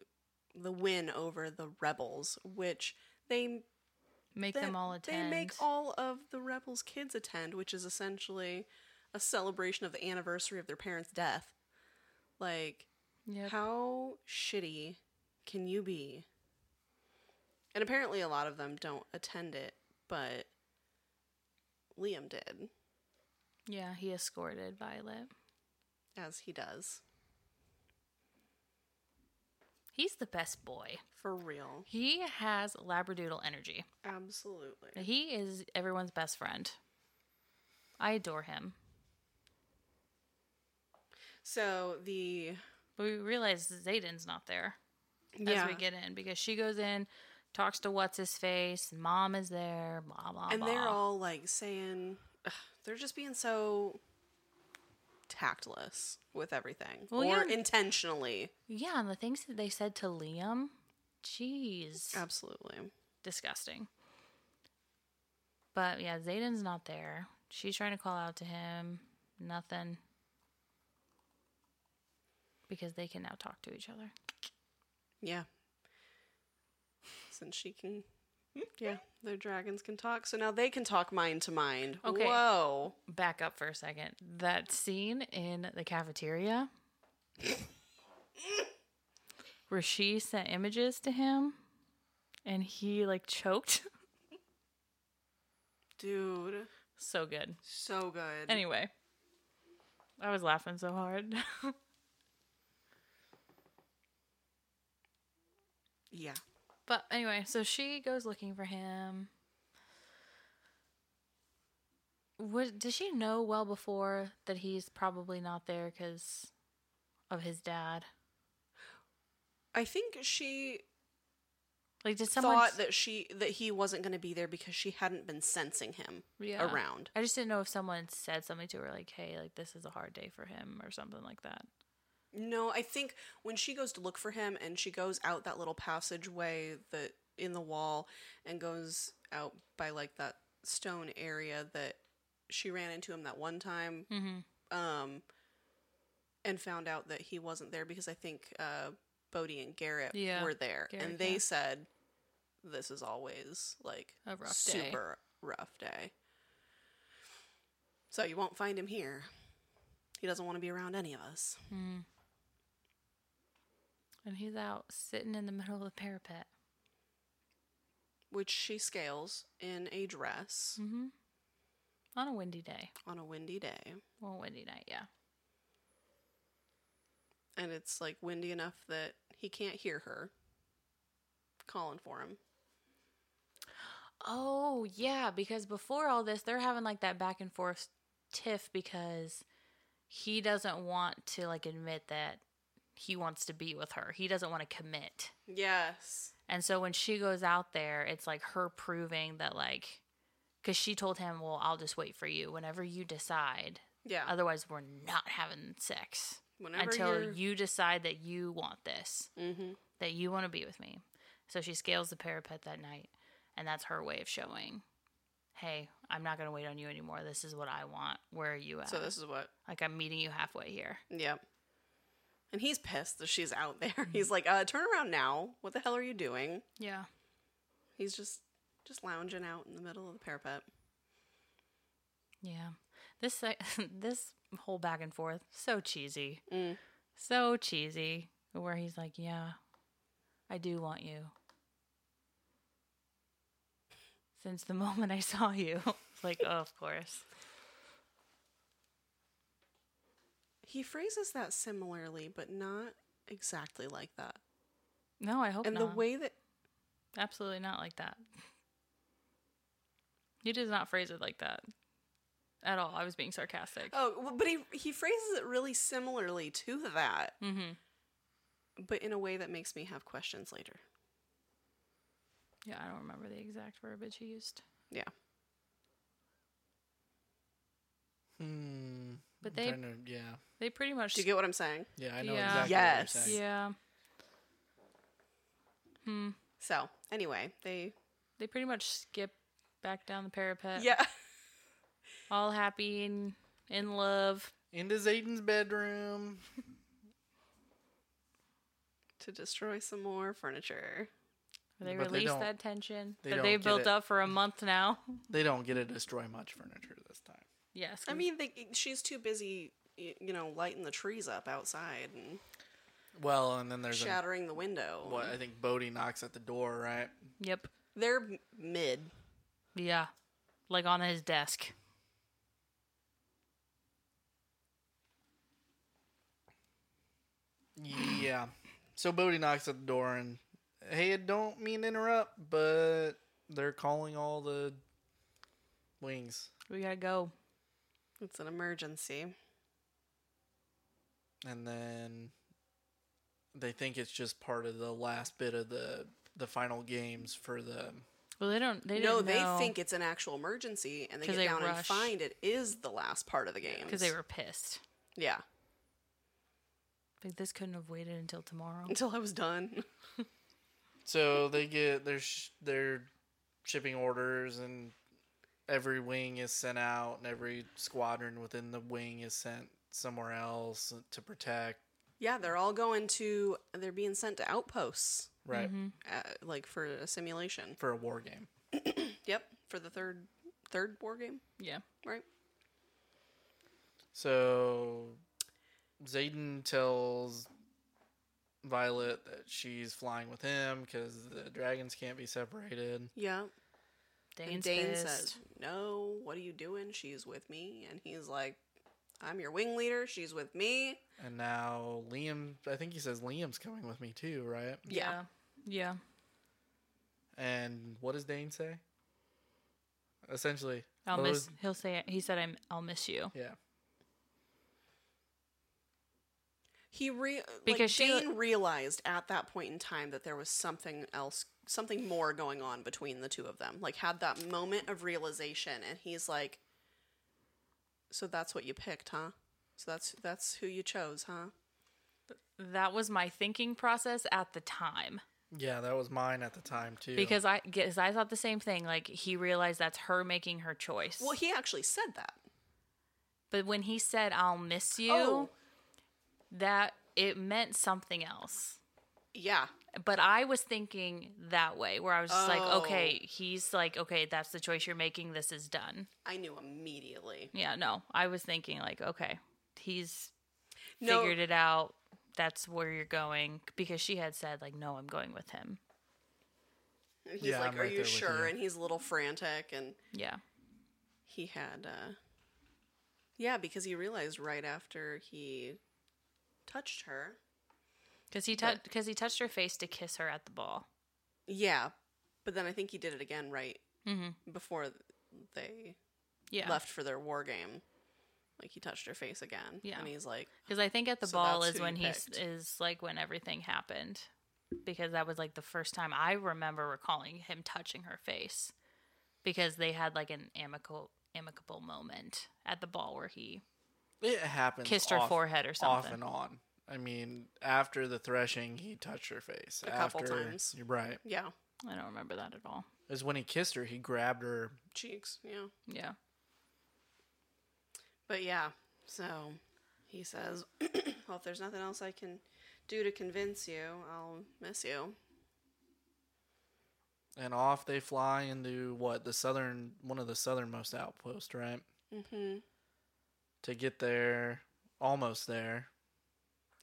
the win over the rebels, which they make that- them all attend. They make all of the rebels' kids attend, which is essentially a celebration of the anniversary of their parents' death. Like Yep. how shitty can you be? And apparently, a lot of them don't attend it, but Liam did, Yeah, he escorted Violet. as he does. He's the best boy. For real. He has labradoodle energy. Absolutely. He is everyone's best friend. I adore him. So, the. But we realize Xaden's not there Yeah. as we get in because she goes in, talks to what's his face, and mom is there, blah blah and blah. they're all like saying. ugh, they're just being so tactless with everything. Well, or yeah. intentionally. yeah, and the things that they said to Liam, jeez, Absolutely. disgusting. But yeah, Xaden's not there. She's trying to call out to him. Nothing. Because they can now talk to each other. Yeah. Since she can. Yeah, their dragons can talk. So now they can talk mind to mind. Okay. Whoa. Back up for a second. That scene in the cafeteria where she sent images to him and he like choked. Dude. so good. So good. Anyway, I was laughing so hard. yeah. But anyway, so she goes looking for him. What does she know well before that he's probably not there because of his dad? I think she Like, did someone thought that she that he wasn't going to be there because she hadn't been sensing him Yeah. around. I just didn't know if someone said something to her, like, "Hey, like this is a hard day for him" or something like that. No, I think when she goes to look for him and she goes out that little passageway that in the wall and goes out by like that stone area that she ran into him that one time Mm-hmm. um and found out that he wasn't there because I think uh Bodhi and Garrett Yeah, were there Garrett, and they yeah. said this is always like A rough day. super rough day. So you won't find him here. He doesn't want to be around any of us. Mm. And he's out sitting in the middle of the parapet. which she scales in a dress Mm-hmm. On a windy day. on a windy day. Well, windy night, yeah. And it's like windy enough that he can't hear her calling for him. Oh, yeah, because before all this, they're having like that back and forth tiff because he doesn't want to like admit that he wants to be with her. He doesn't want to commit. Yes. And so when she goes out there, it's like her proving that like cuz she told him, "Well, I'll just wait for you whenever you decide. Yeah. Otherwise, we're not having sex Whenever until you're... you decide that you want this." hmm that you want to be with me. So she scales the parapet that night, and that's her way of showing, hey, I'm not going to wait on you anymore. This is what I want. Where are you at? So this is what. like, I'm meeting you halfway here. Yep. And he's pissed that she's out there. He's like, uh, turn around now. What the hell are you doing? Yeah. He's just just lounging out in the middle of the parapet. Yeah. This this whole back and forth so cheesy. Mm. So cheesy where he's like, "Yeah, I do want you." Since the moment I saw you. Like, "Oh, of course." He phrases that similarly, but not exactly like that. No, I hope and not. And the way that Absolutely not like that. He does not phrase it like that at all. I was being sarcastic. oh, well, but he he phrases it really similarly to that, Mm-hmm. but in a way that makes me have questions later. Yeah, I don't remember the exact verbiage he used. Yeah. Hmm. But they- to- yeah, They pretty much. Do you get what I'm saying? yeah, I know Yeah. exactly. Yes. What you're saying. yeah. Hmm. So anyway, they They pretty much skip back down the parapet. yeah All happy and in love. Into Xaden's bedroom. to destroy some more furniture. They But release don't- that tension they that they've built it. up for a month now. They don't get to destroy much furniture this time. Yes. I mean, they, she's too busy, you know, lighting the trees up outside and Well, and then there's a, shattering the window. what I think Bodhi knocks at the door, right? Yep. They're mid. Yeah. Like on his desk. Yeah. So Bodhi knocks at the door and hey, I don't mean to interrupt, but they're calling all the wings. We gotta go. It's an emergency. And then they think it's just part of the last bit of the the final games for the Well, they don't. They no, didn't they know think it's an actual emergency, and they get they down and find it is the last part of the game because they were pissed. yeah. Like this couldn't have waited until tomorrow. Until I was done. So they get their sh- their shipping orders, and every wing is sent out, and every squadron within the wing is sent somewhere else to protect. yeah, they're all going to. They're being sent to outposts, Right Mm-hmm. uh, like for a simulation. for a war game. Yep, for the third third war game, Yeah. right? So Xaden tells Violet that she's flying with him because the dragons can't be separated. Yeah. Dain's and Dain pissed. says, "No, what are you doing? She's with me." And he's like, "I'm your wing leader. She's with me." And now Liam, I think he says Liam's coming with me too, right? Yeah. Yeah. And what does Dain say? Essentially, I'll miss. was- He'll say. He said, "I'm. I'll miss you." yeah. He re Because like she- Dain realized at that point in time that there was something else, something more going on between the two of them. Like had that moment of realization, and he's like, "So that's what you picked, huh? So that's that's who you chose, huh?" That was my thinking process at the time Yeah, that was mine at the time too. because I because I thought the same thing. Like he realized that's her making her choice. Well, he actually said that. but when he said, "I'll miss you," Oh. That it meant something else. Yeah, But I was thinking that way, where I was just like, Oh. okay, he's like, okay, that's the choice you're making. This is done. I knew immediately. Yeah, no, I was thinking like, okay, he's No. figured it out. That's where you're going because she had said like, no, I'm going with him. And he's Yeah, like, I'm "Are right you sure?" you. And he's a little frantic, and Yeah, he had, uh, yeah, because he realized right after he touched her, because he But- because he touched her face to kiss her at the ball. yeah, but then I think he did it again right Mm-hmm. before they Yeah, left for their war game. Like he touched her face again, Yeah. and he's like, because I think at the So ball is when he is like when everything happened. Because that was like the first time I remember recalling him touching her face. Because they had like an amicable amicable moment at the ball where he it happens. kissed her off- forehead or something. off and on. I mean, after the threshing, he touched her face. A couple times. You're right. yeah, I don't remember that at all. Is when he kissed her, he grabbed her. Cheeks, yeah. Yeah. But yeah, so he says, "Well, if there's nothing else I can do to convince you, I'll miss you." And off they fly into what the southern one of the southernmost outposts, right? Mm-hmm. To get there, almost there.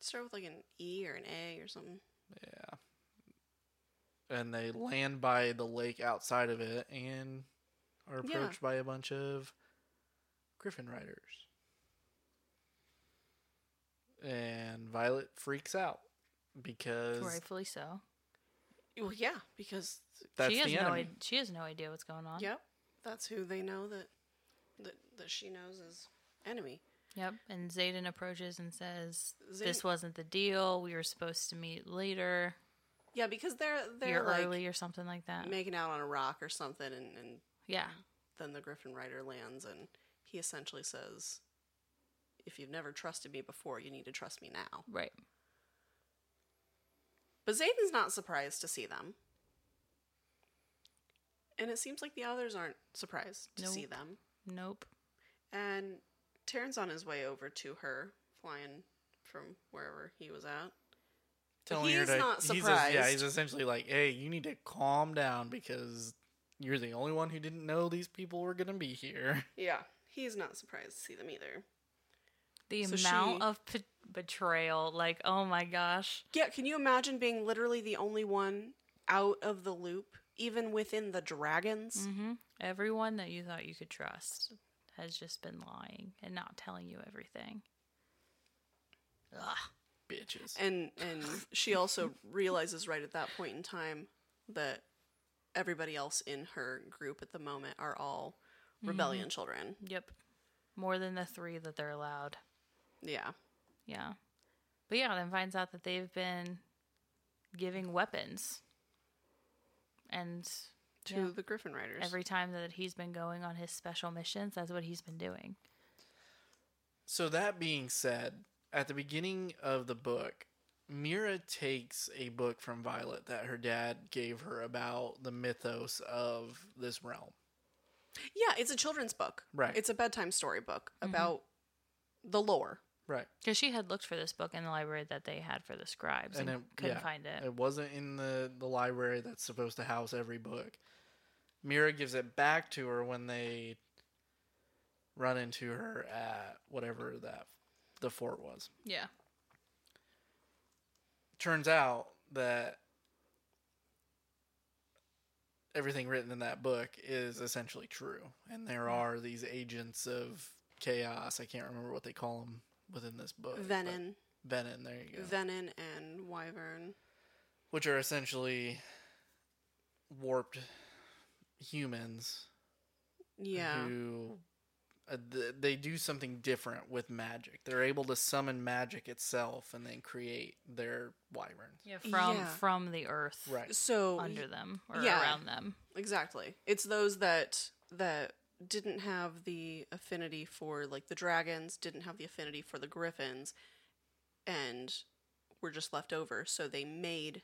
Start with like an E or an A or something. Yeah. And they land by the lake outside of it and are Yeah. approached by a bunch of griffin riders. And Violet freaks out because Rightfully so. Well, yeah, because that's she has the no enemy. idea. She has no idea what's going on. yep, that's who they know that that that she knows is enemy. Yep. And Xaden approaches and says, Xaden- "This wasn't the deal. We were supposed to meet later. Yeah, because they're they're You're like early or something like that." making out on a rock or something, and, and yeah. then the Griffin Rider lands, and he essentially says, "If you've never trusted me before, you need to trust me now." Right. But Xaden's not surprised to see them. And it seems like the others aren't surprised to see them. Nope. And Tairn's on his way over to her, flying from wherever he was at. telling her he's to not he's just- yeah, he's essentially like, "Hey, you need to calm down because you're the only one who didn't know these people were going to be here." Yeah, he's not surprised to see them either. The So amount she- of p- betrayal, like, oh my gosh. Yeah, can you imagine being literally the only one out of the loop, even within the dragons? hmm Everyone that you thought you could trust has just been lying and not telling you everything. Ugh. Bitches. And and she also realizes right at that point in time that everybody else in her group at the moment are all mm-hmm. rebellion children. Yep. More than the three that they're allowed. Yeah. Yeah. But yeah, then finds out that they've been giving weapons. And To yeah, the Griffin Riders. every time that he's been going on his special missions, that's what he's been doing. So that being said, at the beginning of the book, Mira takes a book from Violet that her dad gave her about the mythos of this realm. yeah, it's a children's book. Right. It's a bedtime story book mm-hmm. about the lore. Right. Because she had looked for this book in the library that they had for the scribes and, And it- couldn't yeah, find it. It wasn't in the, the library that's supposed to house every book. Mira gives it back to her when they run into her at whatever that the fort was. Yeah. turns out that everything written in that book is essentially true and there are these agents of chaos i can't remember what they call them within this book but- Venin. venin there you go Venin and Wyvern. which are essentially warped humans Yeah. who uh, th- they do something different with magic they're able to summon magic itself and then create their wyverns Yeah, from Yeah. from the earth right So under them or yeah. around them. Exactly. It's those that that didn't have the affinity for like the dragons, didn't have the affinity for the griffins, and were just left over. So they made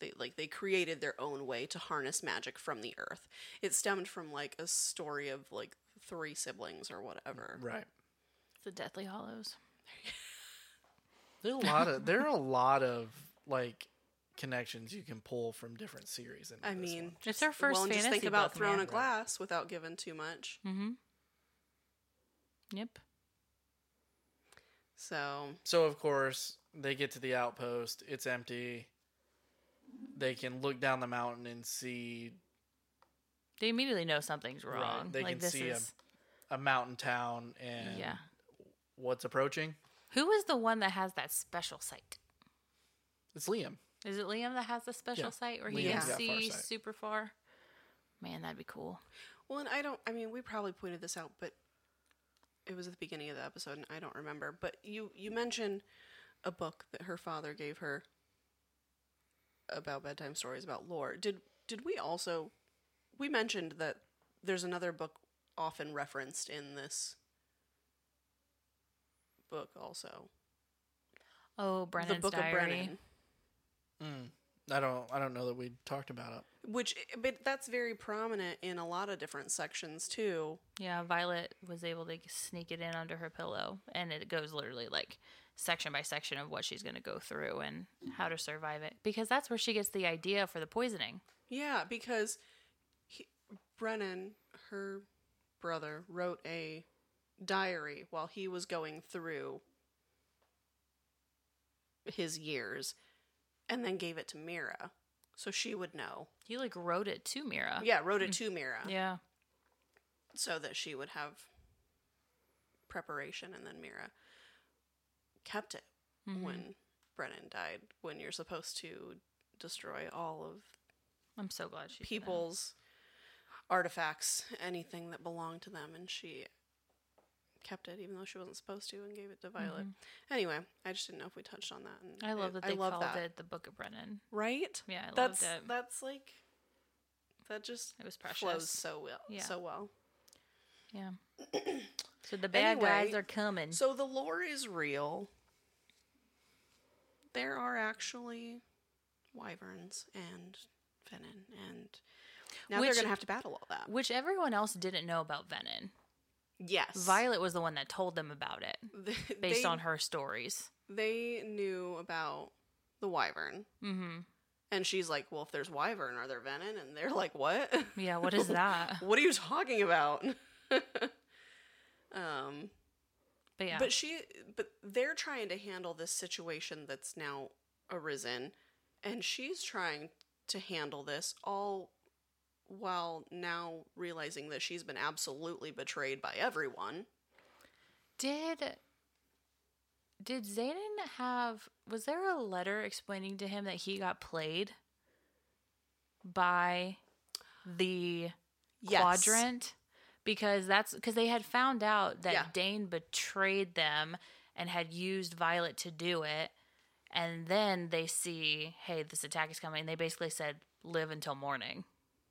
they like they created their own way to harness magic from the earth. It stemmed from like a story of like three siblings or whatever. right The Deathly Hallows. There are a lot of there are a lot of like connections you can pull from different series. I this mean, one. It's their first well, and just think about throwing man. a glass without giving too much. Mm-hmm. Yep. So so of course they get to the outpost. It's empty. They can look down the mountain and see They immediately know something's Right, wrong. they like can this see 'em. is a mountain town and yeah. what's approaching. Who is the one that has that special sight? It's Liam. Is it Liam that has the special Yeah. sight where he Liam's can got far see super far? Man, that'd be cool. Well, and I don't. I mean, we probably pointed this out, but it was at the beginning of the episode, and I don't remember. But you you mentioned a book that her father gave her about bedtime stories about lore. Did did we also we mentioned that there's another book often referenced in this book also Oh, Brennan's the book diary. of Brennan. Mm. I don't. I don't know that we talked about it. which but that's very prominent in a lot of different sections too. Yeah, Violet was able to sneak it in under her pillow, and it goes literally like section by section of what she's going to go through and how to survive it. Because that's where she gets the idea for the poisoning. Yeah, because he, Brennan, her brother, wrote a diary while he was going through his years and then gave it to Mira so she would know. He like wrote it to Mira. Yeah, wrote it to mm. Mira Yeah. so that she would have preparation and then Mira kept it when Brennan died when you're supposed to destroy all of I'm so glad she people's artifacts, anything that belonged to them, and she kept it even though she wasn't supposed to and gave it to Violet. Anyway, I just didn't know if we touched on that. And Mm-hmm. I love that I they love called that. it the Book of Brennan. Right? Yeah, I that's loved it. that's like that just It was flows precious. so well. Yeah. So well. Yeah. so the bad guys are coming. So the lore is real. There are actually wyverns and venin, and now Which- they're gonna have to battle all that. which everyone else didn't know about Venin. Yes, Violet was the one that told them about it They- based they- on her stories. they knew about the wyvern. Mm-hmm. And she's like, Well, if there's wyvern, are there venin? And they're like, What? Yeah, what is that? what are you talking about? um, But yeah, But she, but they're trying to handle this situation that's now arisen, and she's trying to handle this all while now realizing that she's been absolutely betrayed by everyone. did did Xaden have was there a letter explaining to him that he got played by the Yes. quadrant? Because that's because they had found out that Yeah. Dain betrayed them and had used Violet to do it. And then they see, hey, this attack is coming. They basically said, live until morning,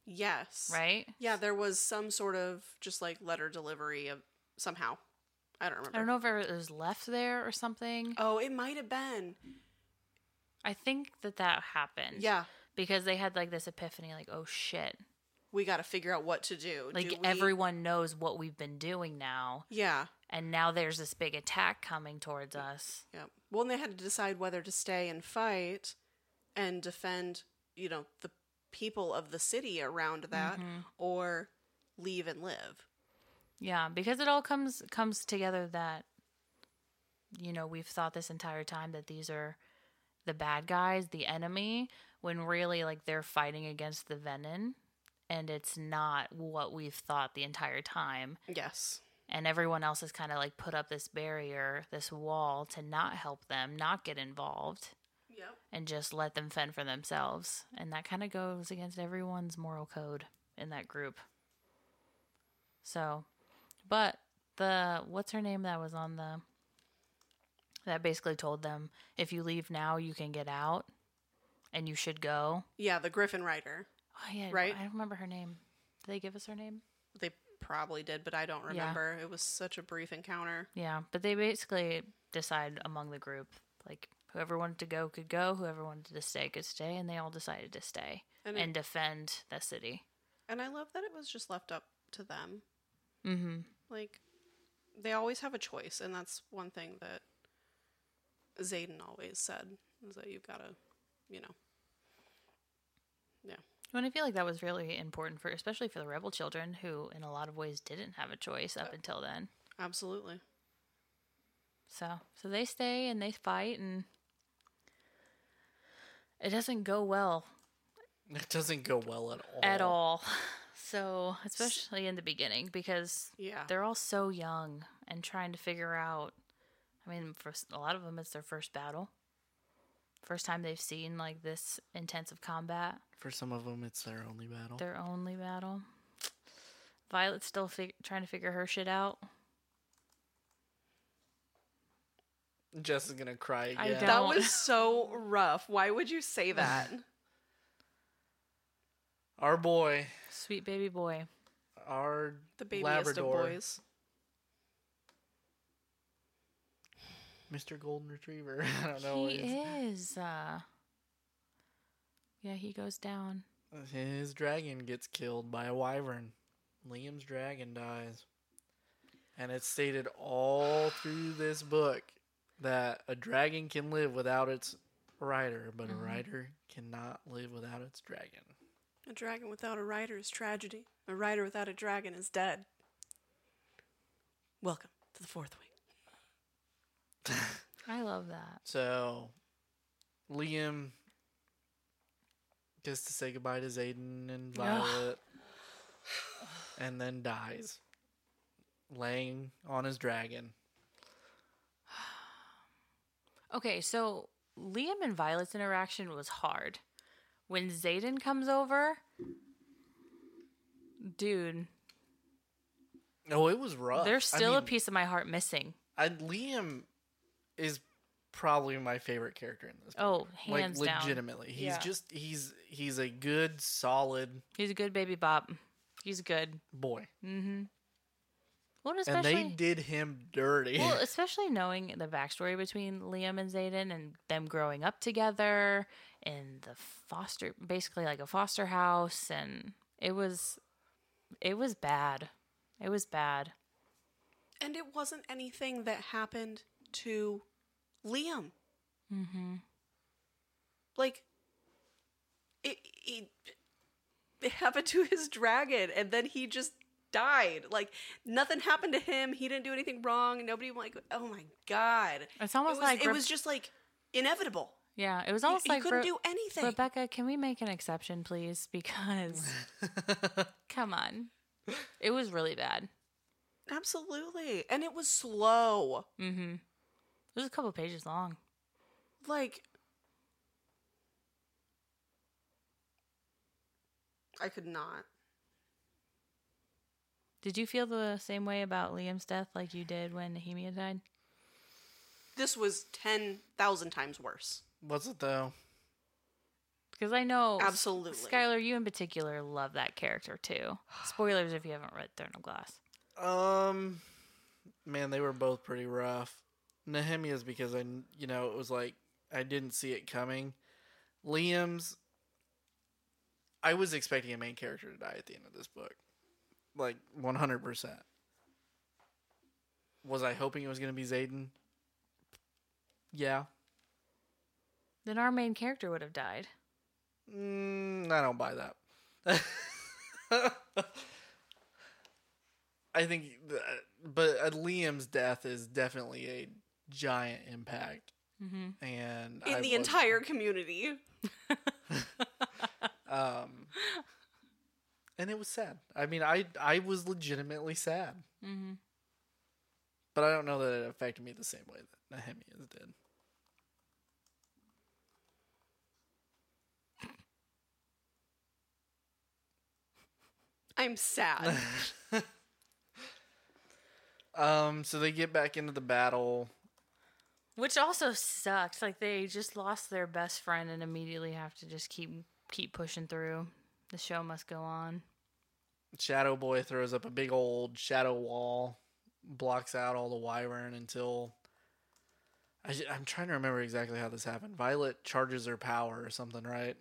Yes. right? Yeah, there was some sort of just like letter delivery of somehow. I don't remember. I don't know if it was left there or something. Oh, it might have been. I think that that happened. Yeah. Because they had like this epiphany, like, oh shit. We got to figure out what to do. Like Do we- everyone knows what we've been doing now. Yeah. And now there's this big attack coming towards us. Yeah. Well, and they had to decide whether to stay and fight and defend, you know, the people of the city around that mm-hmm. or leave and live. Yeah, because it all comes comes together that you know, we've thought this entire time that these are the bad guys, the enemy, when really like they're fighting against the venin and it's not what we've thought the entire time. Yes. And everyone else has kind of like put up this barrier, this wall to not help them, not get involved Yep. and just let them fend for themselves. And that kind of goes against everyone's moral code in that group. So, but the what's her name that was on the that basically told them if you leave now, you can get out and you should go. Yeah, the Griffin Rider. Oh yeah, Right. I don't remember her name. Did they give us her name? They probably did, but I don't Yeah. remember. It was such a brief encounter. Yeah, but they basically decide among the group like whoever wanted to go could go, whoever wanted to stay could stay, and they all decided to stay And and, it- defend the city. And I love that it was just left up to them. Mm-hmm. Like, they always have a choice, and that's one thing that Xaden always said is that you've got to, you know. Yeah. And I feel like that was really important for, especially for the rebel children, who in a lot of ways didn't have a choice up until then. Absolutely. So, so they stay and they fight, and it doesn't go well It doesn't go well at all. at all. So, especially in the beginning, because Yeah. they're all so young and trying to figure out. I mean, for a lot of them, it's their first battle, first time they've seen like this intensive combat. For some of them, it's their only battle. Their only battle. Violet's still fig- trying to figure her shit out. Jess is gonna cry I again. don't- That was so rough. Why would you say that? Our boy, Sweet baby boy. our The babyest Labrador, of boys. Mr. Golden Retriever. I don't know. he it's- is. Uh, Yeah, he goes down. His dragon gets killed by a wyvern. Liam's dragon dies. And it's stated all through this book that a dragon can live without its rider, but Mhm. a rider cannot live without its dragon. A dragon without a rider is tragedy. A rider without a dragon is dead. Welcome to the fourth wing. I love that. So, Liam gets to say goodbye to Xaden and Violet, and then dies, laying on his dragon. Okay, so Liam and Violet's interaction was hard. When Xaden comes over, dude, Oh, it was rough. there's I still a piece of my heart missing. I, Liam is probably my favorite character in this. Oh, like hands down. legitimately, he's Yeah. just he's he's a good, solid He's a good baby bop. He's a good. boy, Mm-hmm. Well, and and especially they did him dirty. well, especially knowing the backstory between Liam and Xaden and them growing up together in the foster, basically like a foster house, and it was, it was bad. It was bad. And it wasn't anything that happened to Liam. Mm-hmm. Like, it, it, it happened to his dragon, and then he just died. Like, nothing happened to him. He didn't do anything wrong. Nobody, like, oh my God. It's It almost was, like it Re- was just like inevitable. yeah, it was almost he, like couldn't Re- do anything. Rebecca. Can we make an exception, please? Because come on, it was really bad. Absolutely. And it was slow. Mm-hmm. It was a couple pages long. Like, I could not. Did you feel the same way about Liam's death like you did when Nehemia died? This was 10,000 times worse. Was it though? Because I know Absolutely. Skyler, you in particular love that character too. Spoilers if you haven't read Throne of Glass. Um, man, they were both pretty rough. Nehemia's because I, you know, it was like I didn't see it coming. Liam's, I was expecting a main character to die at the end of this book, like one hundred percent. Was I hoping it was going to be Xaden? Yeah. Then our main character would have died. Mm, I don't buy that. I think, th- but uh, Liam's death is definitely a giant impact, Mm-hmm. and In I the was- entire community. um, and it was sad. I mean, I I was legitimately sad, Mm-hmm. but I don't know that it affected me the same way that Nehemia's did. I'm sad. Um, so they get back into the battle. Which also sucks. Like they just lost their best friend and immediately have to just keep keep pushing through. The show must go on. Shadow Boy throws up a big old shadow wall, blocks out all the wyvern until. I, am trying to remember exactly how this happened. Violet charges her power or something, right?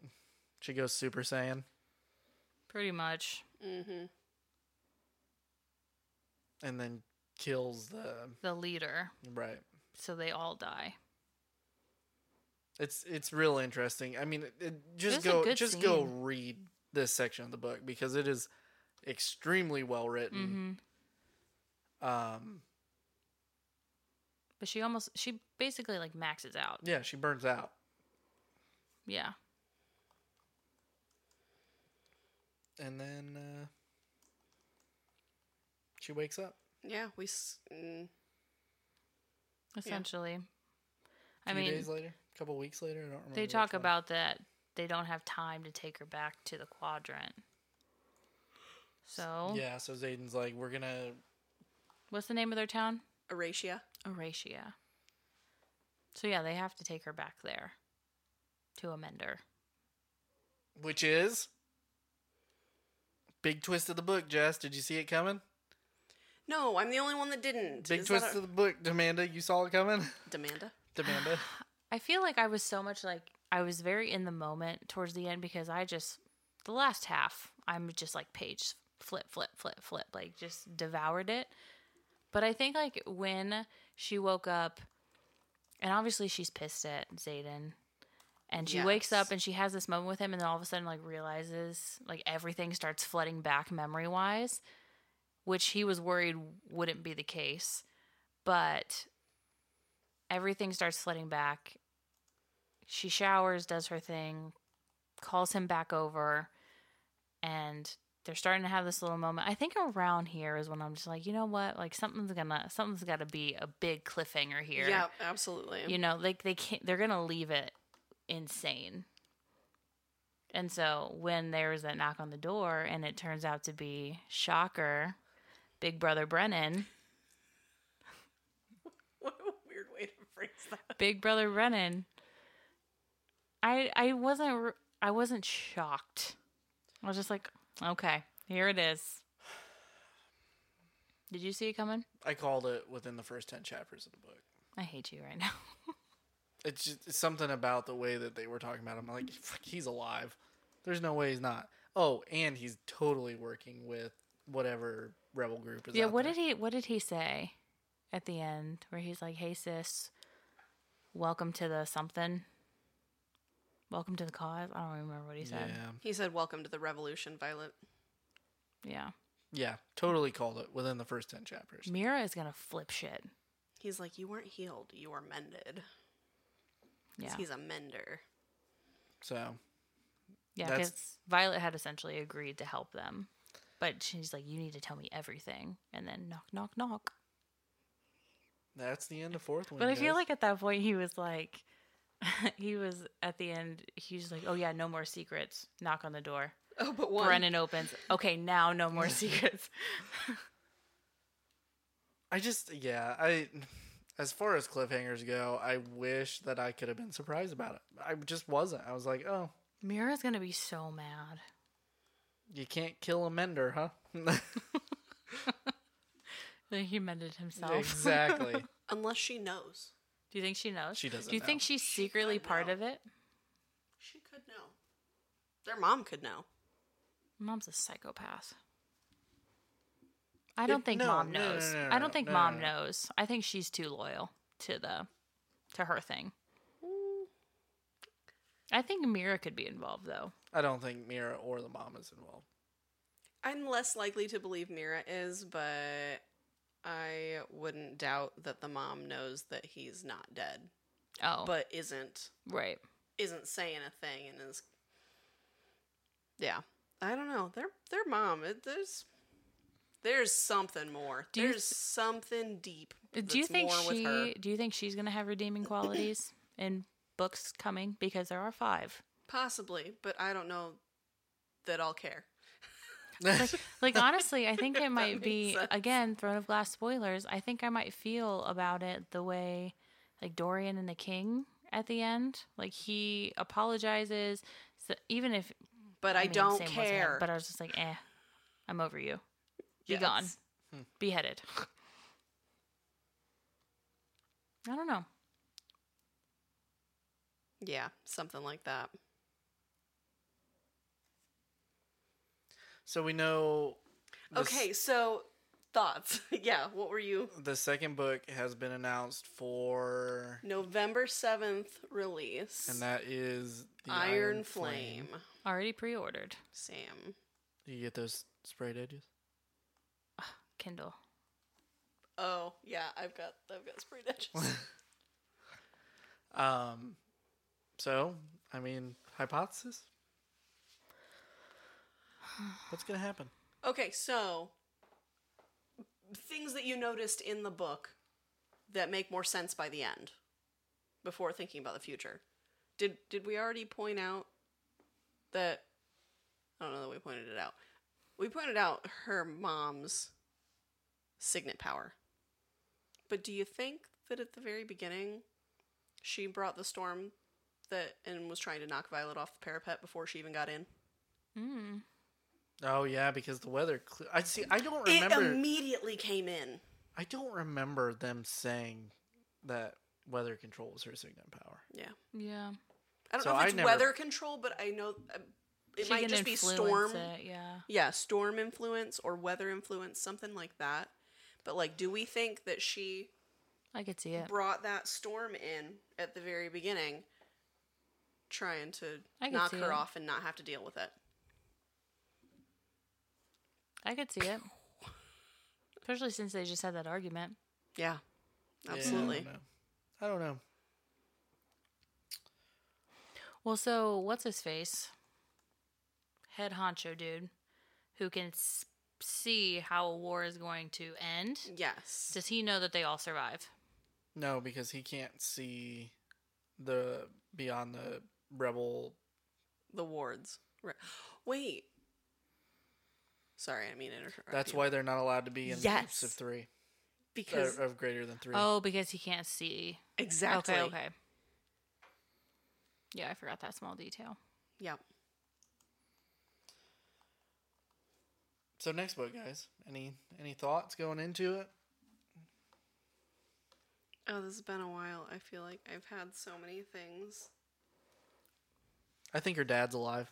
She goes Super Saiyan, Pretty much. mm-hmm. and then kills the The leader. right. So they all die. It's it's real interesting. I mean, it, it, just It's go good just go read this section of the book because it is extremely well written. Mm-hmm. Um, But she almost she basically like maxes out. yeah, she burns out. Yeah. and then uh, she wakes up. Yeah, we. s- Mm, Essentially. A I few mean, days later, a couple weeks later. I don't remember. they talk about that they don't have time to take her back to the quadrant. So, Yeah, so Xaden's like, we're gonna. what's the name of their town? Aretia. Oratia. So yeah, they have to take her back there to amend her. Which is big twist of the book, Jess. Did you see it coming? No, I'm the only one that didn't. Big Is twist that of the book, Demanda. You saw it coming, a- Demanda? Demanda. I feel like I was so much like I was very in the moment towards the end because I just the last half I'm just like page flip flip flip flip like just devoured it. But I think like when she woke up and obviously she's pissed at Xaden and she wakes up and she has this moment with him and then all of a sudden like realizes like everything starts flooding back memory wise which he was worried wouldn't be the case but everything starts flooding back. She showers does her thing calls him back over and they're starting to have this little moment. I think around here is when i'm just like you know what? Like something's gonna something's gotta be a big cliffhanger here. Yeah, absolutely. you know like they can't they're gonna leave it insane. And so when there was that knock on the door and it turns out to be shocker big brother brennan what a weird way to phrase that. big brother brennan i i wasn't r- i wasn't shocked i was just like okay here it is did you see it coming I called it within the first 10 chapters of the book. i hate you right now It's just it's something about the way that they were talking about him. I'm like, he's alive. There's no way he's not. Oh, and he's totally working with whatever rebel group is yeah out what there. did he what did he say at the end where he's like hey sis welcome to the something welcome to the cause i don't remember what he said Yeah. He said, "Welcome to the revolution, Violet." yeah, Yeah. Totally called it within the first 10 chapters. mira is gonna flip shit He's like, "You weren't healed. You were mended. yeah He's a mender. So, yeah because violet had essentially agreed to help them but she's like you need to tell me everything and then knock knock knock that's the end of fourth one. but i feel like at that point he was like he was at the end he was like oh yeah no more secrets knock on the door Oh, but one. Brennan opens. Okay, now no more secrets. I just yeah, I as far as cliffhangers go, I wish that I could have been surprised about it. I just wasn't. I was like, "Oh, Mira's gonna be so mad. You can't kill a mender, huh?" That he mended himself. exactly. Unless she knows. Do you think she knows? She doesn't Do you think she's secretly could part know. of it? She could know. Their mom could know. Mom's a psychopath. I don't think no, mom no, no, knows. no, no, I don't think no, mom no, no. knows. I think she's too loyal to the to her thing. Mm. I think Mira could be involved though. I don't think Mira or the mom is involved. I'm less likely to believe Mira is, but I wouldn't doubt that the mom knows that he's not dead, Oh, but isn't right. isn't saying a thing and is Yeah. I don't know. Their their mom, it, there's there's something more. Do you there's something deep. Do you think more she? Do you think she's gonna have redeeming qualities in books coming? Because there are five. Possibly, but I don't know that I'll care. Like honestly, I think it might be sense. again Throne of Glass spoilers. I think I might feel about it the way like Dorian and the King at the end. Like he apologizes, so even if But I, mean, don't same wasn't care. But I was just like, eh, I'm over you. Be gone. Yes. Beheaded. I don't know. Yeah, something like that. So we know. the s- Okay, so thoughts. yeah, what were you? The second book has been announced for, November 7th release. and that is the Iron, Flame. Already pre-ordered. Sam. Do you get those sprayed edges? Kindle. Oh, yeah, I've got I've got sprayed edges. Um, so I mean, hypothesis. What's gonna happen? okay, so things that you noticed in the book that make more sense by the end before thinking about the future. Did did we already point out that I don't know that we pointed it out. We pointed out her mom's signet power. But do you think that at the very beginning she brought the storm that and was trying to knock Violet off the parapet before she even got in? Mm. Oh yeah, because the weather. Cle- I see. I don't remember. It immediately came in. I don't remember them saying that weather control was her signet power. Yeah. Yeah. I don't So know if I it's never- weather control, but I know uh, it She might can just be influence storm. It, yeah. Yeah, storm influence or weather influence, something like that. But like, do we think that she I could see it. brought that storm in at the very beginning, trying to I could knock see her it. off and not have to deal with it? I could see it. Especially since they just had that argument. Yeah, Yeah, absolutely. I don't know. I don't know. Well, so what's his face? Head honcho dude who can see how a war is going to end. yes. Does he know that they all survive? No, because he can't see the beyond the rebel. the wards. Right. Wait. Sorry, I mean to interrupt. That's why they're not allowed to be in Yes. groups of three, because of greater than three. Oh, because he can't see. exactly. Okay, okay. Yeah, I forgot that small detail. Yep. So next book, guys. Any any thoughts going into it? Oh, this has been a while. I feel like I've had so many things. I think her dad's alive.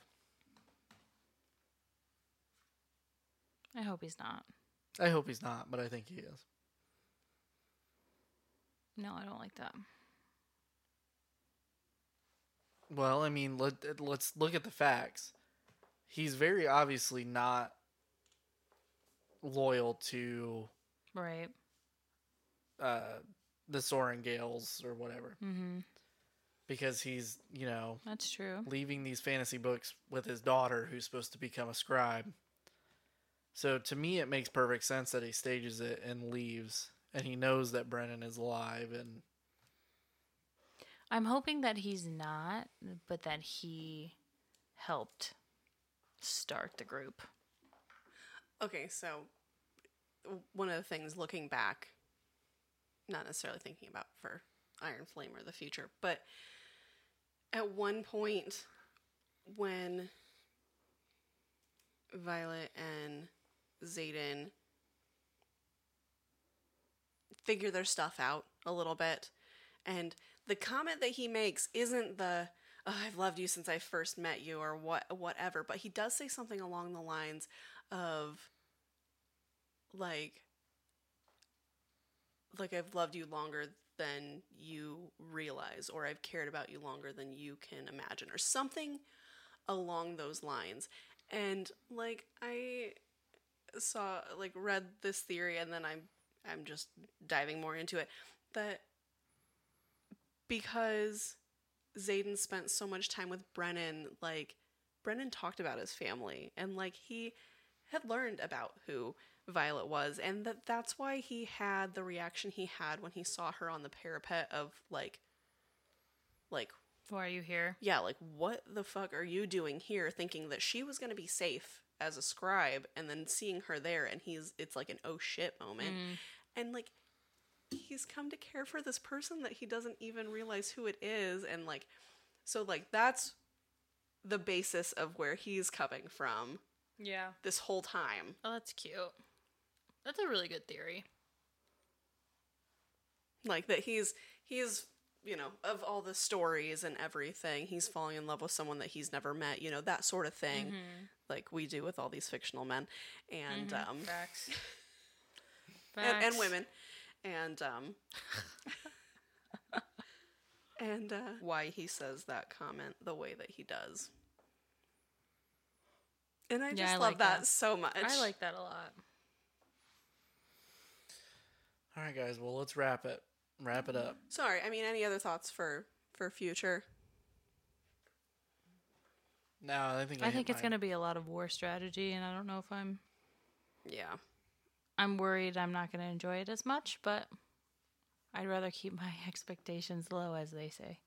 I hope he's not. I hope he's not, but I think he is. No, I don't like that. Well, I mean, let let's look at the facts. He's very obviously not loyal to Right. uh, the Sorrengails or whatever Mm-hmm. because he's you know That's true. leaving these fantasy books with his daughter who's supposed to become a scribe. So to me, it makes perfect sense that he stages it and leaves, and he knows that Brennan is alive, and I'm hoping that he's not, but that he helped start the group. Okay, so one of the things looking back, not necessarily thinking about for Iron Flame or the future, but at one point when Violet and Xaden figure their stuff out a little bit, and the comment that he makes isn't the oh, "I've loved you since I first met you" or what whatever, but he does say something along the lines of like like I've loved you longer than you realize or I've cared about you longer than you can imagine or something along those lines. And like I saw like read this theory and then I'm I'm just diving more into it that because Xaden spent so much time with Brennan like Brennan talked about his family and like he had learned about who Violet was and that that's why he had the reaction he had when he saw her on the parapet of like like Why are you here? yeah like what the fuck are you doing here thinking that she was going to be safe as a scribe and then seeing her there and he's it's like an oh shit moment mm. and like he's come to care for this person that he doesn't even realize who it is and like so like that's the basis of where he's coming from Yeah. this whole time Oh, that's cute. That's a really good theory. like that he's he's you know of all the stories and everything he's falling in love with someone that he's never met you know that sort of thing like we do with all these fictional men and um Facts. and, and women and um and uh why he says that comment the way that he does and i Yeah, just I love like that, that. so much I like that a lot. all right, guys. Well, let's wrap it. Wrap it up. sorry i mean any other thoughts for for future No, I think I hit think it's mine. going to be a lot of war strategy, and I don't know if I'm. yeah I'm worried I'm not going to enjoy it as much, but I'd rather keep my expectations low, as they say.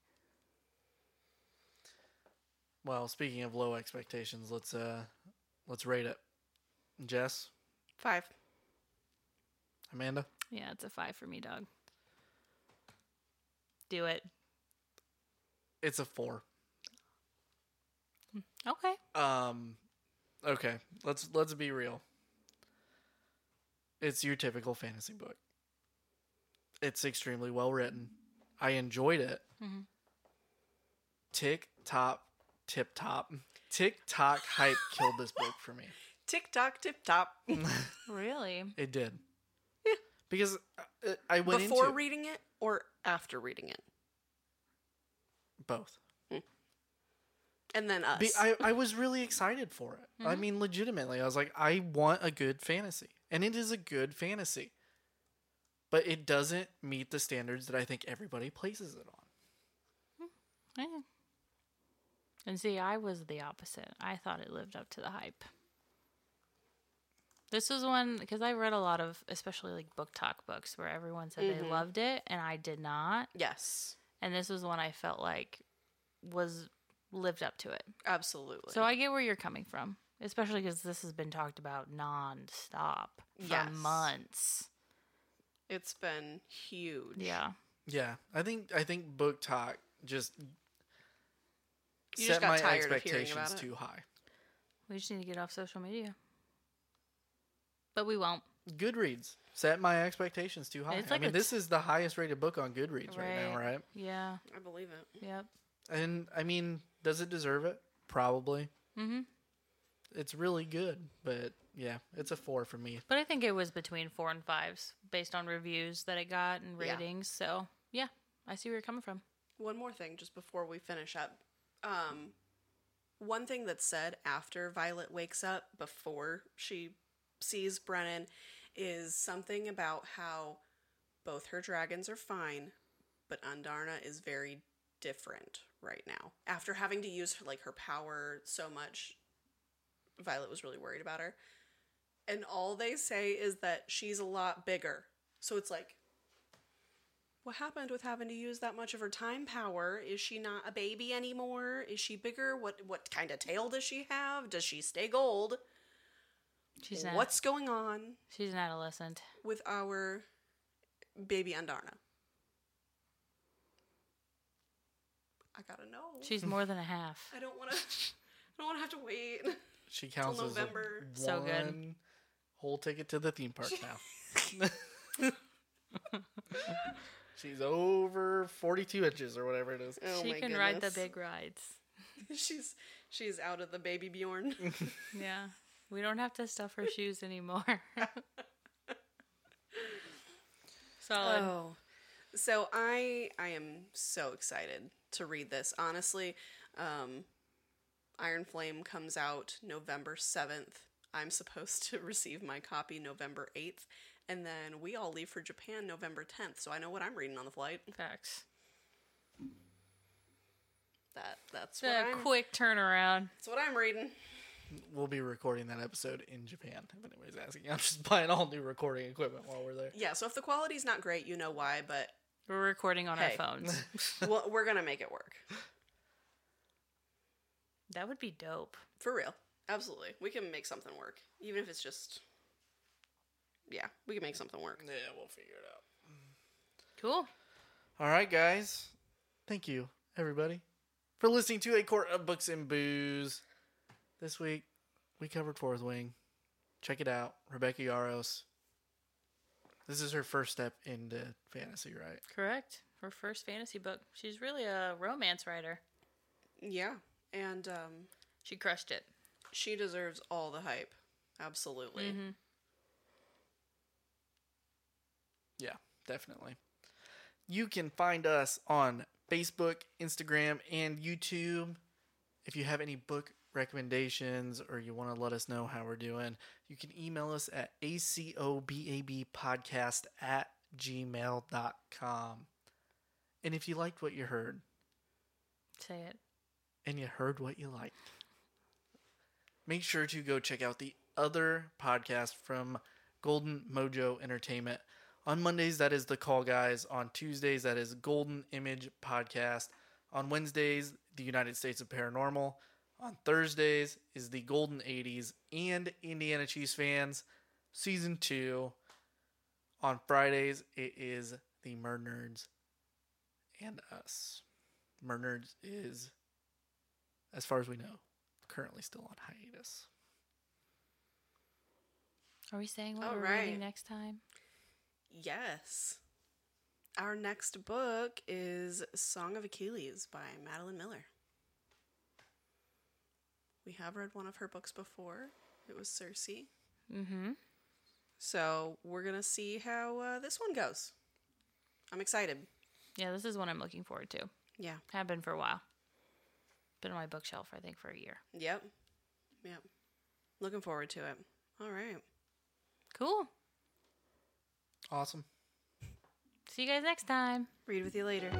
Well, speaking of low expectations, let's uh, let's rate it. Jess, five Amanda, Yeah, it's a five for me, dog. Do it. it's a four. Okay. Um, okay, let's let's be real. It's your typical fantasy book. It's extremely well written. I enjoyed it. Mhm. tick top, tip top, tick tock hype killed this book for me. Tick tock, tip top. Really? It did. Yeah. Because uh, I went Before into reading it or after reading it? both. Mm. And then us. Be, I, I was really excited for it. I mm-hmm. mean, legitimately, I was like, I want a good fantasy, and it is a good fantasy, but it doesn't meet the standards that I think everybody places it on. Hmm. Yeah. And see, I was the opposite. I thought it lived up to the hype. This was one because I read a lot of, especially like BookTok books, where everyone said they mm-hmm. loved it, and I did not. yes. And this was one I felt like was lived up to it. Absolutely. So I get where you're coming from, especially because this has been talked about nonstop for Yes. months. it's been huge. Yeah. Yeah, I think I think BookTok just You set just got my tired expectations about too high. We just need to get off social media. But we won't. Goodreads set my expectations too high. It's I mean, a this is the highest rated book on Goodreads right, now, Right. right? Yeah. I believe it. Yep. And I mean, does it deserve it? Probably. Mm-hmm. It's really good, but yeah, it's a four for me. But I think it was between four and fives based on reviews that it got and Yeah. ratings. So yeah, I see where you're coming from. One more thing, just before we finish up. Um, one thing that's said after Violet wakes up, before she sees Brennan, is something about how both her dragons are fine, but Andarna is very different right now. After having to use like her power so much, Violet was really worried about her. And all they say is that she's a lot bigger. So it's like, what happened with having to use that much of her time power? Is she not a baby anymore? Is she bigger? What what kind of tail does she have? Does she stay gold? She's an, What's going on she's an adolescent. with our baby Andarna. I gotta know. She's more than a half. I don't want to. I don't want to have to wait. She counts as November. a So good. whole ticket to the theme park now. She's over 42 inches or whatever it is. Oh she my can ride the big rides. she's she's out of the baby Bjorn. Yeah. We don't have to stuff her shoes anymore. Solid. Oh. So I I am so excited to read this. Honestly, um, Iron Flame comes out November seventh. I'm supposed to receive my copy November eighth, and then we all leave for Japan November tenth. So I know what I'm reading on the flight. Facts. That that's It's what a I'm. quick turnaround. That's what I'm reading. We'll be recording that episode in Japan, if anybody's asking. I'm just buying all new recording equipment while we're there. Yeah. So if the quality's not great, you know why. But We're recording on Hey. our phones. well, we're gonna make it work that would be dope. for real. Absolutely, we can make something work, even if it's just. Yeah, we can make something work. Yeah, we'll figure it out. Cool. All right, guys. Thank you, everybody, for listening to A Court of Books and Booze. This week, we covered Fourth Wing. Check it out. Rebecca Yarros. This is her first step into fantasy, right? Correct. Her first fantasy book. She's really a romance writer. Yeah, and um, She crushed it. she deserves all the hype. Absolutely. Yeah, definitely. You can find us on Facebook, Instagram, and YouTube. If you have any book recommendations or you want to let us know how we're doing, you can email us at acobabpodcast at gmail.com. And if you liked what you heard, Say it. and you heard what you liked, make sure to go check out the other podcast from Golden Mojo Entertainment. On Mondays, that is The Call Guys. On Tuesdays, that is Golden Image Podcast. On Wednesdays, The United States of Paranormal. On Thursdays is the Golden 80s and Indiana Chiefs fans, Season 2. On Fridays, it is The MurdNerds and us. MurdNerds is, as far as we know, currently still on hiatus. Are we saying what All we're right. reading next time? Yes. Our next book is Song of Achilles by Madeline Miller. We have read one of her books before. It was Circe. Mm-hmm. So we're gonna see how uh, this one goes. I'm excited. Yeah, this is one I'm looking forward to. Yeah. Have been for a while. Been on my bookshelf, I think, for a year. Yep. Yep. Looking forward to it. All right. Cool. Awesome. See you guys next time. Read with you later.